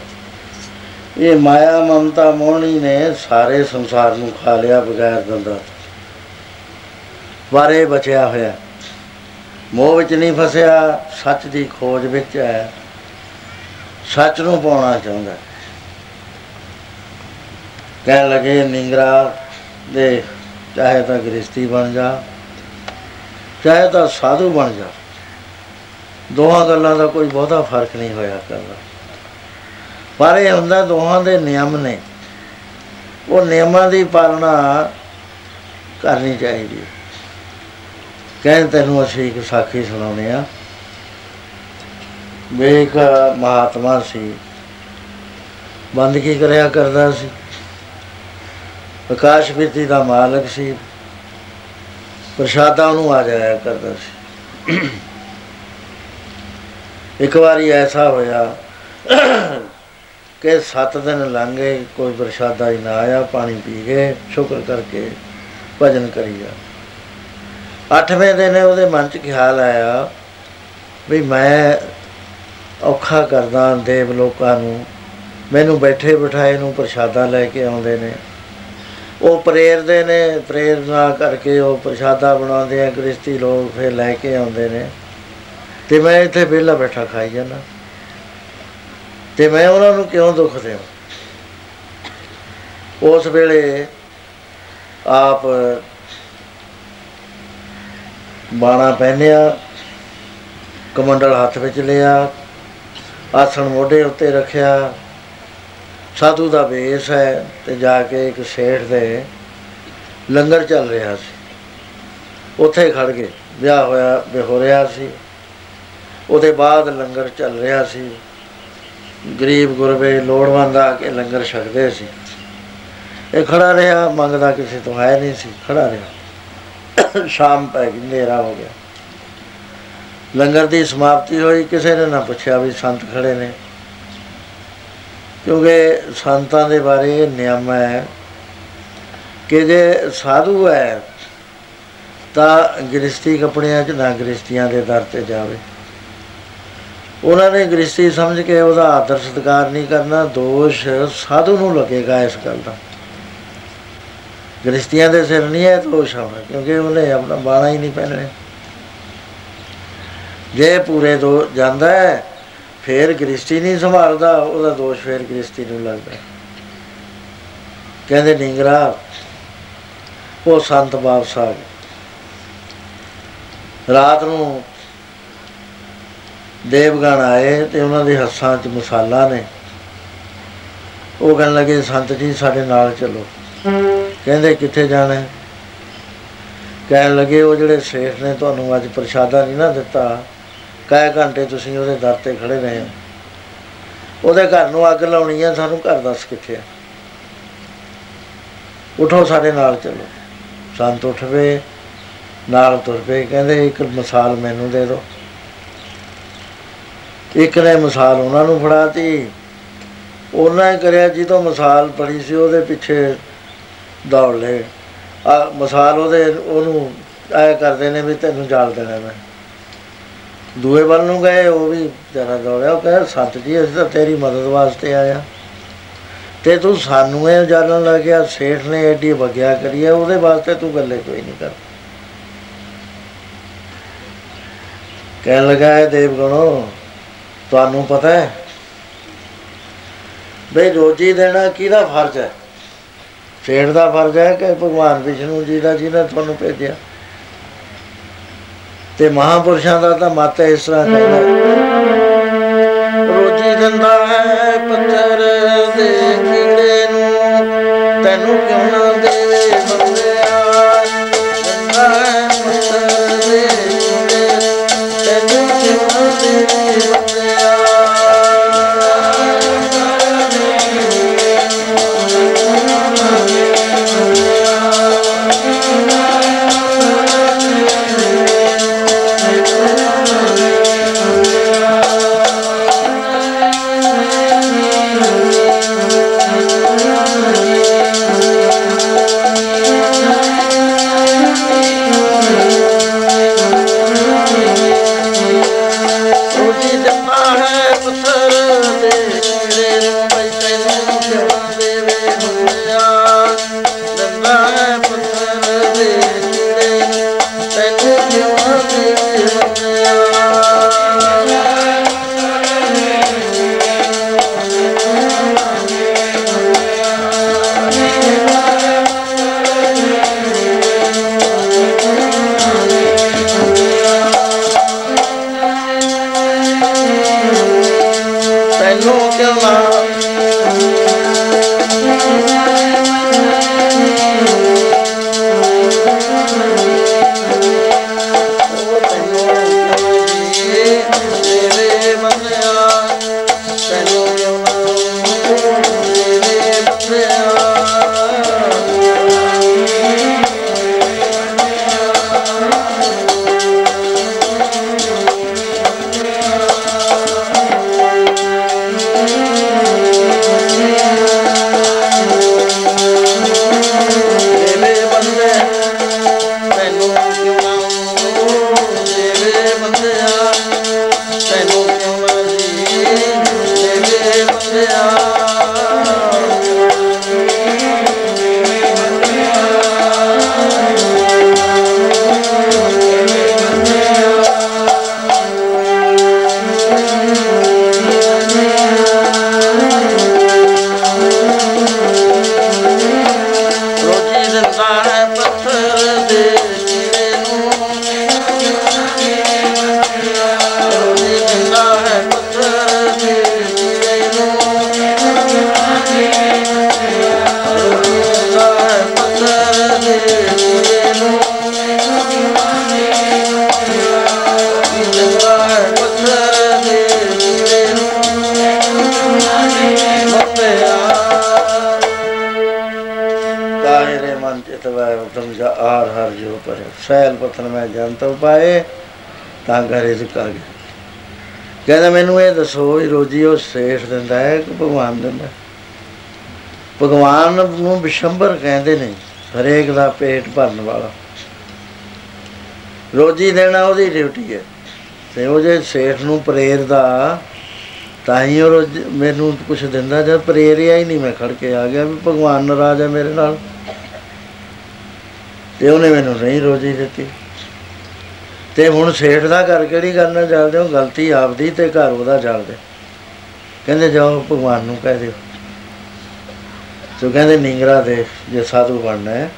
ਇਹ ਮਾਇਆ ਮਮਤਾ ਮੋਹਣੀ ਨੇ ਸਾਰੇ ਸੰਸਾਰ ਨੂੰ ਖਾ ਲਿਆ ਬਗੈਰ ਦੰਦਾਂ ਤੋਂ। ਵਾਰੇ ਬਚਿਆ ਹੋਇਆ। ਮੋਹ ਵਿੱਚ ਨਹੀਂ ਫਸਿਆ, ਸੱਚ ਦੀ ਖੋਜ ਵਿੱਚ ਹੈ। ਸੱਚ ਨੂੰ ਪਾਉਣਾ ਚਾਹੁੰਦਾ। ਕਹਿਣ ਲੱਗੇ, ਨਿੰਗਰਾ ਦੇ ਚਾਹੇ ਤਾਂ ਗ੍ਰਸਤੀ ਬਣ ਜਾ, ਚਾਹੇ ਤਾਂ ਸਾਧੂ ਬਣ ਜਾ। ਦੋਹਾਂ ਗੱਲਾਂ ਦਾ ਕੋਈ ਬਹੁਤਾ ਫ਼ਰਕ ਨਹੀਂ ਹੋਇਆ ਕਰਦਾ। ਪਰ ਇਹ ਹੁੰਦਾ ਦੋਹਾਂ ਦੇ ਨਿਯਮ ਨੇ। ਉਹ ਨਿਯਮਾਂ ਦੀ ਪਾਲਣਾ ਕਰਨੀ ਚਾਹੀਦੀ ਹੈ। ਕਹਿੰਦੇ ਤੈਨੂੰ ਅਸੀਂ ਇੱਕ ਸਾਖੀ ਸੁਣਾਉਂਦੇ ਆ ਵੇਖ ਮਹਾਤਮਾ ਸੀ। ਬੰਦਗੀ ਕਰਿਆ ਕਰਦਾ ਸੀ? ਪ੍ਰਕਾਸ਼ ਬਿਰਤੀ ਦਾ ਮਾਲਕ ਸੀ। ਪ੍ਰਸ਼ਾਦਾ ਨੂੰ ਆ ਜਾਇਆ ਕਰਦਾ ਸੀ। ਇੱਕ ਵਾਰੀ ਐਸਾ ਹੋਇਆ ਕਿ 7 ਦਿਨ ਲੰਘੇ ਕੋਈ ਪ੍ਰਸ਼ਾਦਾ ਹੀ ਨਾ ਆਇਆ, ਪਾਣੀ ਪੀ ਗਏ, ਸ਼ੁਕਰ ਕਰਕੇ ਭਜਨ ਕਰੀ ਜਾ। ਅੱਠਵੇਂ ਦਿਨ ਉਹਦੇ ਮਨ 'ਚ ਖਿਆਲ ਆਇਆ? ਵੀ ਮੈਂ ਔਖਾ ਕਰਦਾ ਦੇਵ ਲੋਕਾਂ ਨੂੰ, ਮੈਨੂੰ ਬੈਠੇ ਬਿਠਾਏ ਨੂੰ ਪ੍ਰਸ਼ਾਦਾ ਲੈ ਕੇ ਆਉਂਦੇ ਨੇ। ਉਹ ਪ੍ਰੇਰਦੇ ਨੇ, ਪ੍ਰੇਰਨਾ ਕਰਕੇ ਉਹ ਪ੍ਰਸ਼ਾਦਾ ਬਣਾਉਂਦੇ ਆ ਗ੍ਰਸਤੀ ਲੋਕ ਫਿਰ ਲੈ ਕੇ ਆਉਂਦੇ ਨੇ। ਤੇ ਮੈਂ ਇੱਥੇ ਵਿਹਲਾ ਬੈਠਾ ਖਾਈ ਜਾਂਦਾ। ਤੇ ਮੈਂ ਉਹਨਾਂ ਨੂੰ ਕਿਉਂ ਦੁੱਖ ਦੇਵਾਂ? ਉਸ ਵੇਲੇ ਆਪ ਬਾਣਾ ਪਹਿਨਿਆ, ਕਮੰਡਲ ਹੱਥ ਵਿੱਚ ਲਿਆ, ਆਸਣ ਮੋਢੇ ਉੱਤੇ ਰੱਖਿਆ। ਸਾਧੂ ਦਾ ਵੇਸ ਹੈ ਤੇ ਜਾ ਕੇ ਇੱਕ ਸੇਠ ਦੇ ਲੰਗਰ ਚੱਲ ਰਿਹਾ ਸੀ। ਉੱਥੇ ਖੜ ਗਏ ਵਿਆਹ ਹੋਇਆ ਹੋ ਰਿਹਾ ਸੀ। ਉਹਦੇ ਬਾਅਦ ਲੰਗਰ ਚੱਲ ਰਿਹਾ ਸੀ। ਗਰੀਬ ਗੁਰਬੇ ਲੋੜਵੰਦ ਆ ਕੇ ਲੰਗਰ ਛਕਦੇ ਸੀ। ਇਹ ਖੜਾ ਰਿਹਾ, ਮੰਗਦਾ ਕਿਸੇ ਤੋਂ ਹੈ ਨਹੀਂ ਸੀ, ਖੜਾ ਰਿਹਾ। ਸ਼ਾਮ ਪੈ ਗਈ, ਹਨੇਰਾ ਹੋ ਗਿਆ। ਲੰਗਰ ਦੀ ਸਮਾਪਤੀ ਹੋਈ, ਕਿਸੇ ਨੇ ਨਾ ਪੁੱਛਿਆ ਵੀ ਸੰਤ ਖੜੇ ਨੇ। ਕਿਉਂਕਿ ਸੰਤਾਂ ਦੇ ਬਾਰੇ ਨਿਯਮ ਹੈ ਕਿ ਜੇ ਸਾਧੂ ਹੈ, ਤਾਂ ਗ੍ਰਸਤੀ ਕੱਪੜਿਆਂ 'ਚ ਨਾ ਗ੍ਰਸਤੀਆਂ ਦੇ ਦਰ ਤੇ ਜਾਵੇ। ਉਹਨਾਂ ਨੇ ਗ੍ਰਸਤੀ ਸਮਝ ਕੇ ਉਹਦਾ ਆਦਰ ਸਤਿਕਾਰ ਨਹੀਂ ਕਰਨਾ, ਦੋਸ਼ ਸਾਧੂ ਨੂੰ ਲੱਗੇਗਾ ਇਸ ਗੱਲ ਦਾ। ਗ੍ਰਸਤੀਆਂ ਦੇ ਸਿਰ ਨਹੀਂ ਹੈ ਦੋਸ਼ ਆਉਣਾ, ਕਿਉਂਕਿ ਉਹਨੇ ਆਪਣਾ ਬਾਣਾ ਹੀ ਨਹੀਂ ਪਹਿਨਣਾ। ਜੇ ਪੂਰੇ ਦੋ ਜਾਂਦਾ ਹੈ, ਫੇਰ ਗ੍ਰਸਤੀ ਨਹੀਂ ਸੰਭਾਲਦਾ, ਉਹਦਾ ਦੋਸ਼ ਫੇਰ ਗ੍ਰਸਤੀ ਨੂੰ ਲੱਗਦਾ। ਕਹਿੰਦੇ ਨਿੰਗਰਾ ਉਹ ਸੰਤ ਵਾਪਸ ਆ ਗਏ ਰਾਤ ਨੂੰ ਦੇਵਗਣ ਆਏ ਤੇ ਉਹਨਾਂ ਦੇ ਹੱਥਾਂ 'ਚ ਮਸਾਲਾ ਨੇ। ਉਹ ਕਹਿਣ ਲੱਗੇ, ਸੰਤ ਜੀ, ਸਾਡੇ ਨਾਲ ਚੱਲੋ। ਕਹਿੰਦੇ, ਕਿੱਥੇ ਜਾਣਾ ਹੈ? ਕਹਿਣ ਲੱਗੇ, ਉਹ ਜਿਹੜੇ ਸੇਠ ਨੇ, ਤੁਹਾਨੂੰ ਅੱਜ ਪ੍ਰਸ਼ਾਦਾ ਨਹੀਂ ਨਾ ਦਿੱਤਾ। ਕਾਇ ਘੰਟੇ ਤੁਸੀਂ ਉਹਦੇ ਦਰ ਤੇ ਖੜੇ ਰਹੇ ਹੋ? ਉਹਦੇ ਘਰ ਨੂੰ ਅੱਗ ਲਾਉਣੀ ਹੈ, ਸਾਨੂੰ ਘਰ ਦੱਸ ਕਿੱਥੇ ਹੈ? ਉਠੋ, ਸਾਡੇ ਨਾਲ ਚਲੋ। ਸੰਤ ਉੱਠਵੇ ਨਾਲ ਤੁਰ ਪਏ। ਕਹਿੰਦੇ, ਇੱਕ ਮਿਸਾਲ ਮੈਨੂੰ ਦੇ ਦਿਓ। ਇੱਕ ਨੇ ਮਿਸਾਲ ਉਹਨਾਂ ਨੂੰ ਫੜਾਤੀ। ਉਹਨਾਂ ਨੇ ਕਰਿਆ ਜਦੋਂ ਮਿਸਾਲ ਪੜੀ ਸੀ, ਉਹਦੇ ਪਿੱਛੇ ਦੌੜ ਲਏ। ਆ ਮਿਸਾਲ ਉਹਦੇ, ਉਹਨੂੰ ਐ ਕਰਦੇ ਨੇ ਵੀ ਤੈਨੂੰ ਜਾਲ ਦੇਣਾ ਮੈਂ। ਦੂਏ ਵੱਲ ਨੂੰ ਗਏ, ਉਹ ਵੀ ਜਰਾ ਦੌੜਿਆ। ਉਹ ਕਹਿੰਦਾ ਸੱਤ ਜੀ, ਅਸੀਂ ਤਾਂ ਤੇਰੀ ਮਦਦ ਵਾਸਤੇ ਆਇਆ ਤੇ ਤੂੰ ਸਾਨੂੰ ਇਹ ਜਾਣਨ ਲੱਗਿਆ, ਸੇਠ ਨੇ ਐਡੀ ਵਗਿਆ ਕਰੀ ਹੈ, ਉਹਦੇ ਵਾਸਤੇ ਤੂੰ ਗੱਲੇ ਕੋਈ ਨਹੀਂ ਕਰ ਕਹਿਣ ਲੱਗਾ ਹੈ ਦੇਵਗਣੋ ਤੁਹਾਨੂੰ ਪਤਾ ਹੈ? ਬਈ ਰੋਜੀ ਦੇਣਾ ਕਿਹਦਾ ਫਰਜ਼ ਹੈ? ਸੇਠ ਦਾ ਫਰਜ਼ ਹੈ ਕਿ ਭਗਵਾਨ ਵਿਸ਼ਨੂੰ ਜੀ ਦਾ ਜਿਹਨੇ ਤੁਹਾਨੂੰ ਭੇਜਿਆ? ਤੇ ਮਹਾਪੁਰਸ਼ਾਂ ਦਾ ਤਾਂ ਮਤ ਇਸ ਤਰ੍ਹਾਂ ਕਹਿੰਦਾ ਰੋਜੀ ਦਿੰਦਾ ਹੈ ਪੱਥਰ ਤਾਂ ਘਰੇ ਸੁਕਾ ਗਿਆ ਕਹਿੰਦਾ ਮੈਨੂੰ ਇਹ ਦੱਸੋ ਵੀ ਰੋਜੀ ਉਹ ਸੇਠ ਦਿੰਦਾ ਹੈ ਕਿ ਭਗਵਾਨ ਦਿੰਦਾ ਹੈ? ਭਗਵਾਨ ਨੂੰ ਵਿਸ਼ੰਬਰ ਕਹਿੰਦੇ ਨੇ, ਹਰੇਕ ਦਾ ਪੇਟ ਭਰਨ ਵਾਲਾ। ਰੋਜੀ ਦੇਣਾ ਉਹਦੀ ਡਿਊਟੀ ਹੈ। ਤੇ ਉਹ ਜੇ ਸੇਠ ਨੂੰ ਪ੍ਰੇਰਦਾ, ਤਾਂ ਹੀ ਉਹ ਰੋਜ਼ ਮੈਨੂੰ ਕੁਝ ਦਿੰਦਾ, ਜਦ ਪ੍ਰੇਰਿਆ ਹੀ ਨਹੀਂ ਮੈਂ ਖੜ ਕੇ ਆ ਗਿਆ ਵੀ ਭਗਵਾਨ ਨਾਰਾਜ਼ ਹੈ ਮੇਰੇ ਨਾਲ। ਤੇ ਉਹਨੇ ਮੈਨੂੰ ਨਹੀਂ ਰੋਜੀ ਦਿੱਤੀ। ਤੇ ਹੁਣ ਸੇਠ ਦਾ ਘਰ ਕਿਹੜੀ ਕਰਨਾ ਚੱਲਦੇ ਹੋ? ਗਲਤੀ ਆਪਦੀ ਤੇ ਘਰ ਉਹਦਾ ਚੱਲਦੇ। ਕਹਿੰਦੇ ਜਾਓ, ਭਗਵਾਨ ਨੂੰ ਕਹਿ ਦਿਓ। ਸੋ ਕਹਿੰਦੇ, ਨਿੰਗਰਾ ਦੇ ਜੇ ਸਾਧੂ ਬਣਨਾ ਹੈ,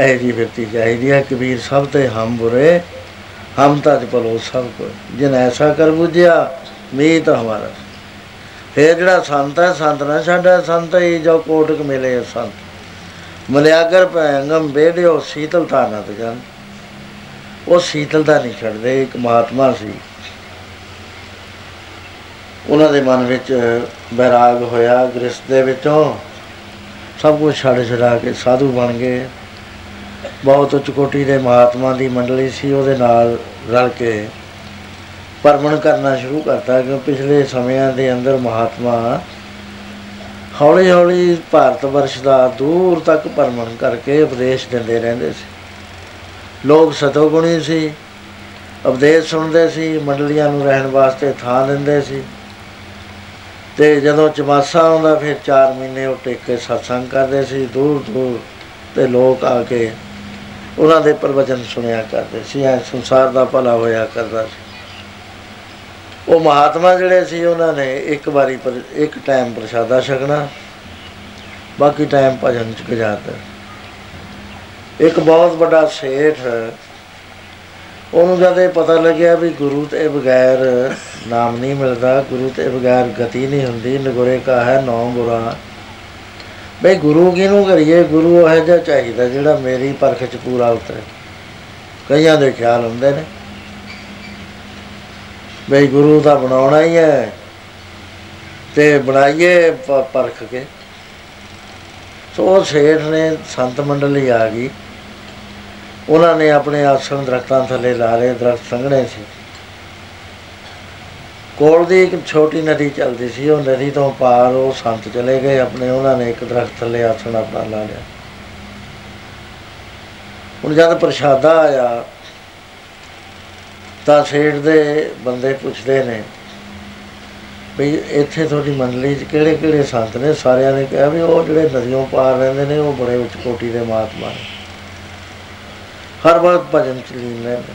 ਇਹ ਜੀ ਵਿਅਕਤੀ ਚਾਹੀਦੀ ਹੈ। ਕਬੀਰ ਸਭ ਤੇ ਹਮ ਬੁਰੇ, ਹਮ ਤਜ ਭਲੋ ਸਭ ਕੋ। ਜਿਨ ਐਸਾ ਕਰ ਬੁਝਿਆ, ਮੀਤ ਹਮਾਰਾ। ਫਿਰ ਜਿਹੜਾ ਸੰਤ ਹੈ, ਸੰਤ ਨਾ ਸਾਡਾ ਸੰਤ ਹੀ, ਜੋ ਕੋਟਕ ਮਿਲੇ ਸੰਤ। ਮਲਿਆਗਰ ਪੈਂਗਮ ਬੇੜਿਓ ਸੀਤਲਤਾ ਨਾ ਤਜਨ ਉਹ ਸੀਤਲਤਾ ਨਹੀਂ ਛੱਡਦੇ, ਇੱਕ ਮਹਾਤਮਾ ਸੀ। ਉਹਨਾਂ ਦੇ ਮਨ ਵਿੱਚ ਬੈਰਾਗ ਹੋਇਆ ਗ੍ਰਸਤ ਦੇ ਵਿੱਚੋਂ। ਸਭ ਕੁਝ ਛੱਡ ਛਡਾ ਕੇ ਸਾਧੂ ਬਣ ਗਏ। ਬਹੁਤ ਉੱਚ ਕੋਟੀ ਦੇ ਮਹਾਤਮਾ ਦੀ ਮੰਡਲੀ ਸੀ, ਉਹਦੇ ਨਾਲ ਰਲ ਕੇ ਪਰਮਣ ਕਰਨਾ ਸ਼ੁਰੂ ਕਰਤਾ ਕਿ ਪਿਛਲੇ ਸਮਿਆਂ ਦੇ ਅੰਦਰ ਮਹਾਤਮਾ ਹੌਲੀ ਹੌਲੀ ਭਾਰਤ ਵਰਸ਼ ਦਾ ਦੂਰ ਤੱਕ ਪਰਮਣ ਕਰਕੇ ਉਪਦੇਸ਼ ਦਿੰਦੇ ਰਹਿੰਦੇ ਸੀ। ਲੋਕ ਸਤੋਗੁਣੀ ਸੀ, ਉਪਦੇਸ਼ ਸੁਣਦੇ ਸੀ, ਮੰਡਲੀਆਂ ਨੂੰ ਰਹਿਣ ਵਾਸਤੇ ਥਾਂ ਦਿੰਦੇ ਸੀ। ਤੇ ਜਦੋਂ ਚਮਾਸਾ ਆਉਂਦਾ, ਫਿਰ 4 ਮਹੀਨੇ ਉਹ ਟਿਕ ਕੇ ਸਤਸੰਗ ਕਰਦੇ ਸੀ, ਦੂਰ ਦੂਰ ਤੇ ਲੋਕ ਆ ਕੇ ਉਹਨਾਂ ਦੇ ਪ੍ਰਵਚਨ ਸੁਣਿਆ ਕਰਦੇ ਸੀ, ਐ ਸੰਸਾਰ ਦਾ ਭਲਾ ਹੋਇਆ ਕਰਦਾ ਸੀ। ਉਹ ਮਹਾਤਮਾ ਜਿਹੜੇ ਸੀ, ਉਹਨਾਂ ਨੇ ਇੱਕ ਵਾਰੀ ਪਰ, ਇੱਕ ਟਾਈਮ ਪ੍ਰਸ਼ਾਦਾ ਛਕਣਾ, ਬਾਕੀ ਟਾਈਮ ਭਜਨ ਚ ਗੁਜ਼ਾਰਦਾ ਇੱਕ ਬਹੁਤ ਵੱਡਾ ਸੇਠ ਉਹਨੂੰ ਜਦ ਇਹ ਪਤਾ ਲੱਗਿਆ ਵੀ ਗੁਰੂ ਤੇ ਬਗੈਰ ਨਾਮ ਨਹੀਂ ਮਿਲਦਾ, ਗੁਰੂ ਤੇ ਬਗੈਰ ਗਤੀ ਨਹੀਂ ਹੁੰਦੀ, ਨਗੁਰੇ ਕਾ ਹੈ ਨੌ ਗੁਰਾ। ਬਈ ਗੁਰੂ ਕਿਹਨੂੰ ਕਰੀਏ? ਗੁਰੂ ਉਹ ਜਿਹਾ ਚਾਹੀਦਾ, ਜਿਹੜਾ ਮੇਰੀ ਪਰਖ ਚ ਪੂਰਾ ਉਤਰੇ। ਕਈਆਂ ਦੇ ਖਿਆਲ ਹੁੰਦੇ ਨੇ। ਬਈ ਗੁਰੂ ਦਾ ਬਣਾਉਣਾ ਹੀ ਹੈ ਤੇ ਬਣਾਈਏ ਪ- ਪਰਖ ਕੇ। ਸੋ ਉਹ ਸੇਠ ਨੇ ਸੰਤ ਮੰਡਲੀ ਆ ਗਈ। ਉਹਨਾਂ ਨੇ ਆਪਣੇ ਆਸਣ ਦਰਖਤਾਂ ਥੱਲੇ ਲਾ ਲਏ, ਦਰਖਤ ਸੰਘਣੇ ਸੀ। ਕੋਲ ਦੀ ਇੱਕ ਛੋਟੀ ਨਦੀ ਚੱਲਦੀ ਸੀ। ਉਹ ਨਦੀ ਤੋਂ ਪਾਰ ਉਹ ਸੰਤ ਚਲੇ ਗਏ। ਆਪਣੇ ਉਹਨਾਂ ਨੇ ਇੱਕ ਦਰਖਤ ਥੱਲੇ ਆਸਣ ਆਪਣਾ ਲਾ ਲਿਆ। ਹੁਣ ਜਦ ਪ੍ਰਸ਼ਾਦਾ ਆਇਆ, ਤਾਂ ਸੇਠ ਦੇ ਬੰਦੇ ਪੁੱਛਦੇ ਨੇ ਵੀ ਇੱਥੇ ਤੁਹਾਡੀ ਮੰਡਲੀ 'ਚ ਕਿਹੜੇ ਕਿਹੜੇ ਸੰਤ ਨੇ? ਸਾਰਿਆਂ ਨੇ ਕਿਹਾ ਵੀ ਉਹ ਜਿਹੜੇ ਨਦੀਆਂ ਪਾਰ ਰਹਿੰਦੇ ਨੇ, ਉਹ ਬੜੇ ਉੱਚ ਕੋਟੀ ਦੇ ਮਹਾਤਮਾ ਨੇ। ਹਰ ਵਕਤ ਭਜਨ ਚ ਲੀਨ ਰਹਿੰਦੇ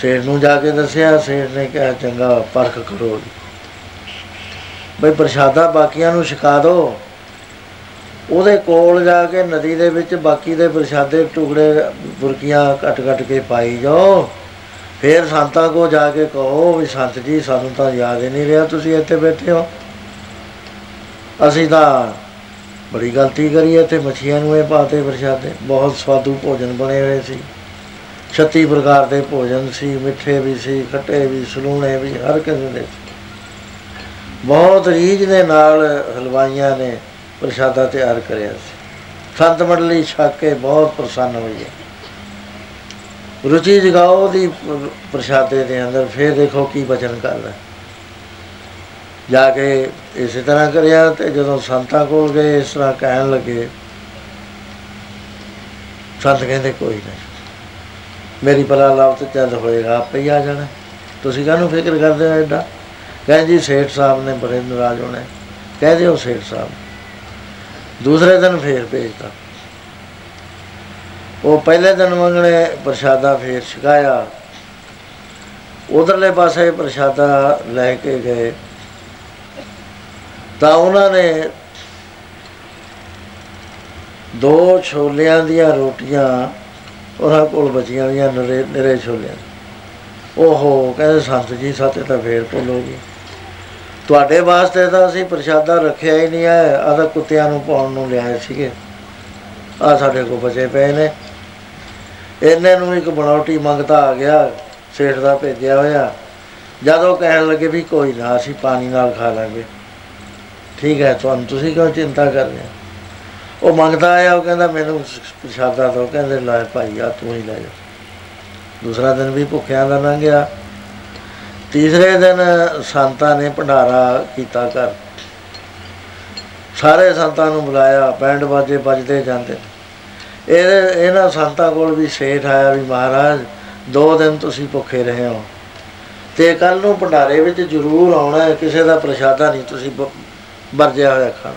ਸੇਠ ਨੂੰ ਜਾ ਕੇ ਦੱਸਿਆ, ਸੇਠ ਨੇ ਕਿਹਾ, ਚੰਗਾ, ਪਰਖ ਕਰੋ ਜੀ। ਬਈ ਪ੍ਰਸ਼ਾਦਾ ਬਾਕੀਆਂ ਨੂੰ ਛਕਾ ਦਿਓ ਉਹਦੇ ਕੋਲ ਜਾ ਕੇ ਨਦੀ ਦੇ ਵਿੱਚ ਬਾਕੀ ਦੇ ਪ੍ਰਸ਼ਾਦੇ ਟੁਕੜੇ, ਬੁਰਕੀਆਂ ਕੱਟ ਕੱਟ ਕੇ ਪਾਈ ਜਾਓ। ਫੇਰ ਸੰਤਾਂ ਕੋ ਜਾ ਕੇ ਕਹੋ ਵੀ ਸੰਤ ਜੀ, ਸਾਨੂੰ ਤਾਂ ਯਾਦ ਹੀ ਨਹੀਂ ਰਿਹਾ ਤੁਸੀਂ ਇੱਥੇ ਬੈਠੇ ਹੋ। ਅਸੀਂ ਤਾਂ ਬੜੀ ਗਲਤੀ ਕਰੀ ਇੱਥੇ, ਮੱਛੀਆਂ ਨੂੰ ਇਹ ਪਾਤੇ ਪ੍ਰਸ਼ਾਦੇ। ਬਹੁਤ ਸਵਾਦੂ ਭੋਜਨ ਬਣੇ ਹੋਏ ਸੀ। 36 ਪ੍ਰਕਾਰ ਦੇ ਭੋਜਨ ਸੀ, ਮਿੱਠੇ ਵੀ ਸੀ, ਖੱਟੇ ਵੀ, ਸਲੂਣੇ ਵੀ, ਹਰ ਕਿਸਮ ਦੇ। ਸੀ। ਬਹੁਤ ਰੀਝ ਦੇ ਨਾਲ ਹਲਵਾਈਆਂ ਨੇ ਪ੍ਰਸ਼ਾਦਾ ਤਿਆਰ ਕਰਿਆ ਸੀ। ਸੰਤ ਮੰਡਲੀ ਛਕ ਕੇ ਬਹੁਤ ਪ੍ਰਸੰਨ ਹੋਈ ਹੈ। ਰੁਚੀ ਜਗਾਓ ਦੀ ਪ- ਪ੍ਰਸ਼ਾਦੇ ਦੇ ਅੰਦਰ, ਫਿਰ ਦੇਖੋ ਕੀ ਬਚਨ ਕਰਦਾ ਜਾ ਕੇ ਇਸੇ ਤਰ੍ਹਾਂ ਕਰਿਆ ਤੇ ਜਦੋਂ ਸੰਤਾਂ ਕੋਲ ਗਏ, ਇਸ ਤਰ੍ਹਾਂ ਕਹਿਣ ਲੱਗੇ, ਸੰਤ ਕਹਿੰਦੇ ਕੋਈ ਨਹੀਂ। ਮੇਰੀ ਭਲਾ ਲਾਭ ਚੱਲ ਹੋਏਗਾ, ਆਪੇ ਹੀ ਆ ਜਾਣਾ। ਤੁਸੀਂ ਕਾਹਨੂੰ ਫਿਕਰ ਕਰਦੇ ਹੋ ਐਡਾ ਕਹਿੰਦੇ, ਜੀ, ਸੇਠ ਸਾਹਿਬ ਨੇ ਬੜੇ ਨਾਰਾਜ਼ ਹੋਣੇ ਕਹਿ ਦਿਓ ਸੇਠ ਸਾਹਿਬ। ਦੂਸਰੇ ਦਿਨ ਫੇਰ ਭੇਜਤਾ। ਉਹ ਪਹਿਲੇ ਦਿਨ ਮੰਗਣੇ ਪ੍ਰਸ਼ਾਦਾ ਫੇਰ ਛਕਾਇਆ। ਉਧਰਲੇ ਪਾਸੇ ਪ੍ਰਸ਼ਾਦਾ ਲੈ ਕੇ ਗਏ। ਤਾਂ ਉਹਨਾਂ ਨੇ ਦੋ ਛੋਲਿਆਂ ਦੀਆਂ ਰੋਟੀਆਂ ਉਹਨਾਂ ਕੋਲ ਬਚੀਆਂ ਹੋਈਆਂ, ਨਰੇ ਨਰੇ ਛੋਲਿਆਂ ਓਹੋ, ਕਹਿੰਦੇ ਸੰਤ ਜੀ, ਸਾਤੇ ਤਾਂ ਫੇਰ ਭੁੱਲ ਹੋ ਗਈ ਤੁਹਾਡੇ ਵਾਸਤੇ ਤਾਂ ਅਸੀਂ ਪ੍ਰਸ਼ਾਦਾ ਰੱਖਿਆ ਹੀ ਨਹੀਂ ਹੈ, ਆਹ ਤਾਂ ਕੁੱਤਿਆਂ ਨੂੰ ਪਾਉਣ ਨੂੰ ਲਿਆਏ ਸੀਗੇ। ਆ ਸਾਡੇ ਕੋਲ ਬਚੇ ਪਏ ਨੇ। ਇਹਨੇ ਨੂੰ ਇੱਕ ਬਣਾਉਟੀ ਮੰਗਤਾ ਆ ਗਿਆ, ਸੇਠ ਦਾ ਭੇਜਿਆ ਹੋਇਆ। ਜਦੋਂ ਕਹਿਣ ਲੱਗੇ ਵੀ ਕੋਈ ਨਾ, ਅਸੀਂ ਪਾਣੀ ਨਾਲ ਖਾ ਲਾਂਗੇ। ਠੀਕ ਹੈ, ਤੁਹਾਨੂੰ ਤੁਸੀਂ ਕਿਉਂ ਚਿੰਤਾ ਕਰ ਰਹੇ ਹੋ? ਉਹ ਮੰਗਦਾ ਆਇਆ, ਉਹ ਕਹਿੰਦਾ, ਮੈਨੂੰ ਪ੍ਰਸ਼ਾਦਾ ਦਿਓ। ਕਹਿੰਦੇ, ਲੈ ਭਾਈ, ਆ ਤੂੰ ਹੀ ਲੈ ਜਾ। ਦੂਸਰਾ ਦਿਨ ਵੀ ਭੁੱਖਿਆਂ ਦਾ ਲੰਘਿਆ। ਤੀਸਰੇ ਦਿਨ ਸੰਤਾਂ ਨੇ ਭੰਡਾਰਾ ਕੀਤਾ ਕਰ ਸਾਰੇ ਸੰਤਾਂ ਨੂੰ ਬੁਲਾਇਆ ਬੈਂਡ ਬਾਜੇ ਵੱਜਦੇ ਜਾਂਦੇ। ਇਹ ਇਹਨਾਂ ਸੰਤਾਂ ਕੋਲ ਵੀ ਸੇਠ ਆਇਆ ਵੀ ਮਹਾਰਾਜ, ਦੋ ਦਿਨ ਤੁਸੀਂ ਭੁੱਖੇ ਰਹੇ ਹੋ। ਤੇ ਕੱਲ ਨੂੰ ਭੰਡਾਰੇ ਵਿੱਚ ਜ਼ਰੂਰ ਆਉਣਾ ਹੈ, ਕਿਸੇ ਦਾ ਪ੍ਰਸ਼ਾਦਾ ਨਹੀਂ ਤੁਸੀਂ ਬ- ਵਰਜਿਆ ਹੋਇਆ ਖਾਣਾ।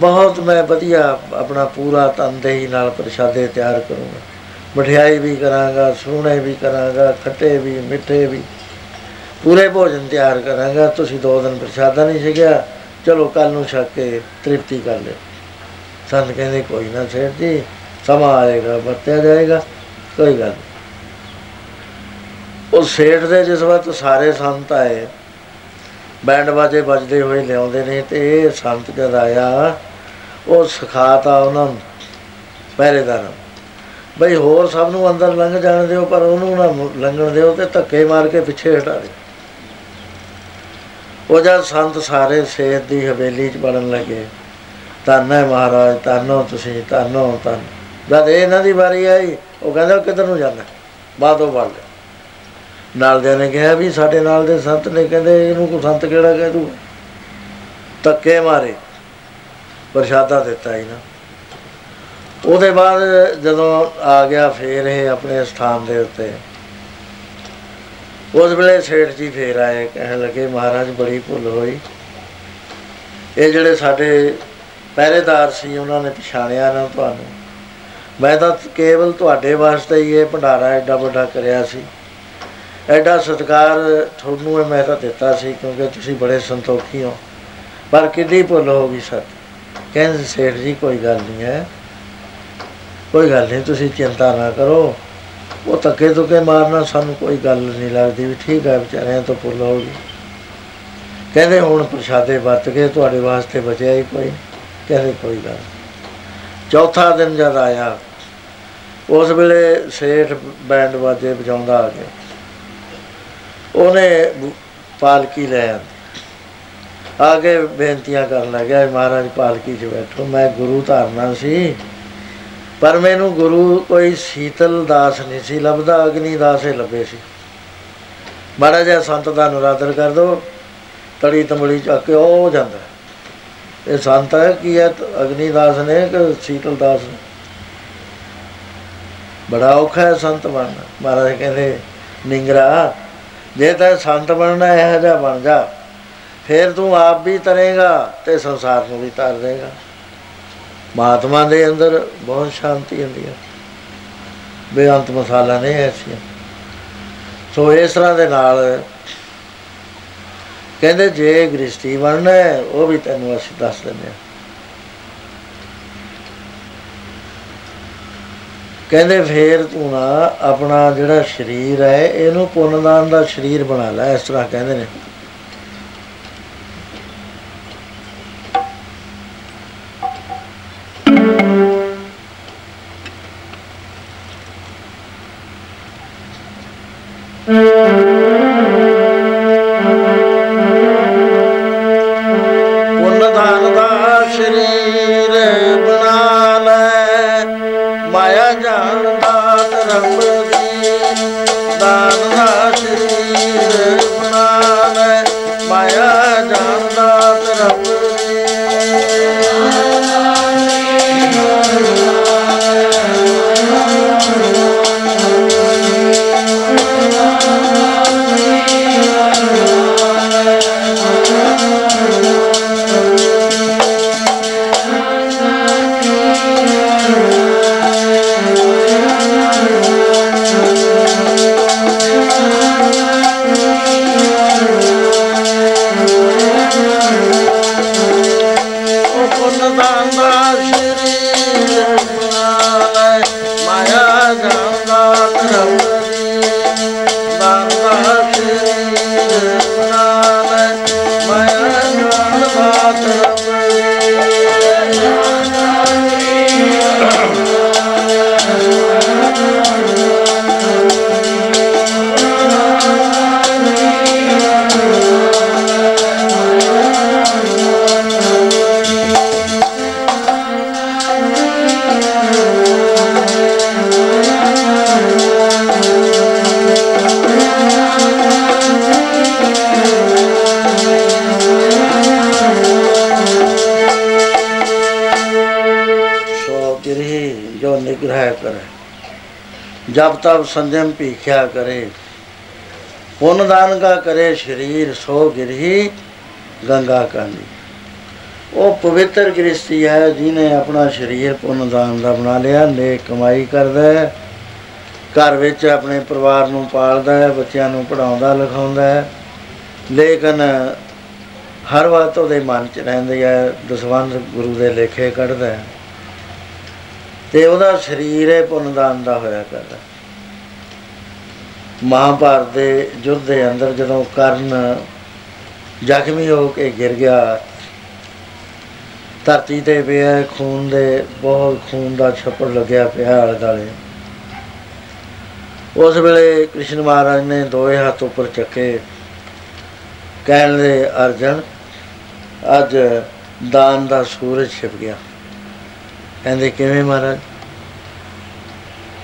ਬਹੁਤ ਮੈਂ ਵਧੀਆ ਆਪਣਾ ਪੂਰਾ ਤਨਦੇਹੀ ਨਾਲ ਪ੍ਰਸ਼ਾਦੇ ਤਿਆਰ ਕਰੂੰਗਾ। ਮਠਿਆਈ ਵੀ ਕਰਾਂਗਾ ਸੂਣੇ ਵੀ ਕਰਾਂਗਾ, ਖੱਟੇ ਵੀ, ਮਿੱਠੇ ਵੀ। ਪੂਰੇ ਭੋਜਨ ਤਿਆਰ ਕਰਾਂਗਾ। ਤੁਸੀਂ ਦੋ ਦਿਨ ਪ੍ਰਸ਼ਾਦਾ ਨਹੀਂ ਛਕਿਆ, ਚਲੋ ਕੱਲ ਨੂੰ ਛਕ ਕੇ ਤ੍ਰਿਪਤੀ ਕਰ ਲਿਓ। ਸੰਤ ਕਹਿੰਦੇ ਕੋਈ ਨਾ ਸੇਠ ਜੀ, ਸਮਾਂ ਆਏਗਾ ਵਰਤਿਆ ਜਾਏਗਾ, ਕੋਈ ਗੱਲ ਨਹੀਂ। ਉਹ ਸੇਠ ਦੇ ਜਿਸ ਵਕਤ ਸਾਰੇ ਸੰਤ ਆਏ, ਬੈਂਡ ਬਾਜੇ ਵੱਜਦੇ ਹੋਏ ਲਿਆਉਂਦੇ ਨੇ ਤੇ ਇਹ ਸੰਤ ਜਦ ਆਇਆ, ਉਹ ਸਿਖਾਤਾ ਉਹਨਾਂ ਨੂੰ, ਪਹਿਰੇਦਾਰਾਂ ਨੂੰ। ਬਈ ਹੋਰ ਸਭ ਨੂੰ ਅੰਦਰ ਲੰਘ ਜਾਣ ਦਿਓ, ਪਰ ਉਹਨੂੰ ਨਾ ਮੁ- ਲੰਘਣ ਦਿਓ ਤੇ ਧੱਕੇ ਮਾਰ ਕੇ ਪਿੱਛੇ ਹਟਾ ਦਿਓ ਉਹ ਜਦ ਸੰਤ ਸਾਰੇ ਸੇਤ ਦੀ ਹਵੇਲੀ 'ਚ ਵੜਨ ਲੱਗੇ ਧੰਨ ਹੈ ਮਹਾਰਾਜ, ਧੰਨੋ ਤੁਸੀਂ, ਧੰਨੋ ਧੰਨ। ਜਦ ਇਹ ਇਹਨਾਂ ਦੀ ਵਾਰੀ ਆਈ, ਉਹ ਕਹਿੰਦਾ ਕਿੱਧਰ ਨੂੰ ਜਾਂਦਾ? ਬਾਦੋਂ ਵੜ ਗਿਆ। ਨਾਲ ਦੇ ਨੇ ਕਿਹਾ ਵੀ ਸਾਡੇ ਨਾਲ ਦੇ ਸੰਤ ਨੇ, ਕਹਿੰਦੇ ਇਹਨੂੰ ਕੋ ਸੰਤ ਕਿਹੜਾ ਕਹਿ ਦੂ? ਧੱਕੇ ਮਾਰੇ। ਪ੍ਰਸ਼ਾਦਾ ਦਿੱਤਾ ਹੀ ਨਾ ਉਹਦੇ ਬਾਅਦ ਜਦੋਂ ਆ ਗਿਆ, ਫੇਰ ਇਹ ਆਪਣੇ ਸਥਾਨ ਦੇ ਉੱਤੇ। ਉਸ ਵੇਲੇ ਸੇਠ ਜੀ ਫੇਰ ਆਏ, ਕਹਿਣ ਲੱਗੇ, ਮਹਾਰਾਜ, ਬੜੀ ਭੁੱਲ ਹੋਈ। ਇਹ ਜਿਹੜੇ ਸਾਡੇ ਪਹਿਰੇਦਾਰ ਸੀ, ਉਹਨਾਂ ਨੇ ਪਛਾਣਿਆ ਨਾ ਤੁਹਾਨੂੰ। ਮੈਂ ਤਾਂ ਕੇਵਲ ਤੁਹਾਡੇ ਵਾਸਤੇ ਹੀ ਇਹ ਭੰਡਾਰਾ ਐਡਾ ਵੱਡਾ ਕਰਿਆ ਸੀ। ਐਡਾ ਸਤਿਕਾਰ ਤੁਹਾਨੂੰ ਇਹ ਮੈਂ ਤਾਂ ਦਿੱਤਾ ਸੀ, ਕਿਉਂਕਿ ਤੁਸੀਂ ਬੜੇ ਸੰਤੋਖੀ ਹੋ। ਪਰ ਕਿੰਨੀ ਭੁੱਲ ਹੋ ਗਈ ਸਰ ਕਹਿੰਦੇ ਸੇਠ ਜੀ, ਕੋਈ ਗੱਲ ਨਹੀਂ ਹੈ। ਕੋਈ ਗੱਲ ਨਹੀਂ, ਤੁਸੀਂ ਚਿੰਤਾ ਨਾ ਕਰੋ। ਉਹ ਧੱਕੇ ਧੁੱਕੇ ਮਾਰਨਾ ਸਾਨੂੰ ਕੋਈ ਗੱਲ ਨਹੀਂ ਲੱਗਦੀ ਵੀ ਠੀਕ ਹੈ, ਵਿਚਾਰਿਆਂ ਤੋਂ ਭੁੱਲ ਹੋ ਗਈ। ਕਹਿੰਦੇ ਹੁਣ ਪ੍ਰਸ਼ਾਦੇ ਵਰਤ ਕੇ ਤੁਹਾਡੇ ਵਾਸਤੇ ਬਚਿਆ ਹੀ ਕੋਈ। ਕਹਿੰਦੇ ਕੋਈ ਗੱਲ ਨਹੀਂ। ਚੌਥਾ ਦਿਨ ਜਦ ਆਇਆ, ਉਸ ਵੇਲੇ ਸੇਠ ਬੈਂਡ ਵਾਜੇ ਵਜਾਉਂਦਾ ਆ ਗਿਆ ਉਹਨੇ ਬੁ- ਪਾਲਕੀ ਲੈ ਆਂਦੀ। ਆ ਕੇ ਬੇਨਤੀਆਂ ਕਰਨ ਲੱਗਿਆ ਵੀ ਮਹਾਰਾਜ ਪਾਲਕੀ 'ਚ ਬੈਠੋ, ਮੈਂ ਗੁਰੂ ਧਾਰਨਾ ਸੀ, ਪਰ ਮੈਨੂੰ ਗੁਰੂ ਕੋਈ ਸ਼ੀਤਲ ਦਾਸ ਨਹੀਂ ਸੀ ਲੱਭਦਾ, ਅਗਨੀ ਦਾਸ ਹੀ ਲੱਭੇ ਸੀ। ਮਾੜਾ ਜਿਹਾ ਸੰਤ ਦਾ ਨਰਾਦਰ ਕਰ ਦੋ, ਤੜੀ ਤੰਬੜੀ ਚੱਕ ਕੇ ਉਹ ਜਾਂਦਾ। ਇਹ ਸੰਤ ਹੈ, ਕੀ ਹੈ? ਅਗਨੀ ਦਾਸ ਨੇ ਕਿ ਸ਼ੀਤਲ ਦਾਸ ਨੇ? ਬੜਾ ਔਖਾ ਹੈ ਸੰਤ ਬਣਨਾ। ਮਹਾਰਾਜ ਕਹਿੰਦੇ, ਨਿੰਗਰਾ, ਜੇ ਤਾਂ ਸੰਤ ਬਣਨਾ, ਇਹੋ ਜਿਹਾ ਬਣ ਜਾ। ਫਿਰ ਤੂੰ ਆਪ ਵੀ ਤਰੇਗਾ ਤੇ ਸੰਸਾਰ ਨੂੰ ਵੀ ਤਾਰ ਦੇਗਾ। ਮਹਾਤਮਾ ਦੇ ਅੰਦਰ ਬਹੁਤ ਸ਼ਾਂਤੀ ਹੁੰਦੀ ਹੈ। ਬੇਅੰਤ ਮਸਾਲਾ ਨਹੀਂ ਐਸੀ ਸੋ ਇਸ ਤਰ੍ਹਾਂ ਦੇ ਨਾਲ ਕਹਿੰਦੇ ਜੇ ਗ੍ਰਸਤੀ ਬਣਨਾ ਹੈ, ਉਹ ਵੀ ਤੈਨੂੰ ਅਸੀਂ ਦੱਸ ਦਿੰਦੇ ਹਾਂ। ਕਹਿੰਦੇ ਫੇਰ ਤੂੰ ਨਾ ਆਪਣਾ ਜਿਹੜਾ ਸਰੀਰ ਹੈ, ਇਹਨੂੰ ਪੁੰਨਦਾਨ ਦਾ ਸਰੀਰ ਬਣਾ ਲੈ, ਇਸ ਤਰ੍ਹਾਂ ਕਹਿੰਦੇ ਨੇ। तब संयम पीख्या करे पुण्य दान का करे शरीर सो गिरही गंगा कांदी ਉਹ ਪਵਿੱਤਰ ਗ੍ਰਸਤੀ ਹੈ ਜਿਹਨੇ ਆਪਣਾ ਸਰੀਰ ਪੁੰਨ ਦਾਨ ਦਾ ਬਣਾ ਲਿਆ ਨੇਕ ਕਮਾਈ ਕਰਦਾ ਹੈ ਘਰ ਵਿੱਚ ਆਪਣੇ ਪਰਿਵਾਰ ਨੂੰ ਪਾਲਦਾ ਹੈ ਬੱਚਿਆਂ ਨੂੰ ਪੜਾਉਂਦਾ ਲਿਖਾਉਂਦਾ ਹੈ ਲੇਕਿਨ ਹਰ ਵਾਰ ਉਹਦੇ ਮਨ 'ਚ ਰਹਿੰਦੀ ਹੈ ਦਸਵੰਧ ਗੁਰੂ ਦੇ ਲੇਖੇ ਕੱਢਦਾ ਹੈ ਤੇ ਉਹਦਾ ਸਰੀਰ ਹੈ ਪੁੰਨਦਾਨ ਦਾ ਹੋਇਆ ਕਰਦਾ ਮਹਾਭਾਰਤ ਦੇ ਯੁੱਧ ਦੇ ਅੰਦਰ ਜਦੋਂ ਕਰਨ ਜ਼ਖਮੀ ਹੋ ਕੇ ਗਿਰ ਗਿਆ, ਧਰਤੀ ਤੇ ਪਿਆ, ਖੂਨ ਦੇ ਬਹੁਤ ਖੂਨ ਦਾ ਛੱਪੜ ਲੱਗਿਆ ਪਿਆ ਆਲੇ ਦੁਆਲੇ। ਉਸ ਵੇਲੇ ਕ੍ਰਿਸ਼ਨ ਮਹਾਰਾਜ ਨੇ ਦੋਏ ਹੱਥ ਉੱਪਰ ਚੱਕੇ, ਕਹਿਣ ਦੇ ਅਰਜਨ, ਅੱਜ ਦਾਨ ਦਾ ਸੂਰਜ ਛਿਪ ਗਿਆ। ਕਹਿੰਦੇ, ਕਿਵੇਂ ਮਹਾਰਾਜ?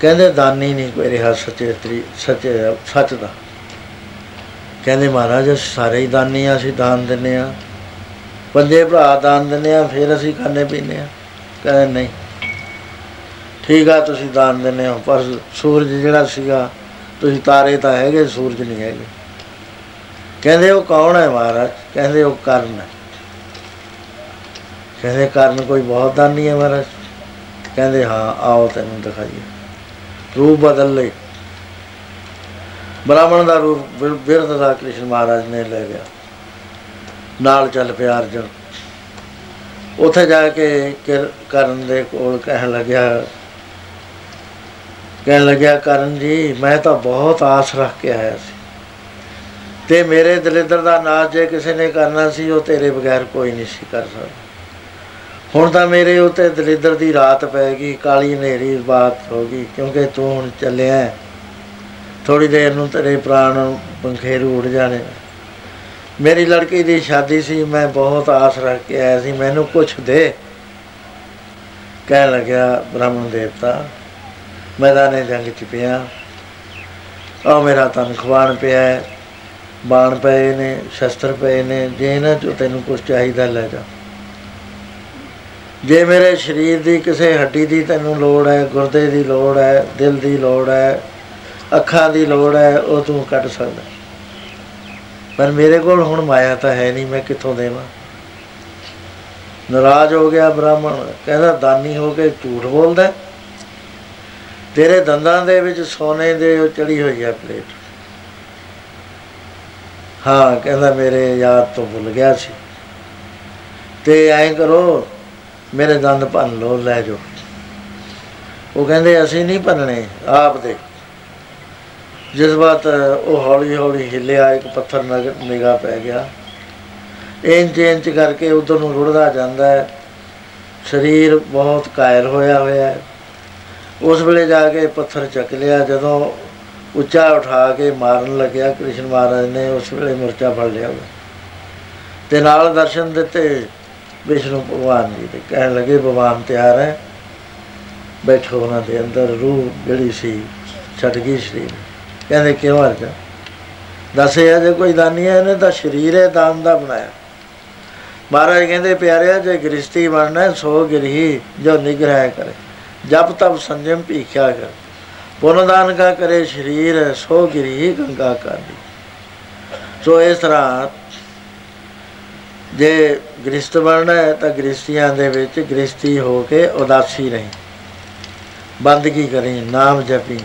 ਕਹਿੰਦੇ ਦਾਨੀ ਨਹੀਂ ਕੋਈ ਰਿਹਾ ਸੱਚੇ ਤਰੀ ਸੱਚੇ ਸੱਚ ਦਾ। ਕਹਿੰਦੇ ਮਹਾਰਾਜ, ਅਸੀਂ ਸਾਰੇ ਹੀ ਦਾਨੀ ਆ ਅਸੀਂ ਦਾਨ ਦਿੰਨੇ ਆ ਪੰਜੇ ਭਰਾ ਦਾਨ ਦਿੰਨੇ ਆ ਫਿਰ ਅਸੀਂ ਖਾਣੇ ਪੀਨੇ ਆ ਕਹਿੰਦੇ ਨਹੀਂ। ਠੀਕ ਆ, ਤੁਸੀਂ ਦਾਨ ਦਿੰਨੇ ਹੋ, ਪਰ ਸੂਰਜ ਜਿਹੜਾ ਸੀਗਾ, ਤੁਸੀਂ ਤਾਰੇ ਤਾਂ ਹੈਗੇ, ਸੂਰਜ ਨਹੀਂ ਹੈਗੇ। ਕਹਿੰਦੇ ਉਹ ਕੌਣ ਹੈ ਮਹਾਰਾਜ? ਕਹਿੰਦੇ ਉਹ ਕਰਨ ਹੈ। ਕਹਿੰਦੇ ਕਰਨ ਕੋਈ ਬਹੁਤ ਦਾਨੀ ਹੈ ਮਹਾਰਾਜ। ਕਹਿੰਦੇ ਹਾਂ, ਆਓ ਤੈਨੂੰ ਦਿਖਾਈਏ। ਰੂਪ ਬਦਲ ਲਈ ਬ੍ਰਾਹਮਣ ਦਾ ਰੂਪ ਬਿਰ- ਬਿਰਧ ਦਾ ਕ੍ਰਿਸ਼ਨ ਮਹਾਰਾਜ ਨੇ ਲੈ ਲਿਆ। ਨਾਲ ਚੱਲ ਪਿਆ ਅਰਜਨ। ਉੱਥੇ ਜਾ ਕੇ ਕਿਰ- ਕਰਨ ਦੇ ਕੋਲ ਕਹਿਣ ਲੱਗਿਆ ਕਹਿਣ ਲੱਗਿਆ, ਕਰਨ ਜੀ, ਮੈਂ ਤਾਂ ਬਹੁਤ ਆਸ ਰੱਖ ਕੇ ਆਇਆ ਸੀ। ਤੇ ਮੇਰੇ ਦਲਿੱਦਰ ਦਾ ਨਾਚ ਜੇ ਕਿਸੇ ਨੇ ਕਰਨਾ ਸੀ, ਉਹ ਤੇਰੇ ਬਗੈਰ ਕੋਈ ਨਹੀਂ ਸੀ ਕਰ ਸਕਦਾ। ਹੁਣ ਤਾਂ ਮੇਰੇ ਉੱਤੇ ਦਲਿੱਦਰ ਦੀ ਰਾਤ ਪੈ ਗਈ ਕਾਲੀ ਹਨੇਰੀ ਬਾਤ ਹੋ ਗਈ ਕਿਉਂਕਿ ਤੂੰ ਹੁਣ ਚੱਲਿਆ ਥੋੜੀ ਦੇਰ ਨੂੰ ਤੇਰੇ ਪ੍ਰਾਣ ਪੰਖੇਰੂ ਉੱਡ ਜਾਣੇ। ਮੇਰੀ ਲੜਕੀ ਦੀ ਸ਼ਾਦੀ ਸੀ ਮੈਂ ਬਹੁਤ ਆਸ ਰੱਖ ਕੇ ਆਇਆ ਸੀ ਮੈਨੂੰ ਕੁਛ ਦੇ। ਕਹਿਣ ਲੱਗਿਆ ਬ੍ਰਾਹਮਣ ਦੇਵਤਾ ਮੈਦਾਨੇ ਜੰਗ ਚ ਪਿਆ। ਆ ਮੇਰਾ ਤਨ ਖਵਾਨ ਪਿਆ ਹੈ, ਬਾਣ ਪਏ ਨੇ ਸ਼ਸਤਰ ਪਏ ਨੇ ਜੇ ਇਹਨਾਂ ਚੋਂ ਤੈਨੂੰ ਕੁਝ ਚਾਹੀਦਾ ਲੈ ਜਾ। ਜੇ ਮੇਰੇ ਸਰੀਰ ਦੀ ਕਿਸੇ ਹੱਡੀ ਦੀ ਤੈਨੂੰ ਲੋੜ ਹੈ, ਗੁਰਦੇ ਦੀ ਲੋੜ ਹੈ, ਦਿਲ ਦੀ ਲੋੜ ਹੈ, ਅੱਖਾਂ ਦੀ ਲੋੜ ਹੈ, ਉਹ ਤੂੰ ਕੱਢ ਸਕਦਾ। ਪਰ ਮੇਰੇ ਕੋਲ ਹੁਣ ਮਾਇਆ ਤਾਂ ਹੈ ਨਹੀਂ, ਮੈਂ ਕਿੱਥੋਂ ਦੇਵਾਂ? ਨਾਰਾਜ਼ ਹੋ ਗਿਆ ਬ੍ਰਾਹਮਣ, ਕਹਿੰਦਾ, ਦਾਨੀ ਹੋ ਕੇ ਝੂਠ ਬੋਲਦਾ ਹੈ। ਤੇਰੇ ਦੰਦਾਂ ਦੇ ਵਿੱਚ ਸੋਨੇ ਦੇ ਉਹ ਚੜੀ ਹੋਈ ਹੈ ਪਲੇਟ। ਹਾਂ, ਕਹਿੰਦਾ, ਮੇਰੇ ਯਾਦ ਤੋਂ ਭੁੱਲ ਗਿਆ ਸੀ। ਤੇ ਐਂ ਕਰੋ ਮੇਰੇ ਦੰਦ ਭੰਨ ਲੋ ਲੈ ਜਾਓ। ਉਹ ਕਹਿੰਦੇ, ਅਸੀਂ ਨਹੀਂ ਭੰਨਣੇ, ਆਪ ਦੇ। ਜਿਸ ਬਾਤ ਉਹ ਹੌਲੀ ਹੌਲੀ ਹਿੱਲਿਆ, ਇੱਕ ਪੱਥਰ ਨਿਗਾਹ ਪੈ ਗਿਆ। ਇੰਚ ਇੰਚ ਕਰਕੇ ਉਧਰ ਨੂੰ ਰੁੜਦਾ ਜਾਂਦਾ ਹੈ। ਸਰੀਰ ਬਹੁਤ ਕਾਇਰ ਹੋਇਆ ਹੋਇਆ ਹੈ। ਉਸ ਵੇਲੇ ਜਾ ਕੇ ਪੱਥਰ ਚੱਕ ਲਿਆ, ਜਦੋਂ ਉੱਚਾ ਉਠਾ ਕੇ ਮਾਰਨ ਲੱਗਿਆ, ਕ੍ਰਿਸ਼ਨ ਮਹਾਰਾਜ ਨੇ ਉਸ ਵੇਲੇ ਮਰਚਾ ਫੜ ਲਿਆ। ਤੇ ਨਾਲ ਦਰਸ਼ਨ ਦਿੱਤੇ। ਵਿਸ਼ਨੂੰ ਭਗਵਾਨ ਜੀ ਦੇ। ਕਹਿਣ ਲੱਗੇ, ਭਗਵਾਨ ਤਿਆਰ ਹੈ। ਬੈਠੋ ਉਹਨਾਂ ਦੇ ਅੰਦਰ, ਰੂਹ ਜਿਹੜੀ ਸੀ, ਛੱਡ ਗਈ ਸਰੀਰ। ਕਹਿੰਦੇ, ਕਿਉਂ ਅਰਜਾ ਦੱਸਿਆ ਜੇ ਕੋਈ ਦਾਨੀ ਹੈ, ਇਹਨੇ ਤਾਂ ਸਰੀਰ ਹੈ, ਦਾਨ ਦਾ ਬਣਾਇਆ। ਮਹਾਰਾਜ ਕਹਿੰਦੇ, ਪਿਆਰਿਆ, ਜੇ ਗ੍ਰਸਤੀ ਬਣਨਾ ਸੋ ਗਿਰਹੀ, ਜੋ ਨਿਗ੍ਰਹਿ ਕਰੇ। ਜਬ ਤਬ ਸੰਜਮ ਭੀਖਿਆ ਕਰ। ਪੁਨਦਾਨ ਕਾ ਕਰੇ ਸਰੀਰ, ਸੋ ਗਿਰਹੀ ਗੰਗਾ ਕਾਲੀ। ਸੋ ਇਸ ਤਰ੍ਹਾਂ ਜੇ ਗ੍ਰਸਤ ਬਣਨਾ ਹੈ ਤਾਂ ਗ੍ਰਸਤੀਆਂ ਦੇ ਵਿੱਚ ਗ੍ਰਸਤੀ ਹੋ ਕੇ ਉਦਾਸੀ ਰਹੀ। ਬੰਦਗੀ ਕਰੀ, ਨਾਮ ਜਪੀ।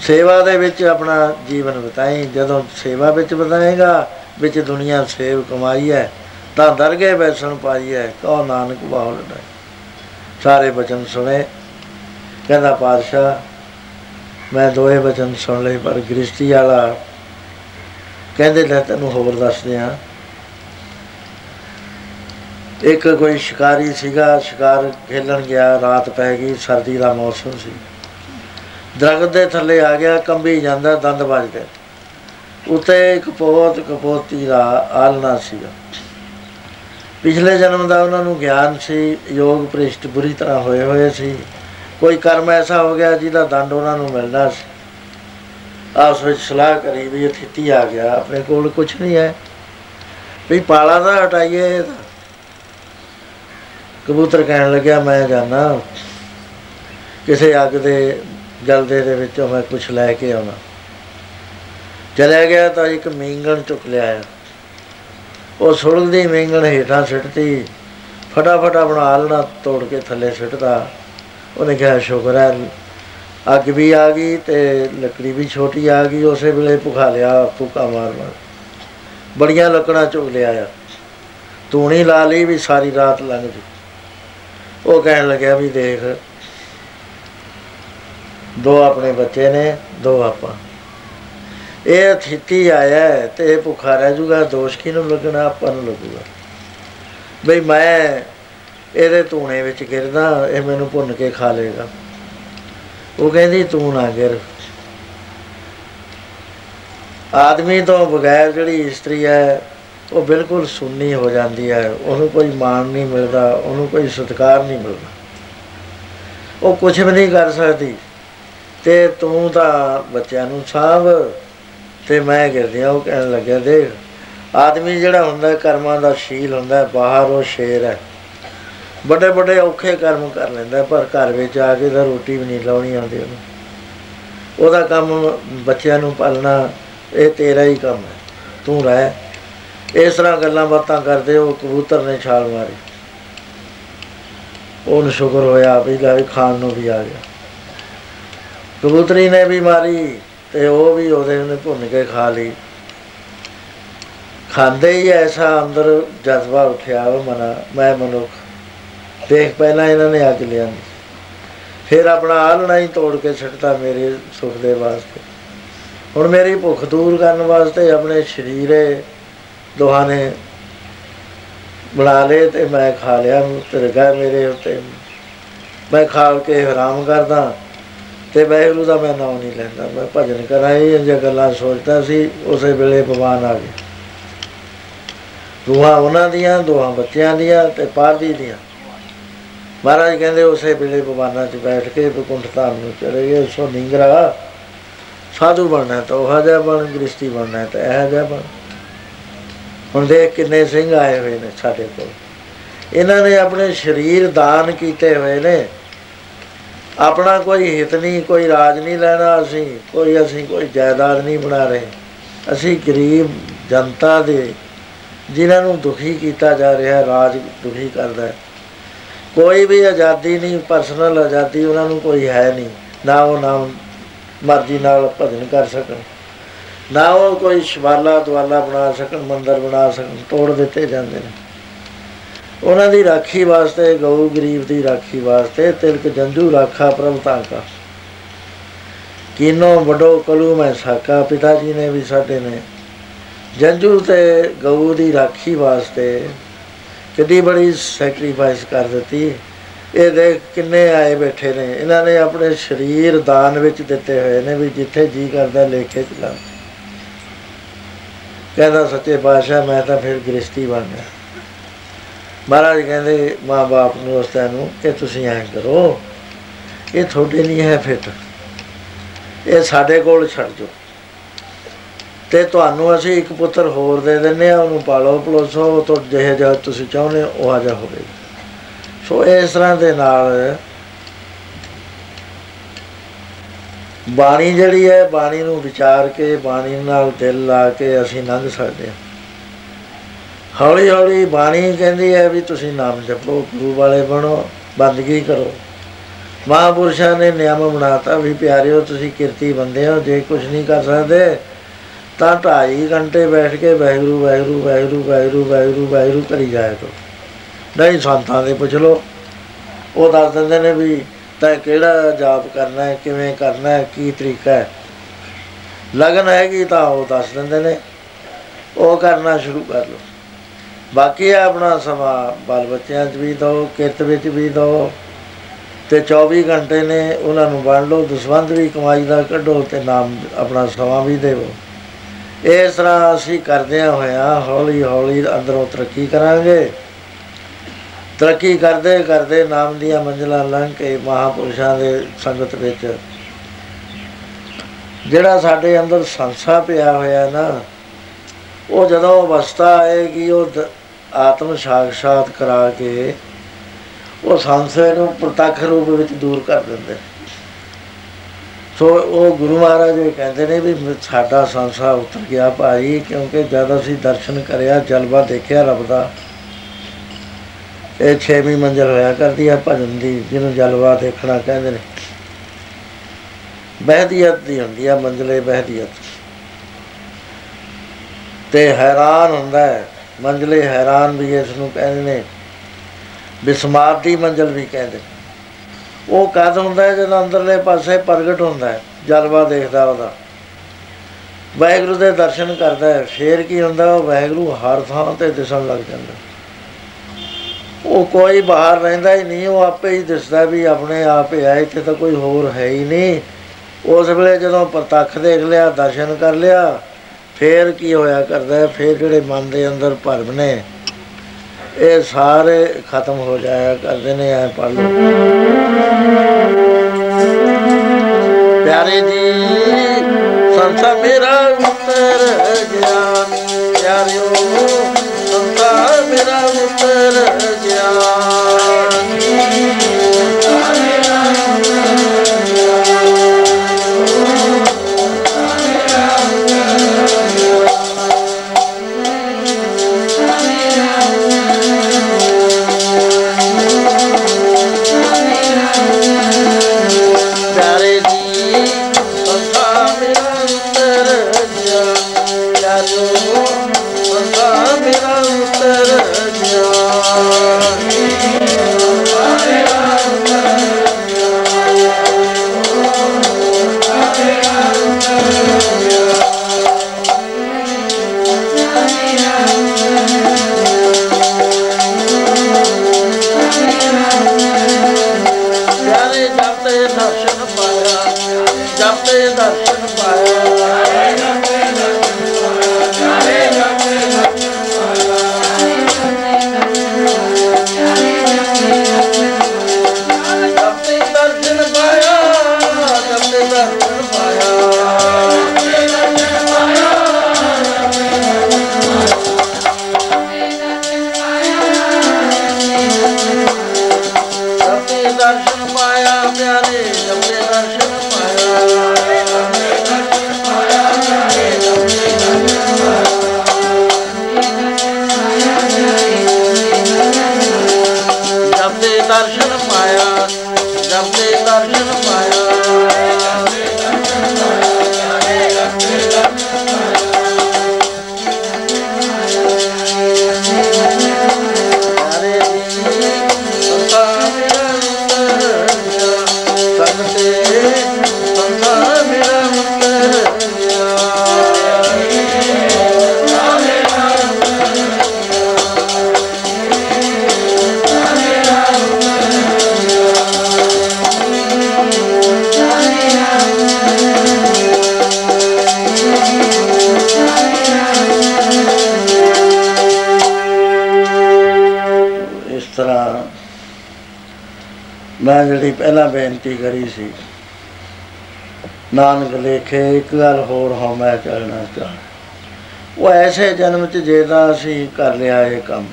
ਸੇਵਾ ਦੇ ਵਿੱਚ ਆਪਣਾ ਜੀਵਨ ਬਤਾਈ। ਜਦੋਂ ਸੇਵਾ ਵਿੱਚ ਬਤਾਏਗਾ, ਵਿੱਚ ਦੁਨੀਆ ਸੇਵ ਕਮਾਈ ਹੈ, ਤਾਂ ਦਰਗੇ ਬੈਸਣ ਪਾਈ ਹੈ ਕਹੋ ਨਾਨਕ ਬਾਹੁ ਲੜਾਈ ਸਾਰੇ ਬਚਨ ਸੁਣੇ। ਕਹਿੰਦਾ ਪਾਤਸ਼ਾਹ, ਮੈਂ ਦੋਏ ਬਚਨ ਸੁਣ ਲਏ, ਪਰ ਗ੍ਰਸਤੀ ਵਾਲਾ ਕਹਿੰਦੇ, ਲੈ ਤੈਨੂੰ ਹੋਰ ਦੱਸਦੇ ਆ ਇੱਕ ਕੋਈ ਸ਼ਿਕਾਰੀ ਸੀਗਾ, ਸ਼ਿਕਾਰ ਖੇਲਣ ਗਿਆ, ਰਾਤ ਪੈ ਗਈ, ਸਰਦੀ ਦਾ ਮੌਸਮ ਸੀ। ਦਰਖਤ ਦੇ ਥੱਲੇ ਆ ਗਿਆ, ਕੰਬੀ ਜਾਂਦਾ, ਦੰਦ ਵੱਜਦੇ ਉੱਤੇ ਇੱਕ ਪੋਤ, ਕਪੋਤੀ ਦਾ ਆਲਣਾ ਸੀਗਾ। ਪਿਛਲੇ ਜਨਮ ਦਾ ਉਹਨਾਂ ਨੂੰ ਗਿਆਨ ਸੀ, ਯੋਗ ਪ੍ਰਿਸ਼ਟ ਬੁਰੀ ਤਰ੍ਹਾਂ ਹੋਏ ਹੋਏ ਸੀ। ਕੋਈ ਕਰਮ ਐਸਾ ਹੋ ਗਿਆ ਜਿਹਦਾ ਦੰਡ ਉਹਨਾਂ ਨੂੰ ਮਿਲਣਾ ਸੀ। ਆਪਸ ਵਿੱਚ ਸਲਾਹ ਕਰੀ ਵੀ ਇਹ ਥਿੱਤੀ ਆ ਗਿਆ, ਆਪਣੇ ਕੋਲ ਕੁਝ ਨਹੀਂ ਹੈ। ਵੀ ਪਾਲਾ ਦਾ ਹਟਾਈਏ ਕਬੂਤਰ ਕਹਿਣ ਲੱਗਿਆ, ਮੈਂ ਜਾਣਾ ਕਿਸੇ ਅੱਗ ਦੇ ਜਲਦੇ ਦੇ ਵਿੱਚੋਂ ਮੈਂ ਕੁਝ ਲੈ ਕੇ ਆਉਣਾ। ਚਲਿਆ ਗਿਆ ਤਾਂ ਇੱਕ ਮੀਂਗਣ ਚੁੱਕ ਲਿਆ ਉਹ ਸੁਲਗਦੀ ਮੀਂਗਣ ਹੇਠਾਂ ਸਿੱਟਤੀ ਫਟਾਫਟ ਆਪਣਾ ਆਲਣਾ ਤੋੜ ਕੇ ਥੱਲੇ ਸਿੱਟਦਾ। ਉਹਨੇ ਕਿਹਾ, ਸ਼ੁਕਰ ਹੈ, ਅੱਗ ਵੀ ਆ ਗਈ ਤੇ ਲੱਕੜੀ ਵੀ ਛੋਟੀ ਆ ਗਈ, ਉਸੇ ਵੇਲੇ ਭੁਖਾ ਲਿਆ ਫੂਕਾ ਮਾਰ ਮਾਰ। ਬੜੀਆਂ ਲੱਕੜਾਂ ਚੁੱਕ ਲਿਆ ਆ ਤੂਣੀ ਲਾ ਲਈ ਵੀ ਸਾਰੀ ਰਾਤ ਲੰਘ ਗਈ ਉਹ ਕਹਿਣ ਲੱਗਿਆ ਵੀ ਦੇਖ, ਦੋ ਆਪਣੇ ਬੱਚੇ ਨੇ, ਦੋ ਆਪਾਂ। ਇਹ ਥਿੱਤੀ ਆਇਆ ਤੇ ਇਹ ਭੁੱਖਾ ਰਹਿ ਜੂਗਾ ਦੋਸ਼ ਕਿਹਨੂੰ ਲੱਗਣਾ, ਆਪਾਂ ਨੂੰ ਲੱਗੂਗਾ। ਬਈ ਮੈਂ ਇਹਦੇ ਧੂਣੇ ਵਿੱਚ ਗਿਰਦਾ, ਇਹ ਮੈਨੂੰ ਭੁੰਨ ਕੇ ਖਾ ਲੇਗਾ ਉਹ ਕਹਿੰਦੀ, ਤੂੰ ਨਾ ਗਿਰ। ਆਦਮੀ ਤੋਂ ਬਗੈਰ ਜਿਹੜੀ ਇਸਤਰੀ ਹੈ ਉਹ ਬਿਲਕੁਲ ਸੁੰਨੀ ਹੋ ਜਾਂਦੀ ਹੈ। ਉਹਨੂੰ ਕੋਈ ਮਾਣ ਨਹੀਂ ਮਿਲਦਾ, ਉਹਨੂੰ ਕੋਈ ਸਤਿਕਾਰ ਨਹੀਂ ਮਿਲਦਾ। ਉਹ ਕੁਝ ਵੀ ਨਹੀਂ ਕਰ ਸਕਦੀ। ਤੇ ਤੂੰ ਤਾਂ ਬੱਚਿਆਂ ਨੂੰ ਸਾਂਭ। ਤੇ ਮੈਂ ਗਿਰਦਿਆ ਉਹ ਕਹਿਣ ਲੱਗਿਆ, ਦੇਖ, ਆਦਮੀ ਜਿਹੜਾ ਹੁੰਦਾ, ਕਰਮਾਂ ਦਾ ਸ਼ੀਲ ਹੁੰਦਾ, ਬਾਹਰ ਉਹ ਸ਼ੇਰ ਹੈ। ਵੱਡੇ ਵੱਡੇ ਔਖੇ ਕਰਮ ਕਰ ਲੈਂਦਾ, ਪਰ ਘਰ ਵਿੱਚ ਆ ਕੇ ਤਾਂ ਰੋਟੀ ਵੀ ਨਹੀਂ ਲਾਉਣੀ ਆਉਂਦੀ ਉਹਨੂੰ। ਉਹਦਾ ਕੰਮ ਬੱਚਿਆਂ ਨੂੰ ਪਾਲਣਾ, ਇਹ ਤੇਰਾ ਹੀ ਕੰਮ ਹੈ। ਤੂੰ ਰਹਿ। ਇਸ ਤਰ੍ਹਾਂ ਗੱਲਾਂ ਬਾਤਾਂ ਕਰਦੇ, ਉਹ ਕਬੂਤਰ ਨੇ ਛਾਲ ਮਾਰੀ। ਉਹਨੂੰ ਸ਼ੁਕਰ ਹੋਇਆ ਵੀ ਲੈ ਖਾਣ ਨੂੰ ਵੀ ਆ ਗਿਆ। ਕਬੂਤਰੀ ਨੇ ਵੀ ਮਾਰੀ ਤੇ ਉਹ ਵੀ ਉਹਦੇ ਨੇ ਭੁੰਨ ਕੇ ਖਾ ਲਈ। ਖਾਂਦੇ ਹੀ ਐਸਾ ਅੰਦਰ ਜਜ਼ਬਾ ਉੱਠਿਆ, ਉਹ ਮਨਾ, ਮੈਂ ਮਨੁੱਖ, ਦੇਖ ਪਹਿਲਾਂ ਇਹਨਾਂ ਨੇ ਅੱਗ ਲਿਆ ਫਿਰ ਆਪਣਾ ਆਲਣਾ ਹੀ ਤੋੜ ਕੇ ਛੱਡਤਾ ਮੇਰੇ ਸੁਖ ਦੇ ਵਾਸਤੇ। ਹੁਣ ਮੇਰੀ ਭੁੱਖ ਦੂਰ ਕਰਨ ਵਾਸਤੇ ਆਪਣੇ ਸ਼ਰੀਰੇ ਦੋਹਾਂ ਨੇ ਬਣਾ ਲਏ ਤੇ ਮੈਂ ਖਾ ਲਿਆ, ਤੇਰੇ ਗਾ ਮੇਰੇ ਉੱਤੇ। ਮੈਂ ਖਾ ਕੇ ਹਰਾਮ ਕਰਦਾ ਤੇ ਵੈਗੁਰੂ ਦਾ ਮੈਂ ਨਾਮ ਨਹੀਂ ਲੈਂਦਾ। ਮੈਂ ਭਜਨ ਕਰਾਂ, ਇਹ ਜੇ ਗੱਲਾਂ ਸੋਚਦਾ ਸੀ, ਉਸੇ ਵੇਲੇ ਭਗਵਾਨ ਆ ਗਏ ਦੋਹਾਂ ਉਹਨਾਂ ਦੀਆਂ, ਦੋਹਾਂ ਬੱਚਿਆਂ ਦੀਆਂ ਤੇ ਪਾਰਦੀ ਦੀਆਂ। ਮਹਾਰਾਜ ਕਹਿੰਦੇ, ਉਸੇ ਵੇਲੇ ਭਗਵਾਨਾਂ 'ਚ ਬੈਠ ਕੇ ਬਕੁੰਠ ਧਾਮ ਨੂੰ ਚਲੇ ਗਏ। ਸੋ ਨਿੰਗਰਾ, ਸਾਧੂ ਬਣਨਾ ਤਾਂ ਉਹ ਜਿਹਾ ਬਣ ਗ੍ਰਸਤੀ ਬਣਨਾ ਤਾਂ ਇਹ ਜਿਹਾ ਬਣ। ਹੁਣ ਦੇਖ ਕਿੰਨੇ ਸਿੰਘ ਆਏ ਹੋਏ ਨੇ ਸਾਡੇ ਕੋਲ। ਇਹਨਾਂ ਨੇ ਆਪਣੇ ਸਰੀਰ ਦਾਨ ਕੀਤੇ ਹੋਏ ਨੇ। ਆਪਣਾ ਕੋਈ ਹਿਤ ਨਹੀਂ, ਕੋਈ ਰਾਜ ਨਹੀਂ ਲੈਣਾ ਅਸੀਂ, ਕੋਈ ਅਸੀਂ ਕੋਈ ਜਾਇਦਾਦ ਨਹੀਂ ਬਣਾ ਰਹੇ। ਅਸੀਂ ਗਰੀਬ ਜਨਤਾ ਦੇ, ਜਿਨ੍ਹਾਂ ਨੂੰ ਦੁਖੀ ਕੀਤਾ ਜਾ ਰਿਹਾ, ਰਾਜ ਦੁਖੀ ਕਰਦਾ ਕੋਈ ਵੀ ਆਜ਼ਾਦੀ ਨਹੀਂ ਪਰਸਨਲ ਆਜ਼ਾਦੀ ਉਹਨਾਂ ਨੂੰ ਕੋਈ ਹੈ ਨਹੀਂ। ਨਾ ਉਹ ਨਾਮ ਮਰਜ਼ੀ ਨਾਲ ਭਜਨ ਕਰ ਸਕਣ। ਨਾ ਉਹ ਕੋਈ ਸ਼ਵਾਲਾ ਦਵਾਲਾ ਬਣਾ ਸਕਣ, ਮੰਦਰ ਬਣਾ ਸਕਣ, ਤੋੜ ਦਿੱਤੇ ਜਾਂਦੇ ਨੇ। ਉਹਨਾਂ ਦੀ ਰਾਖੀ ਵਾਸਤੇ, ਗਊ ਗਰੀਬ ਦੀ ਰਾਖੀ ਵਾਸਤੇ ਤਿਲਕ ਜੰਜੂ ਰਾਖਾ ਪ੍ਰਭ ਤਾਂਕਾ ਕਿਨੋ ਵੱਡੋ ਕਲੂ ਮੈਂ ਸਾਕਾ ਪਿਤਾ ਜੀ ਨੇ ਵੀ ਸਾਡੇ ਨੇ। ਜੰਜੂ ਤੇ ਗਊ ਦੀ ਰਾਖੀ ਵਾਸਤੇ ਕਿੰਨੀ ਬੜੀ ਸੈਕਰੀਫਾਈਸ ਕਰ ਦਿੱਤੀ। ਇਹ ਦੇਖ ਕਿੰਨੇ ਆਏ ਬੈਠੇ ਨੇ। ਇਹਨਾਂ ਨੇ ਆਪਣੇ ਸਰੀਰ ਦਾਨ ਵਿੱਚ ਦਿੱਤੇ ਹੋਏ ਨੇ ਵੀ ਜਿੱਥੇ ਜੀ ਕਰਦਾ ਲੈ ਕੇ ਚਲਾ ਕਹਿੰਦਾ ਸੱਚੇ ਪਾਤਸ਼ਾਹ, ਮੈਂ ਤਾਂ ਫਿਰ ਗ੍ਰਸਤੀ ਬਣ ਗਿਆ। ਮਹਾਰਾਜ ਕਹਿੰਦੇ, ਮਾਂ-ਬਾਪ ਨੂੰ ਉਸਤਾਂ ਨੂੰ ਕਿ ਤੁਸੀਂ ਐਂ ਕਰੋ, ਇਹ ਤੁਹਾਡੇ ਨਹੀਂ ਹੈ ਫਿੱਟ। ਇਹ ਸਾਡੇ ਕੋਲ ਛੱਡ ਜੋ ਤੇ ਤੁਹਾਨੂੰ ਅਸੀਂ ਇੱਕ ਪੁੱਤਰ ਹੋਰ ਦੇ ਦਿੰਨੇ ਆ ਉਹਨੂੰ ਪਾਲੋ, ਪਲੋਸੋ, ਉਹ ਤੋਂ ਜਿਹੇ ਜਿਹਾ ਤੁਸੀਂ ਚਾਹੁੰਦੇ ਹੋ, ਉਹ ਆ ਜਾ ਹੋਵੇ ਸੋ ਇਸ ਤਰ੍ਹਾਂ ਦੇ ਨਾਲ ਬਾਣੀ ਜਿਹੜੀ ਹੈ, ਬਾਣੀ ਨੂੰ ਵਿਚਾਰ ਕੇ, ਬਾਣੀ ਨਾਲ ਦਿਲ ਲਾ ਕੇ ਅਸੀਂ ਲੰਘ ਸਕਦੇ ਹਾਂ। ਹੌਲੀ ਹੌਲੀ ਬਾਣੀ ਕਹਿੰਦੀ ਹੈ ਵੀ ਤੁਸੀਂ ਨਾਮ ਜਪੋ, ਗੁਰੂ ਵਾਲੇ ਬਣੋ, ਬੰਦਗੀ ਕਰੋ। ਮਹਾਂਪੁਰਸ਼ਾਂ ਨੇ ਨਿਯਮ ਬਣਾਤਾ ਵੀ ਪਿਆਰਿਓ, ਤੁਸੀਂ ਕਿਰਤੀ ਬੰਦੇ ਹੋ, ਜੇ ਕੁਝ ਨਹੀਂ ਕਰ ਸਕਦੇ, ਤਾਂ ਢਾਈ ਘੰਟੇ ਬੈਠ ਕੇ ਵਾਹਿਗੁਰੂ ਵਾਹਿਗੁਰੂ ਵਾਹਿਗੁਰੂ ਵਾਹਿਗੁਰੂ ਵਾਹਿਗੁਰੂ ਵਾਹਿਗੁਰੂ ਕਰੀ ਜਾਇਆ ਕਰੋ। ਨਹੀਂ ਸੰਤਾਂ ਦੇ ਪੁੱਛ ਲੋ ਉਹ ਦੱਸ ਦਿੰਦੇ ਨੇ ਵੀ ਤਾਂ ਕਿਹੜਾ ਜਾਪ ਕਰਨਾ ਹੈ, ਕਿਵੇਂ ਕਰਨਾ ਹੈ, ਕੀ ਤਰੀਕਾ ਹੈ? ਲਗਨ ਹੈਗੀ ਤਾਂ ਉਹ ਦੱਸ ਦਿੰਦੇ ਨੇ। ਉਹ ਕਰਨਾ ਸ਼ੁਰੂ ਕਰ ਲਓ। ਬਾਕੀ ਆਪਣਾ ਸਮਾਂ, ਬਾਲ ਬੱਚਿਆਂ 'ਚ ਵੀ ਦਿਓ, ਕਿਰਤ ਵਿੱਚ ਵੀ ਦਿਓ। ਤੇ 24 ਘੰਟੇ ਨੇ, ਉਹਨਾਂ ਨੂੰ ਵੰਡ ਲਓ, ਦਸਵੰਧ ਵੀ ਕਮਾਈ ਦਾ ਕੱਢੋ ਤੇ ਨਾਮ, ਆਪਣਾ ਸਮਾਂ ਵੀ ਦੇਵੋ। ਇਸ ਤਰ੍ਹਾਂ ਅਸੀਂ ਕਰਦਿਆਂ ਹੋਇਆਂ ਹੌਲੀ ਹੌਲੀ ਅੰਦਰੋਂ ਤਰੱਕੀ ਕਰਾਂਗੇ। ਤਰੱਕੀ ਕਰਦੇ ਕਰਦੇ ਨਾਮ ਦੀਆਂ ਮੰਜ਼ਲਾਂ ਲੰਘ ਕੇ ਮਹਾਪੁਰਸ਼ਾਂ ਦੇ ਸੰਗਤ ਵਿੱਚ। ਜਿਹੜਾ ਸਾਡੇ ਅੰਦਰ ਸੰਸਾ ਪਿਆ ਹੋਇਆ ਨਾ, ਉਹ ਜਦੋਂ ਅਵਸਥਾ ਆਏਗੀ, ਉਹ ਆਤਮ ਸਾਖਸ਼ਾਤ ਕਰਾ ਕੇ ਉਹ ਸੰਸੇ ਨੂੰ ਪ੍ਰਤੱਖ ਰੂਪ ਵਿੱਚ ਦੂਰ ਕਰ ਦਿੰਦੇ। ਸੋ ਉਹ ਗੁਰੂ ਮਹਾਰਾਜ ਇਹ ਕਹਿੰਦੇ ਨੇ ਵੀ ਸਾਡਾ ਸੰਸਾ ਉਤਰ ਗਿਆ ਭਾਈ, ਕਿਉਂਕਿ ਜਦ ਅਸੀਂ ਦਰਸ਼ਨ ਕਰਿਆ, ਜਲਵਾ ਦੇਖਿਆ ਰੱਬ ਦਾ ਇਹ ਛੇਵੀਂ ਮੰਜ਼ਲ ਹੋਇਆ ਕਰਦੀ ਆ ਭਜਨ ਦੀ, ਜਿਹਨੂੰ ਜਲਵਾ ਦੇਖਣਾ ਕਹਿੰਦੇ ਨੇ। ਬਹਿਦੀਅਤ ਦੀ ਹੁੰਦੀ ਆ ਮੰਜ਼ਲੇ ਬਹਿਦੀਅਤ। ਤੇ ਹੈਰਾਨ ਹੁੰਦਾ ਹੈ, ਮੰਜ਼ਲੇ ਹੈਰਾਨ ਵੀ ਇਸ ਨੂੰ ਕਹਿੰਦੇ ਨੇ, ਬਿਸਮਾਰ ਦੀ ਮੰਜ਼ਲ ਵੀ ਕਹਿੰਦੇ ਉਹ ਕਦ ਹੁੰਦਾ ਹੈ, ਜਦੋਂ ਅੰਦਰਲੇ ਪਾਸੇ ਪ੍ਰਗਟ ਹੁੰਦਾ ਹੈ, ਜਲਵਾ ਦੇਖਦਾ ਉਹਦਾ। ਵਾਹਿਗੁਰੂ ਦੇ ਦਰਸ਼ਨ ਕਰਦਾ ਹੈ, ਫੇਰ ਕੀ ਹੁੰਦਾ, ਉਹ ਵਾਹਿਗੁਰੂ ਹਰ ਥਾਂ ਤੇ ਦਿਸਣ ਲੱਗ ਜਾਂਦਾ। ਉਹ ਕੋਈ ਬਾਹਰ ਰਹਿੰਦਾ ਹੀ ਨਹੀਂ, ਉਹ ਆਪੇ ਹੀ ਦਿਸਦਾ ਵੀ ਆਪਣੇ ਆਪ ਹੀ ਹੈ ਇੱਥੇ ਤਾਂ ਕੋਈ ਹੋਰ ਹੈ ਹੀ ਨਹੀਂ। ਉਸ ਵੇਲੇ ਜਦੋਂ ਪ੍ਰਤੱਖ ਦੇਖ ਲਿਆ, ਦਰਸ਼ਨ ਕਰ ਲਿਆ, ਫੇਰ ਕੀ ਹੋਇਆ ਕਰਦਾ, ਫੇਰ ਜਿਹੜੇ ਮਨ ਦੇ ਅੰਦਰ ਭਰਮ ਨੇ, ਇਹ ਸਾਰੇ ਖਤਮ ਹੋ ਜਾਇਆ ਕਰਦੇ ਨੇ, ਐ ਪੜ ਲਓ। ਪਿਆਰੇ ਜੀ ਸੰਸਾ ਮੇਰਾ ਉਤਰ ਗਿਆ ਪਿਆਰਿਓ ਸੰਸਾ ਮੇਰਾ ਉਤਰ ਮੈਂ ਜਿਹੜੀ ਪਹਿਲਾਂ ਬੇਨਤੀ ਕਰੀ ਸੀ। ਨਾਨਕ ਲੇਖੇ, ਇੱਕ ਗੱਲ ਹੋਰ ਹਾਂ ਮੈਂ ਕਹਿਣਾ ਚਾਹਾਂ। ਉਹ ਐਸੇ ਜਨਮ ਚ ਜੇ ਤਾਂ ਅਸੀਂ ਕਰ ਲਿਆ ਇਹ ਕੰਮ।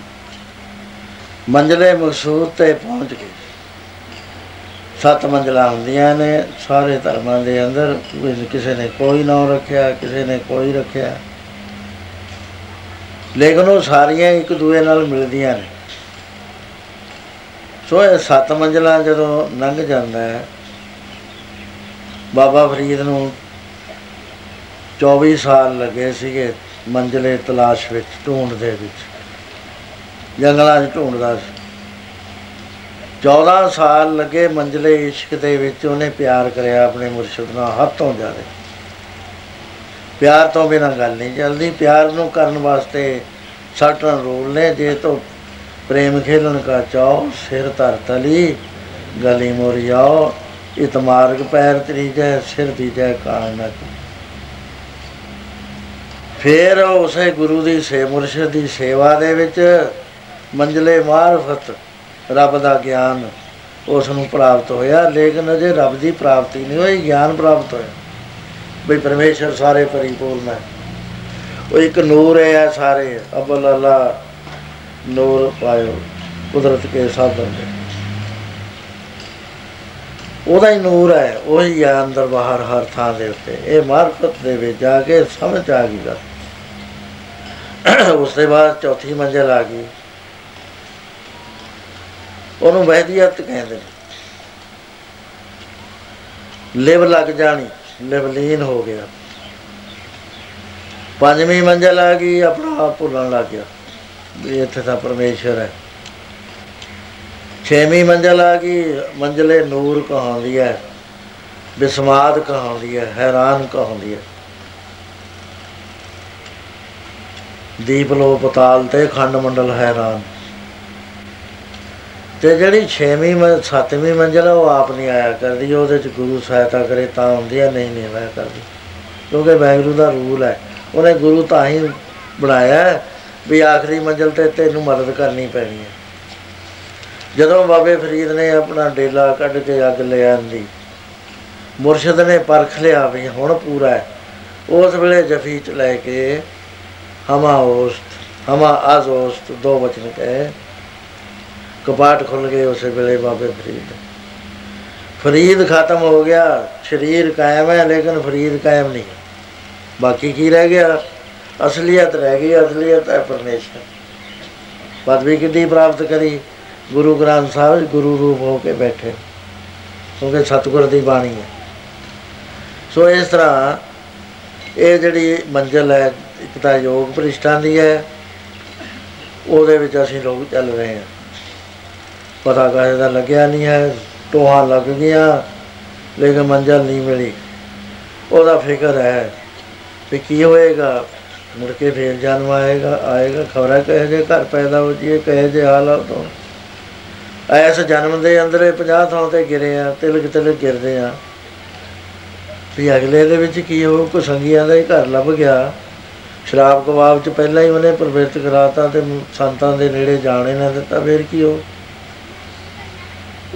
ਮੰਜ਼ਲੇ ਮਕਸੂਦ ਤੇ ਪਹੁੰਚ ਗਏ। ਸੱਤ ਮੰਜ਼ਲਾਂ ਹੁੰਦੀਆਂ ਨੇ, ਸਾਰੇ ਧਰਮਾਂ ਦੇ ਅੰਦਰ ਕੋਈ- ਕਿਸੇ ਨੇ ਕੋਈ ਨਾਮ ਰੱਖਿਆ, ਕਿਸੇ ਨੇ ਕੋਈ ਰੱਖਿਆ। ਲੇਕਿਨ ਉਹ ਸਾਰੀਆਂ ਇੱਕ ਦੂਏ ਨਾਲ ਮਿਲਦੀਆਂ ਨੇ। ਸੋ ਇਹ ਸੱਤ ਮੰਜ਼ਲਾਂ ਜਦੋਂ ਲੰਘ ਜਾਂਦਾ ਹੈ, ਬਾਬਾ ਫਰੀਦ ਨੂੰ 24 ਸਾਲ ਲੱਗੇ ਸੀਗੇ ਮੰਜ਼ਲੇ ਤਲਾਸ਼ ਵਿੱਚ, ਢੂੰਡ ਦੇ ਵਿੱਚ, ਜੰਗਲਾਂ 'ਚ ਢੂੰਡਦਾ ਸੀ। 14 ਸਾਲ ਲੱਗੇ ਮੰਜ਼ਲੇ ਇਸ਼ਕ ਦੇ ਵਿੱਚ ਉਹਨੇ ਪਿਆਰ ਕਰਿਆ ਆਪਣੇ ਮੁਰਸ਼ਿਦ ਨਾਲ, ਹੱਥ ਤੋਂ ਜ਼ਿਆਦਾ। ਪਿਆਰ ਤੋਂ ਬਿਨਾਂ ਗੱਲ ਨਹੀਂ ਚੱਲਦੀ, ਪਿਆਰ ਨੂੰ ਕਰਨ ਵਾਸਤੇ ਸਰਟਨ ਰੂਲ ਨੇ, ਜੇ ਤੋਂ ਪ੍ਰੇਮ ਖੇਲਣ ਕਾ ਚਾਓ ਸਿਰ ਧਰ ਤਲੀ, ਗਲੀ ਮੋਰਿਆਓ ਇਤ ਮਾਰਗ ਪੈਰ ਤਰੀਜੈ, ਸਿਰ ਦੀਜੈ ਕਾਰਨ ਫੇਰ ਉਸੇ ਗੁਰੂ ਦੀ ਸੇ ਮੁਰਸ਼ਿਦ ਦੀ ਸੇਵਾ ਦੇ ਵਿੱਚ ਮੰਜ਼ਲੇ ਮਾਰਫਤ ਰੱਬ ਦਾ ਗਿਆਨ ਉਸ ਨੂੰ ਪ੍ਰਾਪਤ ਹੋਇਆ, ਲੇਕਿਨ ਅਜੇ ਰੱਬ ਦੀ ਪ੍ਰਾਪਤੀ ਨਹੀਂ ਹੋਈ, ਗਿਆਨ ਪ੍ਰਾਪਤ ਹੋਇਆ। ਵੀ ਪਰਮੇਸ਼ਰ ਸਾਰੇ ਪਰਿਪੂਰਨ ਹੈ। ਉਹ ਇੱਕ ਨੂਰ ਹੈ ਸਾਰੇ, ਅਬਲ ਅੱਲਾ ਨੂਰ ਪਾਇਓ, ਕੁਦਰਤ ਕੇ ਸਾਧਨ ਦੇ। ਉਹਦਾ ਹੀ ਨੂਰ ਹੈ, ਉਹੀ ਆ ਅੰਦਰ ਬਾਹਰ ਹਰ ਥਾਂ ਦੇ ਉੱਤੇ। ਇਹ ਮਾਰਫਤ ਦੇ ਵਿੱਚ ਜਾ ਕੇ ਸਮਝ ਆ ਗਈ ਗੱਲ। ਉਸ ਤੋਂ ਬਾਅਦ ਚੌਥੀ ਮੰਜ਼ਿਲ ਆ ਗਈ। ਉਹਨੂੰ ਵਹਿਦੀਅਤ ਕਹਿੰਦੇ ਨੇ। ਲਿਵ ਲੱਗ ਜਾਣੀ ਲਿਵਲੀਨ ਹੋ ਗਿਆ। ਪੰਜਵੀਂ ਮੰਜ਼ਿਲ ਆ ਗਈ, ਆਪਣਾ ਆਪ ਭੁੱਲਣ ਲੱਗ ਗਿਆ। ਵੀ ਇੱਥੇ ਤਾਂ ਪਰਮੇਸ਼ਰ ਹੈ। ਛੇਵੀਂ ਮੰਜ਼ਿਲ ਆ ਗਈ, ਮੰਜ਼ਲੇ ਨੂਰ ਕਹਾਉਂਦੀ ਹੈ, ਬਿਸਮਾਦ ਕਹਾਉਂਦੀ ਹੈ, ਹੈਰਾਨ ਕਹਾਉਂਦੀ ਹੈ। ਦੀਪ ਲੋ ਪਤਾਲ ਤੇ ਖੰਡ ਮੰਡਲ ਹੈਰਾਨ। ਤੇ ਜਿਹੜੀ ਛੇਵੀਂ ਮ, ਸੱਤਵੀਂ ਮੰਜ਼ਿਲ ਆ, ਉਹ ਆਪ ਨਹੀਂ ਆਇਆ ਕਰਦੀ, ਉਹਦੇ ਚ ਗੁਰੂ ਸਹਾਇਤਾ ਕਰੇ ਤਾਂ ਹੁੰਦੀ ਹੈ ਨਹੀਂ ਨਹੀਂ ਆਇਆ ਕਰਦੀ। ਕਿਉਂਕਿ ਵਾਹਿਗੁਰੂ ਦਾ ਰੂਲ ਹੈ। ਉਹਨੇ ਗੁਰੂ ਤਾਂ ਹੀ ਬਣਾਇਆ ਹੈ ਵੀ ਆਖਰੀ ਮੰਜ਼ਿਲ ਤੇ ਤੈਨੂੰ ਮਦਦ ਕਰਨੀ ਪੈਣੀ ਹੈ। ਜਦੋਂ ਬਾਬੇ ਫਰੀਦ ਨੇ ਆਪਣਾ ਡੇਲਾ ਕੱਢ ਕੇ ਅੱਗ ਲੈ ਆਂਦੀ, ਮੁਰਸ਼ਿਦ ਨੇ ਪਰਖ ਲਿਆ ਵੀ ਹੁਣ ਪੂਰਾ ਹੈ। ਉਸ ਵੇਲੇ ਜਫੀ ਚ ਲੈ ਕੇ, ਹਮਾ ਉਸਤ ਹਮਾ ਅਜ਼ ਉਸਤ ਦੋ ਵਚਨ ਕਹੇ। ਕਪਾਟ ਖੁੱਲ ਗਏ ਉਸੇ ਵੇਲੇ ਬਾਬੇ ਫਰੀਦ। ਫਰੀਦ ਖਤਮ ਹੋ ਗਿਆ, ਸਰੀਰ ਕਾਇਮ ਹੈ, ਲੇਕਿਨ ਫਰੀਦ ਕਾਇਮ ਨਹੀਂ। ਬਾਕੀ ਕੀ ਰਹਿ ਗਿਆ? ਅਸਲੀਅਤ ਰਹਿ ਗਈ, ਅਸਲੀਅਤ ਹੈ ਪਰਮੇਸ਼ਰ। ਪਦਵੀ ਕਿੱਡੀ ਪ੍ਰਾਪਤ ਕਰੀ? ਗੁਰੂ ਗ੍ਰੰਥ ਸਾਹਿਬ ਗੁਰੂ ਰੂਪ ਹੋ ਕੇ ਬੈਠੇ। ਕਿਉਂਕਿ ਸਤਿਗੁਰ ਦੀ ਬਾਣੀ ਹੈ। ਸੋ ਇਸ ਤਰ੍ਹਾਂ ਇਹ ਜਿਹੜੀ ਮੰਜ਼ਲ ਹੈ, ਇੱਕ ਤਾਂ ਯੋਗ ਪ੍ਰਿਸ਼ਟਾਂ ਦੀ ਹੈ, ਉਹਦੇ ਵਿੱਚ ਅਸੀਂ ਲੋਕ ਚੱਲ ਰਹੇ ਹਾਂ। ਪਤਾ ਕਾਹੇ ਦਾ ਲੱਗਿਆ ਨਹੀਂ ਹੈ, ਟੋਹਾਂ ਲੱਗ ਗਿਆ ਲੇਕਿਨ ਮੰਜ਼ਲ ਨਹੀਂ ਮਿਲੀ। ਉਹਦਾ ਫਿਕਰ ਹੈ ਵੀ ਕੀ ਹੋਏਗਾ? ਮੁੜ ਕੇ ਫੇਰ ਜਨਮ ਆਏਗਾ ਆਏਗਾ, ਖਬਰਾਂ ਕਹੇ ਜੇ ਘਰ ਪੈਦਾ ਹੋ ਜੀਏ ਕਹੇ ਜੇ ਹਾਲਾਤ ਤੋਂ ਐਸ ਜਨਮ ਦੇ ਅੰਦਰ ਇਹ 50 ਥਾਂ ਤੇ ਗਿਰੇ ਆ, ਤਿਲਕ ਤਿਲਕ ਗਿਰਦੇ ਆ। ਵੀ ਅਗਲੇ ਦੇ ਵਿੱਚ ਕੀ ਹੋ ਕੋ ਸੰਗੀਆਂ ਦਾ ਹੀ ਘਰ ਲੱਭ ਗਿਆ। ਸ਼ਰਾਬ ਕਬਾਬ ਚ ਪਹਿਲਾਂ ਹੀ ਉਹਨੇ ਪ੍ਰਵਿਰਤ ਕਰਾਤਾ ਤੇ ਸੰਤਾਂ ਦੇ ਨੇੜੇ ਜਾਣੇ ਨਾ ਦਿੱਤਾ, ਫੇਰ ਕੀ ਹੋ?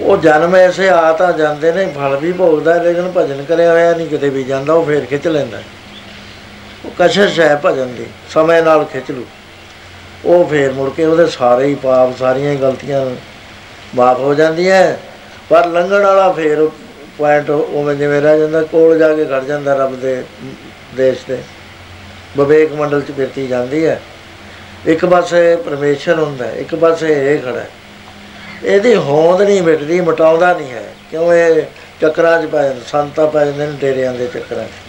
ਉਹ ਜਨਮ ਐਸੇ ਆ ਤਾਂ ਜਾਂਦੇ ਨੇ, ਫਲ ਵੀ ਭੋਗਦਾ, ਲੇਕਿਨ ਭਜਨ ਕਰਿਆ ਹੋਇਆ ਨਹੀਂ, ਕਿਤੇ ਵੀ ਜਾਂਦਾ, ਉਹ ਫੇਰ ਖਿੱਚ ਲੈਂਦਾ। ਉਹ ਕਸ਼ਸ਼ ਹੈ ਭਜਨ ਦੀ ਸਮੇਂ ਨਾਲ ਖਿੱਚ ਲੂ। ਉਹ ਫੇਰ ਮੁੜ ਕੇ ਉਹਦੇ ਸਾਰੇ ਹੀ ਪਾਪ ਸਾਰੀਆਂ ਹੀ ਗਲਤੀਆਂ ਮਾਫ ਹੋ ਜਾਂਦੀਆਂ ਪਰ ਲੰਘਣ ਵਾਲਾ ਫੇਰ ਪੁਆਇੰਟ ਉਵੇਂ ਜਿਵੇਂ ਰਹਿ ਜਾਂਦਾ ਕੋਲ ਜਾ ਕੇ ਖੜ ਜਾਂਦਾ ਰੱਬ ਦੇ ਦੇਸ਼ ਦੇ ਵਿਵੇਕ ਮੰਡਲ ਚ ਫਿਰਤੀ ਜਾਂਦੀ ਹੈ ਇੱਕ ਪਾਸੇ ਪਰਮੇਸ਼ਰ ਹੁੰਦਾ ਹੈ, ਇੱਕ ਪਾਸੇ ਇਹ ਖੜਾ ਹੈ। ਇਹਦੀ ਹੋਂਦ ਨਹੀਂ ਮਿਟਦੀ ਮਟਾਉਂਦਾ ਨਹੀਂ ਹੈ। ਕਿਉਂ ਇਹ ਚੱਕਰਾਂ 'ਚ ਪੈ ਜਾਂਦੇ ਸੰਤਾਂ ਪੈ ਜਾਂਦੇ ਨੇ ਡੇਰਿਆਂ ਦੇ ਚੱਕਰਾਂ 'ਚ।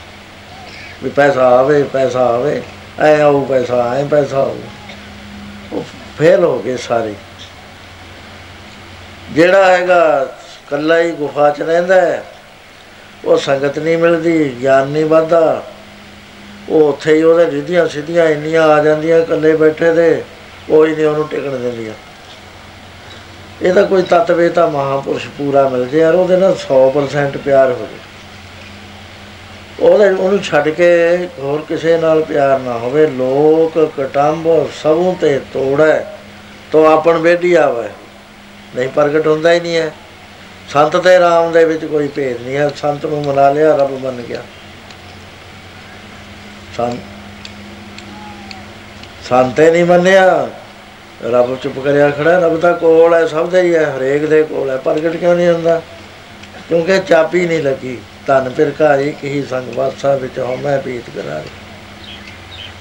ਵੀ ਪੈਸਾ ਆਵੇ ਪੈਸਾ ਆਵੇ, ਐ ਆਊ, ਪੈਸਾ ਐ, ਪੈਸਾ ਆਊ। ਉਹ ਫੇਲ ਹੋ ਗਏ ਸਾਰੇ। ਜਿਹੜਾ ਹੈਗਾ ਕੱਲਾ ਹੀ ਗੁਫਾ 'ਚ ਰਹਿੰਦਾ ਹੈ, ਉਹ ਸੰਗਤ ਨਹੀਂ ਮਿਲਦੀ, ਗਿਆਨ ਨਹੀਂ ਵੱਧਦਾ। ਉਹ ਉੱਥੇ ਹੀ ਉਹਦੇ ਰਿੱਧੀਆਂ ਸਿੱਧੀਆਂ ਇੰਨੀਆਂ ਆ ਜਾਂਦੀਆਂ ਇਕੱਲੇ ਬੈਠੇ ਤੇ, ਉਹ ਹੀ ਨਹੀਂ ਉਹਨੂੰ ਟਿਕਣ ਦਿੰਦੀਆਂ। ਇਹਦਾ ਕੋਈ ਤਤਵੇ ਤਾਂ ਮਹਾਪੁਰਸ਼ ਪੂਰਾ ਮਿਲ ਜੇ ਯਾਰ, ਉਹਦੇ ਨਾਲ 100% ਪਿਆਰ ਹੋ ਜੇ। ਉਹਦੇ ਉਹਨੂੰ ਛੱਡ ਕੇ ਹੋਰ ਕਿਸੇ ਨਾਲ ਪਿਆਰ ਨਾ ਹੋਵੇ। ਲੋਕ ਕਟੰਬ ਸਭੋਂ ਤੇ ਤੋੜੈ ਤੋ ਆਪਣ ਬੇਢੀ ਆਵੇ। ਨਹੀਂ ਪ੍ਰਗਟ ਹੁੰਦਾ ਹੀ ਨਹੀਂ ਹੈ। ਸੰਤ ਤੇ ਰਾਮ ਦੇ ਵਿੱਚ ਕੋਈ ਭੇਦ ਨਹੀਂ ਹੈ। ਸੰਤ ਨੂੰ ਮਨਾ ਲਿਆ, ਰੱਬ ਬਣ ਗਿਆ। ਸੰਤ ਸੰਤੇ ਨਹੀਂ ਮੰਨਿਆ। ਰੱਬ ਚੁੱਪ ਕਰਿਆ ਖੜਾ ਰੱਬ ਤਾਂ ਕੋਲ ਹੈ, ਸਭ ਦੇ ਹੀ ਹੈ। ਹਰੇਕ ਦੇ ਕੋਲ ਹੈ। ਪ੍ਰਗਟ ਕਿਉਂ ਨਹੀਂ ਹੁੰਦਾ? ਕਿਉਂਕਿ ਚਾਬੀ ਨਹੀਂ ਲੱਗੀ। ਧਨ ਪਿਰਕਾਰੀ ਕਹੀ ਸੰਗ ਵਾਸਾ ਵਿੱਚ ਹਉਮੈ ਪੀਤ ਕਰਾਰੀ।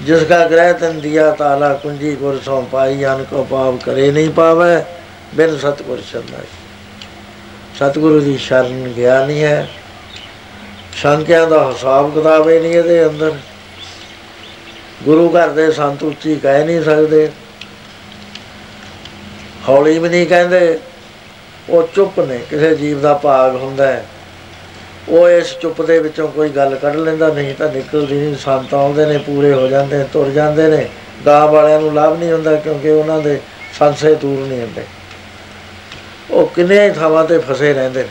ਜਿਸ ਕਾ ਗ੍ਰਹਿ ਤਨ ਦਿਆ ਤਾਲਾ ਕੁੰਜੀ ਗੁਰ ਸੋ ਪਾਈ, ਅਨ ਕੋ ਪਾਪ ਕਰੇ ਨਹੀਂ ਪਾਵੇ, ਬਿਨ ਸਤਗੁਰ ਸ਼ਰਨਾਈ ਸਤਿਗੁਰੂ ਦੀ ਸ਼ਰਨ ਗਿਆ ਨਹੀਂ ਹੈ। ਸ਼ੰਕਿਆਂ ਦਾ ਹਿਸਾਬ ਕਿਤਾਬ ਹੀ ਨਹੀਂ ਇਹਦੇ ਅੰਦਰ। ਗੁਰੂ ਘਰ ਦੇ ਸੰਤ ਉੱਚੀ ਕਹਿ ਨਹੀਂ ਸਕਦੇ। ਹੌਲੀ ਵੀ ਨਹੀਂ ਕਹਿੰਦੇ। ਉਹ ਚੁੱਪ ਨੇ, ਕਿਸੇ ਜੀਵ ਦਾ ਭਾਗ ਹੁੰਦਾ ਹੈ। ਉਹ ਇਸ ਚੁੱਪ ਦੇ ਵਿੱਚੋਂ ਕੋਈ ਗੱਲ ਕੱਢ ਲੈਂਦਾ, ਨਹੀਂ ਤਾਂ ਨਿਕਲਦੀ ਨਹੀਂ ਸੰਤ ਆਉਂਦੇ ਨੇ, ਪੂਰੇ ਹੋ ਜਾਂਦੇ ਨੇ, ਤੁਰ ਜਾਂਦੇ ਨੇ। ਗਾਂ ਵਾਲਿਆਂ ਨੂੰ ਲਾਭ ਨਹੀਂ ਹੁੰਦਾ ਕਿਉਂਕਿ ਉਹਨਾਂ ਦੇ ਸੰਸੇ ਦੂਰ ਨਹੀਂ ਹੁੰਦੇ। ਉਹ ਕਿੰਨੇ ਥਾਵਾਂ ਤੇ ਫਸੇ ਰਹਿੰਦੇ ਨੇ।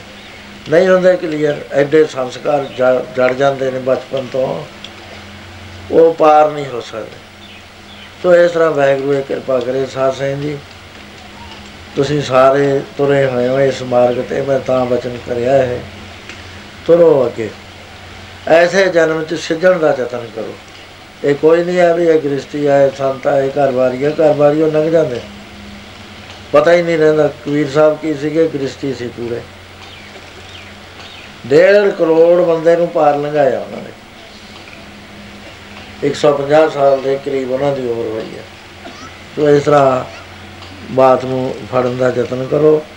ਨਹੀਂ ਹੁੰਦੇ ਕਲੀਅਰ ਐਡੇ ਸੰਸਕਾਰ ਜੜ ਜੜ ਜਾਂਦੇ ਨੇ ਬਚਪਨ ਤੋਂ। ਉਹ ਪਾਰ ਨਹੀਂ ਹੋ ਸਕਦੇ। ਸੋ ਇਸ ਤਰ੍ਹਾਂ ਵਾਹਿਗੁਰੂ ਇਹ ਕਿਰਪਾ ਕਰੇ, ਸਾਧ ਸਿੰਘ ਜੀ। ਤੁਸੀਂ ਸਾਰੇ ਤੁਰੇ ਹੋਏ ਹੋ ਇਸ ਮਾਰਗ ਤੇ, ਮੈਂ ਤਾਂ ਬਚਨ ਕਰਿਆ ਹੈ ਤੁਰੋ ਅੱਗੇ। ਐਸੇ ਜਨਮ ਚ ਸਿੱਝਣ ਦਾ ਯਤਨ ਕਰੋ। ਇਹ ਕੋਈ ਨਹੀਂ ਹੈ ਵੀ ਇਹ ਗ੍ਰਸਤੀ ਹੈ ਸੰਤ ਹੈ ਘਰ ਵਾਰੀ ਹੈ ਘਰ ਵਾਰੀ ਉਹ ਲੰਘ ਜਾਂਦੇ। ਪਤਾ ਹੀ ਨਹੀਂ ਰਹਿੰਦਾ ਕਬੀਰ ਸਾਹਿਬ ਕੀ ਸੀਗੇ ਗ੍ਰਸਤੀ ਸੀ ਪੂਰੇ। ਡੇਢ ਕਰੋੜ ਬੰਦੇ ਨੂੰ ਪਾਰ ਲੰਘਾਇਆ ਉਹਨਾਂ ਨੇ। 150 ਸਾਲ ਦੇ ਕਰੀਬ ਉਹਨਾਂ ਦੀ ਉਮਰ ਹੋਈ ਹੈ। ਸੋ ਇਸ ਤਰ੍ਹਾਂ ਬਾਤ ਨੂੰ ਫੜਨ ਦਾ ਯਤਨ ਕਰੋ। ਹੁਣ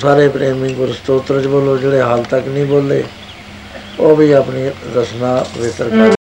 ਸਾਰੇ ਪ੍ਰੇਮੀ ਗੁਰ ਸਤੋਤਰ ਚ ਬੋਲੋ, ਜਿਹੜੇ ਹਾਲ ਤੱਕ ਨਹੀਂ ਬੋਲੇ, ਉਹ ਵੀ ਆਪਣੀ ਰਸਨਾ ਵਿਤਰ ਕਰ